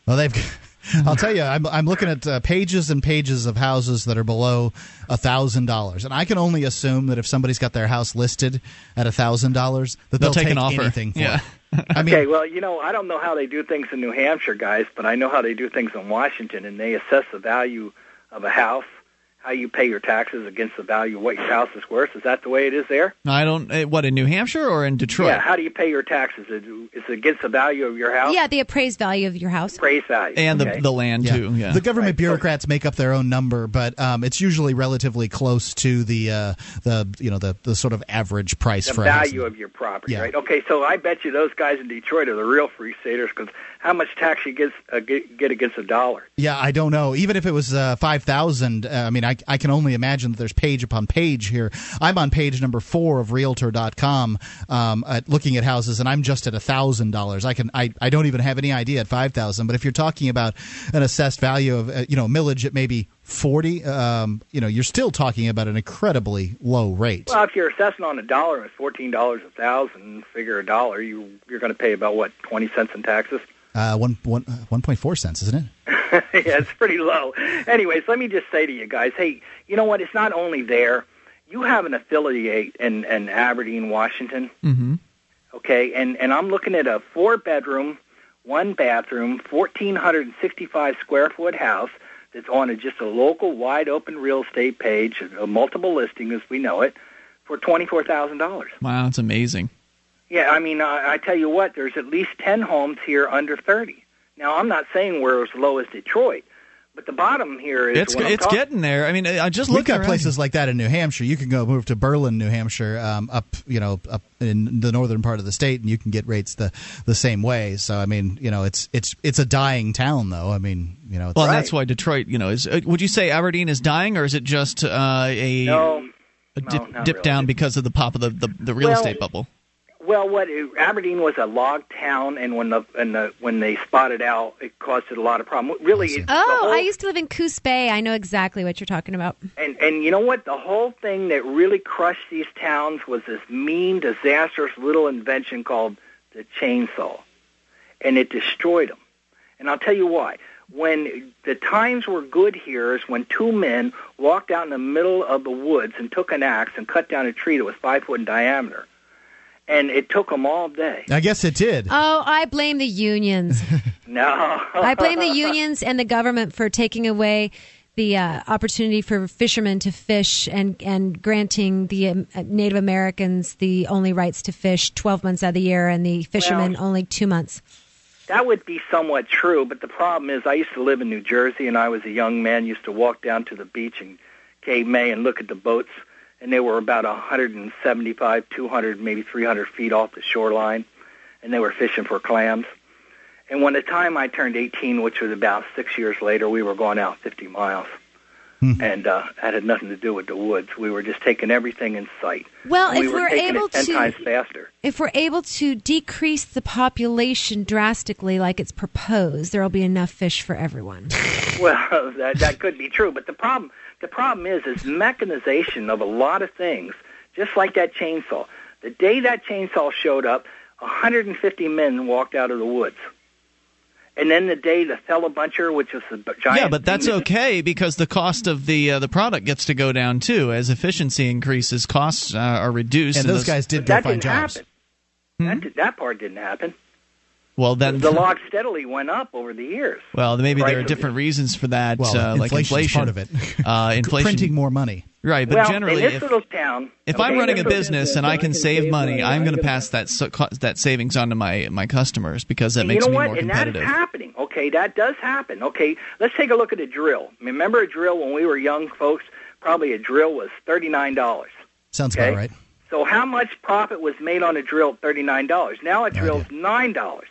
Well, they've. I'll tell you, I'm, I'm looking at uh, pages and pages of houses that are below a thousand dollars, and I can only assume that if somebody's got their house listed at a thousand dollars, that They'll they'll, take an offer. anything for Yeah. it. I mean, okay, well, you know, I don't know how they do things in New Hampshire, guys, but I know how they do things in Washington, and they assess the value of a house, how you pay your taxes against the value of what your house is worth. Is that the way it is there? I don't. eh, What, in New Hampshire or in Detroit? Yeah. How do you pay your taxes? Is it, is it against the value of your house? Yeah, the appraised value of your house. Appraised value. And okay. the, the land, too. Yeah. The government bureaucrats make up their own number, but um, it's usually relatively close to the uh, the you know the, the sort of average price the for a house. value of your property, Yeah. right? Okay, so I bet you those guys in Detroit are the real free staters because how much tax you uh, get, uh, get, against a dollar. Yeah, I don't know. Even if it was uh, five thousand, uh, I mean, I, I can only imagine that there's page upon page here. I'm on page number four of Realtor.com, um, at looking at houses, and I'm just at thousand dollars. I can I, I don't even have any idea at five thousand. But if you're talking about an assessed value of uh, you know millage, it may be 40 um, you know you're still talking about an incredibly low rate. Well if you're assessing on a dollar it's fourteen dollars a thousand. Figure a dollar you you're going to pay about what 20 cents in taxes? Uh, one, one, uh, 1.4 cents isn't it? Yeah it's pretty low. Anyways let me just say to you guys hey you know what? It's not only there. You have an affiliate in, in aberdeen washington. Mm-hmm. okay and and i'm looking at a four bedroom one bathroom 1465 square foot house that's on a, just a local wide open real estate page, a multiple listing as we know it, for twenty four thousand dollars. Wow, that's amazing. Yeah, I mean, I, I tell you what, there's at least ten homes here under thirty. Now, I'm not saying we're as low as Detroit, but the bottom here is It's what I'm it's talking- getting there. I mean, I just look at places like that in New Hampshire. You can go move to Berlin, New Hampshire, um, up you know up in the northern part of the state, and you can get rates the the same way. So I mean, you know, it's it's it's a dying town, though. I mean, you know, it's, Well, that's why Detroit, you know, is. Uh, would you say Aberdeen is dying, or is it just uh, a, No, a dip, not dip really. down because of the pop of the the, the real Well, estate bubble? Well, what Aberdeen was a log town, and when the and the when they spotted out, it caused it a lot of problem. Really, it's Oh, whole- I used to live in Coos Bay. I know exactly what you're talking about. And and you know what? The whole thing that really crushed these towns was this mean, disastrous little invention called the chainsaw, and it destroyed them. And I'll tell you why. When the times were good here is when two men walked out in the middle of the woods and took an axe and cut down a tree that was five foot in diameter, and it took them all day. I guess it did. Oh, I blame the unions. No, I blame the unions and the government for taking away the uh, opportunity for fishermen to fish and and granting the um, Native Americans the only rights to fish 12 months out of the year and the fishermen only 2 months. That would be somewhat true, but the problem is I used to live in New Jersey and I was a young man, used to walk down to the beach in Cape May and look at the boats and they were about 175, 200, maybe 300 feet off the shoreline, and they were fishing for clams. And when the time I turned 18, which was about six years later, we were going out 50 miles. And uh, that had nothing to do with the woods. We were just taking everything in sight. Well, And we if were we're able it 10 to- times faster. If we're able to decrease the population drastically, like it's proposed, there will be enough fish for everyone. Well, that that could be true, but the problem the problem is is mechanization of a lot of things, just like that chainsaw. The day that chainsaw showed up, 150 men walked out of the woods. And then the day the feller buncher, which was the b- giant yeah, but that's thing okay because the cost of the uh, the product gets to go down too as efficiency increases. Costs uh, are reduced, And those guys did But go that find didn't jobs. happen. That, did, that part didn't happen. Well, then The log steadily went up over the years. Well, maybe there are different reasons for that, Well, uh, like inflation. part of it. Uh, inflation, Printing more money. right? But well, generally, in this if, little town, if okay, I'm running a little- business and I can save money, I'm going to pass that so, that savings on to my my customers because that And makes you know me what? more and that's competitive. happening. Okay, that does happen. Okay, let's take a look at a drill. Remember a drill when we were young folks? Probably a drill was thirty nine dollars. Sounds Okay. about right. So how much profit was made on a drill at thirty nine dollars? Now a drill's nine dollars.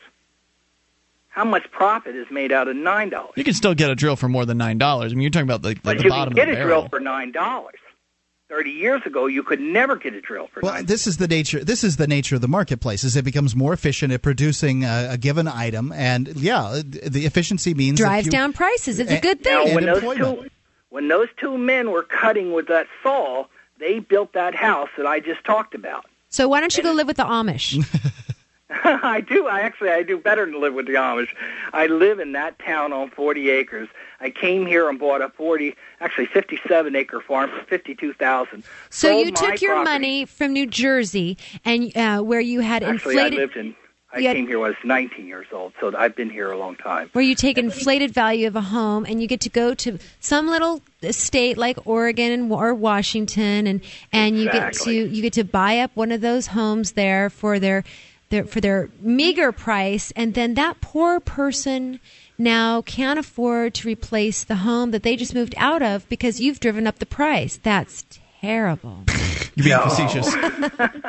How much profit is made out of nine dollars? You can still get a drill for more than nine dollars. I mean, you're talking about like the, But the you bottom can get of a the drill for nine dollars. Thirty years ago, you could never get a drill for Well, nine. this is the nature. This is the nature of the marketplace. Is it becomes more efficient at producing a, a given item, and yeah, the efficiency means Drives you- down prices. It's a good thing. Now, when those employment. two when those two men were cutting with that saw, they built that house that I just talked about. So why don't you go live with the Amish? I do. I actually I do better than live with the Amish. I live in that town on 40 acres. I came here and bought a 40, actually 57 acre farm for 52,000. So Sold you took your property. money from New Jersey and uh, where you had Actually, I inflated. lived in. I had- came here when I was 19 years old, so I've been here a long time. where you take inflated value of a home and you get to go to some little state like Oregon and or Washington and and you get to you get to buy up one of those homes there for their their for their meager price and then that poor person now can't afford to replace the home that they just moved out of because you've driven up the price. That's terrible. You're being facetious.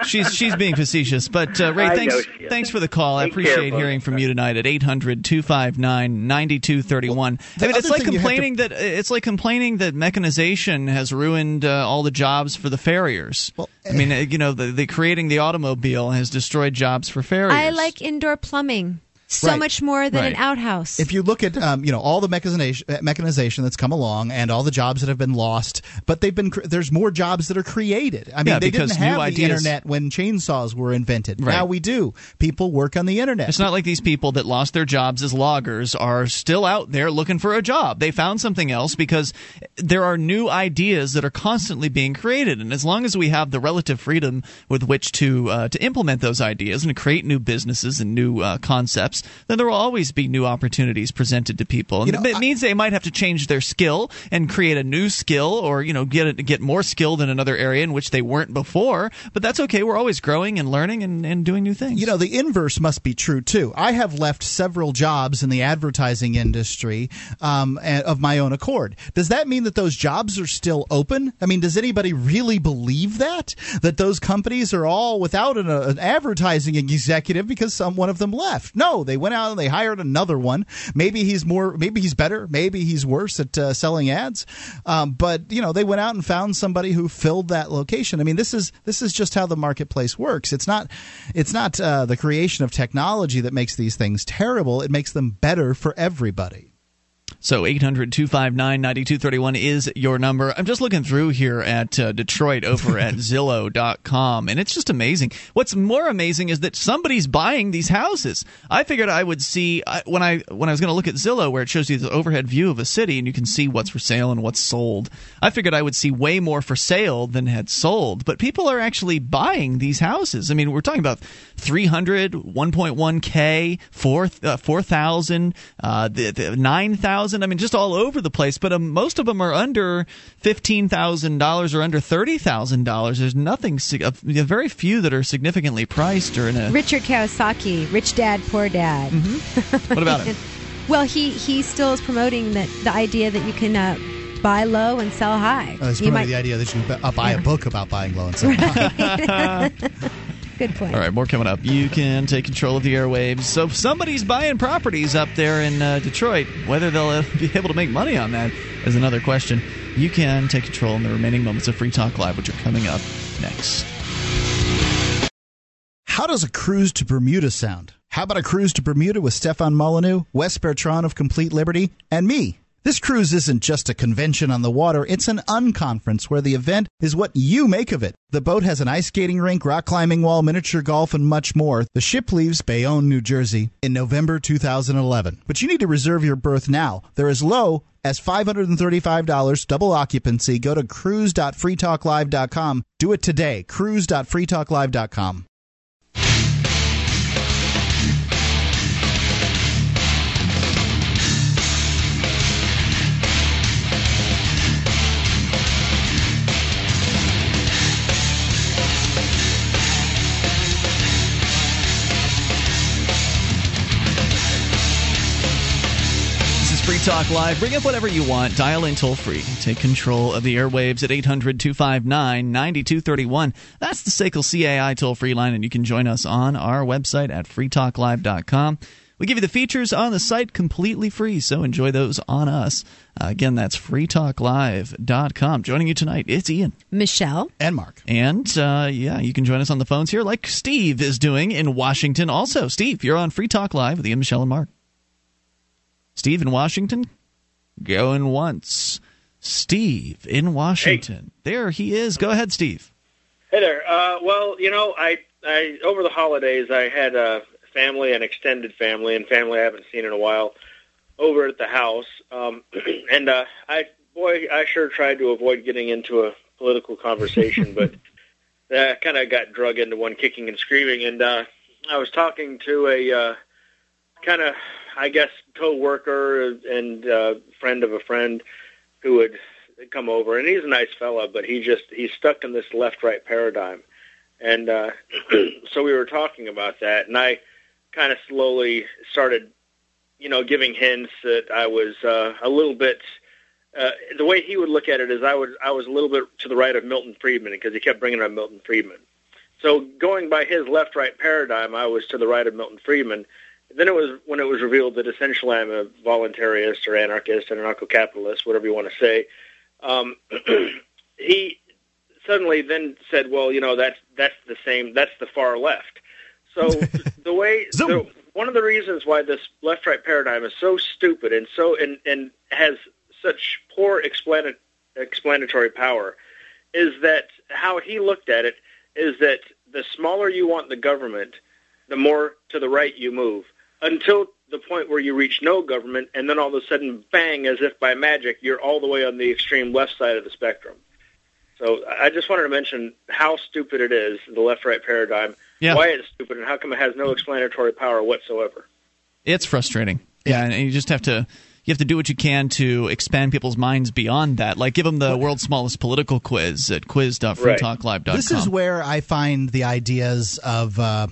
she's she's being facetious. But uh, Ray, I thanks know she is. thanks for the call. I Take care, appreciate folks. hearing from you tonight at 800-259-9231. the I mean, it's like thing you have to- complaining that it's like complaining that mechanization has ruined uh, all the jobs for the farriers. I mean, uh, you know, the, the creating the automobile has destroyed jobs for farriers. I like indoor plumbing so Right. much more than an outhouse. If you look at um, you know all the mechanization, mechanization that's come along and all the jobs that have been lost, but they've been cr- there's more jobs that are created. I mean, Yeah, they because didn't new have the ideas- internet when chainsaws were invented. Right. Now we do. People work on the internet. It's not like these people that lost their jobs as loggers are still out there looking for a job. They found something else because there are new ideas that are constantly being created, and as long as we have the relative freedom with which to uh, to implement those ideas and to create new businesses and new uh, concepts, then there will always be new opportunities presented to people. And You know, it means they might have to change their skill and create a new skill, or you know, get get more skilled in another area in which they weren't before. But that's okay. We're always growing and learning and, and doing new things. You know, the inverse must be true too. I have left several jobs in the advertising industry um, of my own accord. Does that mean that those jobs are still open? I mean, does anybody really believe that that those companies are all without an, an advertising executive because some one of them left? No, they went out and they hired another one. Maybe he's more, maybe he's better, maybe he's worse at uh, selling ads. Um, but you know, they went out and found somebody who filled that location. I mean, this is this is just how the marketplace works. It's not it's not uh, the creation of technology that makes these things terrible. It makes them better for everybody. So 800 259 9231 is your number. I'm just looking through here at uh, Detroit over at Zillow.com, and it's just amazing. What's more amazing is that somebody's buying these houses. I figured I would see I, when I when I was going to look at Zillow, where it shows you the overhead view of a city and you can see what's for sale and what's sold. I figured I would see way more for sale than had sold, but people are actually buying these houses. I mean, we're talking about 300, 1.1k, 4 uh, 4,000, uh, the, the 9,000. I mean, just all over the place. But um, most of them are under fifteen thousand dollars or under thirty thousand dollars. There's nothing, sig- uh, very few that are significantly priced or in a. Richard Kiyosaki, Rich Dad, Poor Dad. What about it? well, he he still is promoting that the idea that you can uh, buy low and sell high. Uh, it's probably might- the idea that you bu- uh, buy a book about buying low and selling high. Good point. All right, more coming up. You can take control of the airwaves. So if somebody's buying properties up there in uh, Detroit, whether they'll uh, be able to make money on that is another question. You can take control in the remaining moments of Free Talk Live, which are coming up next. How does a cruise to Bermuda sound? How about a cruise to Bermuda with Stefan Molyneux, Wes Bertrand of Complete Liberty, and me? This cruise isn't just a convention on the water, it's an unconference where the event is what you make of it. The boat has an ice skating rink, rock climbing wall, miniature golf, and much more. The ship leaves Bayonne, New Jersey in November 2011. But you need to reserve your berth now. They're as low as $535 double occupancy. Go to cruise.freetalklive.com. Do it today. cruise.freetalklive.com. Free Talk Live. Bring up whatever you want. Dial in toll free. Take control of the airwaves at 800 259 9231. That's the SACL CAI toll free line, and you can join us on our website at freetalklive.com. We give you the features on the site completely free, so enjoy those on us. Uh, again, that's freetalklive.com. Joining you tonight, it's Ian. Michelle. And Mark. And uh, yeah, you can join us on the phones here, like Steve is doing in Washington. Also, Steve, you're on Free Talk Live with Ian, Michelle, and Mark. Steve in Washington, going once. Steve in Washington. There he is. Go ahead, Steve. Hey there. Uh, well, you know, I, I over the holidays I had a family, an extended family, and family I haven't seen in a while over at the house. Um, and uh, I, boy, I sure tried to avoid getting into a political conversation, but I kind of got drug into one, kicking and screaming. And uh, I was talking to a uh, kind of, I guess, co-worker and uh, friend of a friend who had come over, and he's a nice fella, but he just he's stuck in this left-right paradigm. And uh, so we were talking about that, and I kind of slowly started, you know, giving hints that I was uh, a little bit. Uh, the way he would look at it is I would I was a little bit to the right of Milton Friedman because he kept bringing up Milton Friedman. So going by his left-right paradigm, I was to the right of Milton Friedman. Then it was when it was revealed that essentially I'm a voluntarist or anarchist and anarcho-capitalist, whatever you want to say. Um, he suddenly then said, "Well, you know that's that's the same. That's the far left." So the way the, one of the reasons why this left-right paradigm is so stupid and so and and has such poor explanat- explanatory power is that how he looked at it is that the smaller you want the government, the more to the right you move until the point where you reach no government, and then all of a sudden, bang, as if by magic, you're all the way on the extreme left side of the spectrum. So I just wanted to mention how stupid it is, the left-right paradigm, Yeah. why it's stupid, and how come it has no explanatory power whatsoever. It's frustrating. Yeah, and you just have to you have to do what you can to expand people's minds beyond that. Like give them the world's smallest political quiz at quiz.freetalklive.com. This is where I find the ideas of, uh,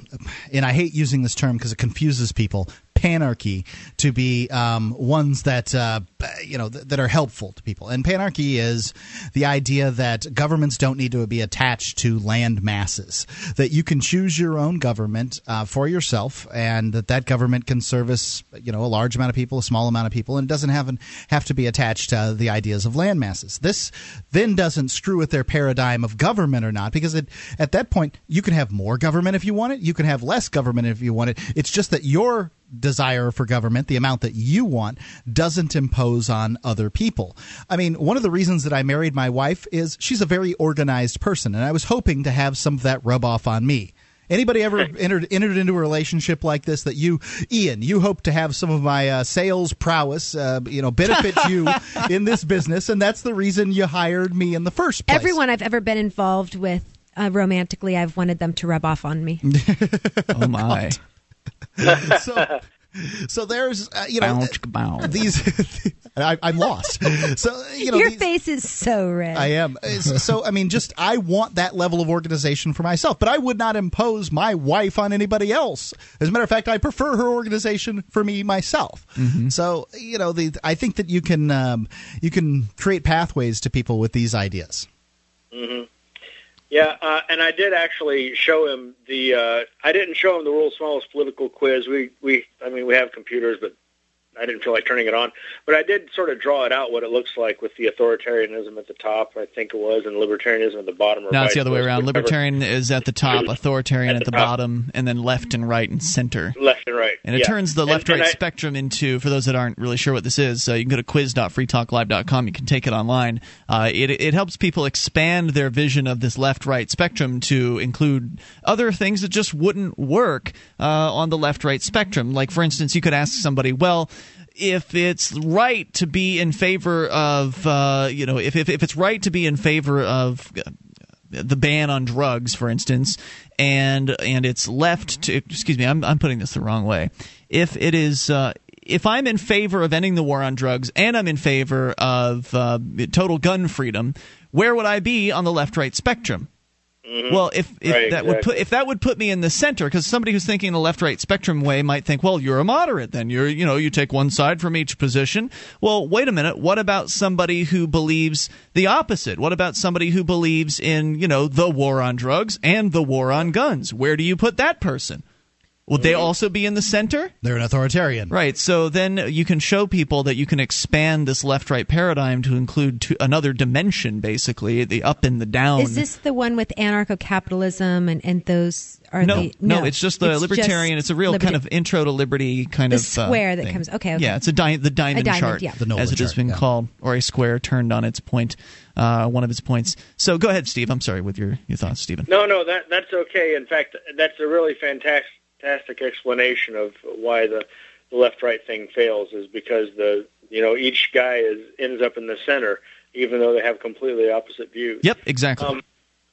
and I hate using this term because it confuses people. Panarchy to be um, ones that uh, you know th- that are helpful to people, and panarchy is the idea that governments don't need to be attached to land masses. That you can choose your own government uh, for yourself, and that that government can service you know a large amount of people, a small amount of people, and it doesn't have have to be attached to the ideas of land masses. This then doesn't screw with their paradigm of government or not, because it, at that point you can have more government if you want it, you can have less government if you want it. It's just that your desire for government, the amount that you want, doesn't impose on other people. I mean, one of the reasons that I married my wife is she's a very organized person, and I was hoping to have some of that rub off on me. Anybody ever entered entered into a relationship like this that you, Ian, you hope to have some of my uh, sales prowess, uh, you know, benefit you in this business, and that's the reason you hired me in the first place. Everyone I've ever been involved with uh, romantically, I've wanted them to rub off on me. oh my. so So there's, uh, you know, Bounce, bounce. these. I, I'm lost. So you know, Your these- face is so red. I am. So I mean, just I want that level of organization for myself, but I would not impose my wife on anybody else. As a matter of fact, I prefer her organization for me myself. So you know, the I think that you can um, you can create pathways to people with these ideas. hmm Yeah, uh, and I did actually show him the. Uh, I didn't show him the world's smallest political quiz. We we I mean we have computers, but I didn't feel like turning it on. But I did sort of draw it out what it looks like with the authoritarianism at the top, I think it was, and libertarianism at the bottom. Or No, it's the other way around. whichever. Libertarian is at the top, authoritarian At at the the bottom, and then left and right and center. left and right, And it yeah. turns the left right spectrum into, for those that aren't really sure what this is, uh, you can go to quiz.freetalklive.com. You can take it online. Uh, it, it helps people expand their vision of this left right spectrum to include other things that just wouldn't work uh, on the left right spectrum. Like, for instance, you could ask somebody, well, if it's right to be in favor of, uh, you know, if, if, if it's right to be in favor of uh, the ban on drugs, for instance, and and it's left to excuse me, I'm I'm putting this the wrong way. If it is. Uh, if I'm in favor of ending the war on drugs and I'm in favor of uh, total gun freedom, where would I be on the left-right spectrum? Mm-hmm. Well, if, if Right, that would put if that would put me in the center, because somebody who's thinking the left-right spectrum way might think, well, you're a moderate, then you're you know you take one side from each position. Well, wait a minute. What about somebody who believes the opposite? What about somebody who believes in you know the war on drugs and the war on guns? Where do you put that person? Would they also be in the center? They're an authoritarian. Right. So then you can show people that you can expand this left right paradigm to include to another dimension, basically, the up and the down. Is this the one with anarcho capitalism and, and those are no, the no, it's just the it's libertarian. just it's a real liberta- kind of intro to liberty kind The of uh, square that thing. comes- okay, okay. Yeah, it's a di- the diamond, diamond, chart, yeah. The Nolan as it has chart, been yeah. called, or a square turned on its point, uh, one of its points. So go ahead, Steve. I'm sorry with your, your thoughts, Stephen. No, no, that that's okay. In fact, that's a really fantastic, fantastic explanation of why the, the left-right thing fails is because the you know each guy is ends up in the center, even though they have completely opposite views. Yep, exactly. Um,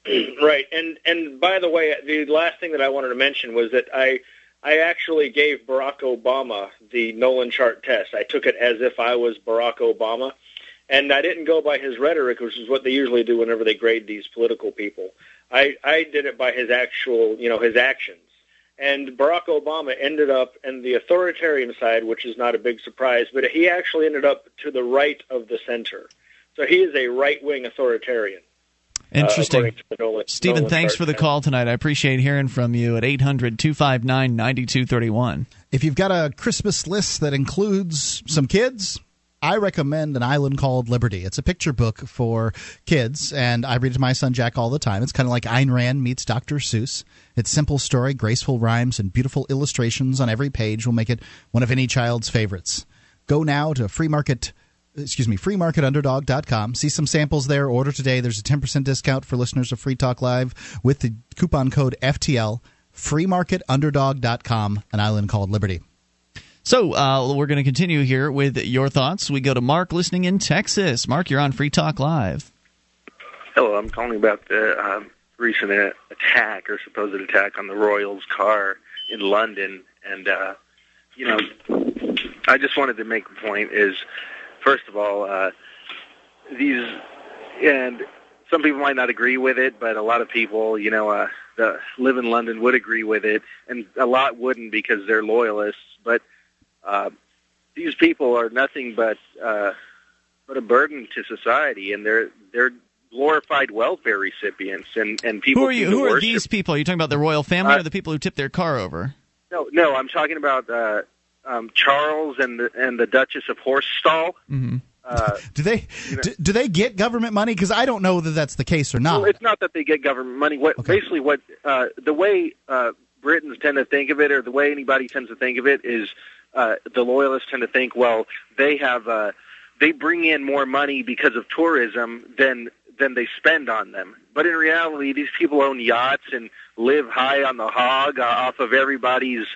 right, and and by the way, the last thing that I wanted to mention was that I I actually gave Barack Obama the Nolan chart test. I took it as if I was Barack Obama, and I didn't go by his rhetoric, which is what they usually do whenever they grade these political people. I I did it by his actual, you know, his actions. And Barack Obama ended up in the authoritarian side, which is not a big surprise, but he actually ended up to the right of the center. So he is a right-wing authoritarian. uh, Interesting. according to the Nolan- Stephen, Nolan thanks for the test. call tonight. I appreciate hearing from you at 800 259 9231. If you've got a Christmas list that includes some kids, I recommend An Island Called Liberty. It's a picture book for kids, and I read it to my son Jack all the time. It's kind of like Ayn Rand meets Dr. Seuss. Its simple story, graceful rhymes, and beautiful illustrations on every page will make it one of any child's favorites. Go now to free market excuse me, freemarketunderdog.com. See some samples there. Order today. There's a 10% discount for listeners of Free Talk Live with the coupon code FTL. Freemarketunderdog.com, an island called Liberty. So uh, we're going to continue here with your thoughts. We go to Mark listening in Texas. Mark, you're on Free Talk Live. Hello, I'm calling about the uh, recent attack or supposed attack on the Royals car in London, and uh, you know, I just wanted to make a point. Is first of all, uh, these and some people might not agree with it, but a lot of people, you know, uh, that live in London would agree with it, and a lot wouldn't because they're loyalists. But uh, these people are nothing but uh, but a burden to society, and they're they're glorified welfare recipients, and and people who are you? Who are worship these people? Are you talking about the royal family Uh, or the people who tipped their car over? No, no, I'm talking about uh, um, Charles and the and the Duchess of Horsestall. Mm-hmm. Uh, Do they you know- do, do they get government money? Because I don't know that that's the case or not. Well, it's not that they get government money. What basically what uh, the way uh, Britons tend to think of it, or the way anybody tends to think of it, is uh, the loyalists tend to think, well, they have uh, they bring in more money because of tourism than than they spend on them. But in reality, these people own yachts and live high on the hog uh, off of everybody's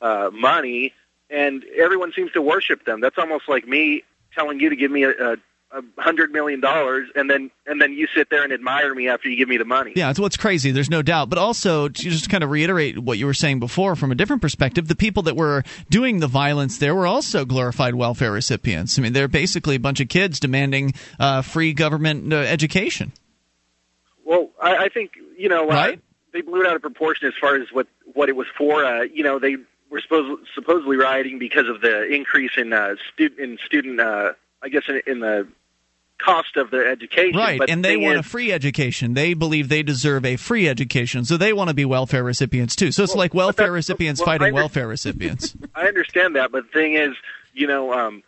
uh, money, and everyone seems to worship them. That's almost like me telling you to give me a, a, a hundred million dollars, and then and then you sit there and admire me after you give me the money. Yeah, it's what's crazy. There's no doubt. But also, to just kind of reiterate what you were saying before from a different perspective, the people that were doing the violence there were also glorified welfare recipients. I mean, they're basically a bunch of kids demanding uh, free government uh, education. Well, I, I think you know, Right. uh, they blew it out of proportion as far as what what it was for. Uh, you know, they were supposed supposedly rioting because of the increase in uh, student in student, uh, I guess, in, in the cost of the education. Right, But and the they want is, a free education. They believe they deserve a free education, so they want to be welfare recipients too. So it's like welfare recipients well, fighting under- welfare recipients. I understand that, but the thing is, you know, um,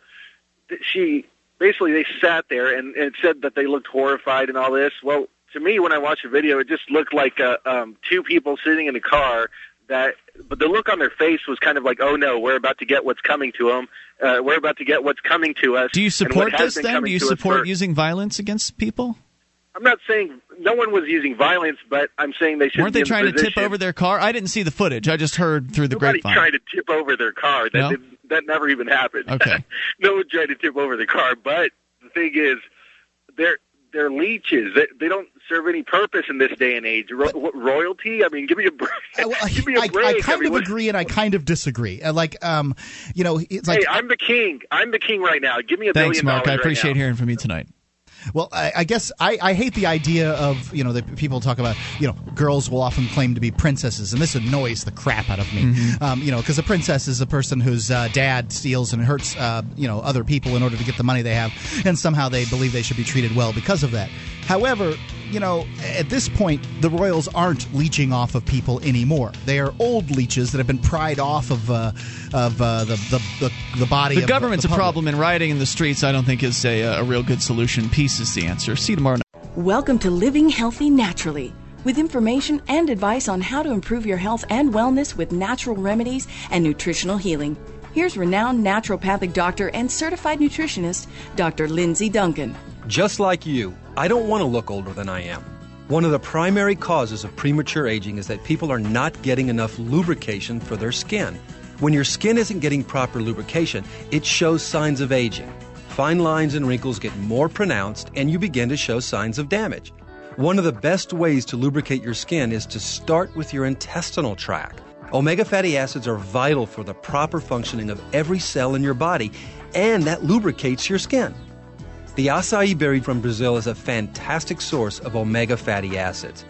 th- she basically they sat there and, and said that they looked horrified and all this. Well, to me, when I watched the video, it just looked like uh, um, two people sitting in a car. That, but the look on their face was kind of like, "Oh no, we're about to get what's coming to them. Uh, we're about to get what's coming to us." Do you support this then? Do you support using violence against people? I'm not saying no one was using violence, but I'm saying they should. Weren't they trying to tip over their car? I didn't see the footage. I just heard through the Nobody grapevine. tried to tip over their car. That No? did, that never even happened. Okay. no one tried to tip over the car. But the thing is, they're they're leeches. They, they don't serve any purpose in this day and age. Ro- what, royalty? I mean, give me a break. give me a I, break. I kind mean, of agree and I kind of disagree. Uh, like, um, you know, it's like hey, I'm the king. I'm the king right now. Give me a Thanks, billion Mark. I dollars right appreciate now. hearing from you tonight. Well, I, I guess I, I hate the idea of you know that people talk about you know girls will often claim to be princesses, and this annoys the crap out of me. Mm-hmm. Um, you know, because a princess is a person whose uh, dad steals and hurts uh, you know other people in order to get the money they have, and somehow they believe they should be treated well because of that. However, you know, at this point, the royals aren't leeching off of people anymore. They are old leeches that have been pried off of uh, of uh, the, the the the body. The of government's the a problem, and rioting in the streets, I don't think, is a, a real good solution. Peace is the answer. See you tomorrow night. Welcome to Living Healthy Naturally, with information and advice on how to improve your health and wellness with natural remedies and nutritional healing. Here's renowned naturopathic doctor and certified nutritionist, Dr. Lindsay Duncan. Just like you, I don't want to look older than I am. One of the primary causes of premature aging is that people are not getting enough lubrication for their skin. When your skin isn't getting proper lubrication, it shows signs of aging. Fine lines and wrinkles get more pronounced, and you begin to show signs of damage. One of the best ways to lubricate your skin is to start with your intestinal tract. Omega fatty acids are vital for the proper functioning of every cell in your body, and that lubricates your skin. The acai berry from Brazil is a fantastic source of omega fatty acids.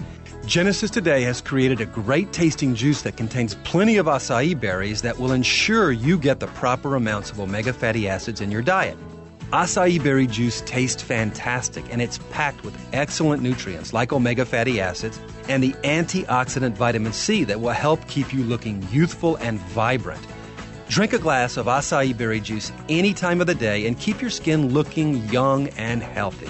Genesis Today has created a great tasting juice that contains plenty of acai berries that will ensure you get the proper amounts of omega fatty acids in your diet. Acai berry juice tastes fantastic and it's packed with excellent nutrients like omega fatty acids and the antioxidant vitamin C that will help keep you looking youthful and vibrant. Drink a glass of acai berry juice any time of the day and keep your skin looking young and healthy.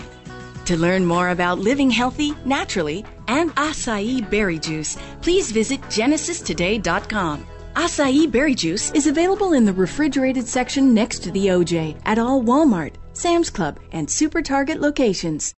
To learn more about living healthy, naturally, and acai berry juice, please visit genesistoday.com. Acai berry juice is available in the refrigerated section next to the OJ at all Walmart, Sam's Club, and Super Target locations.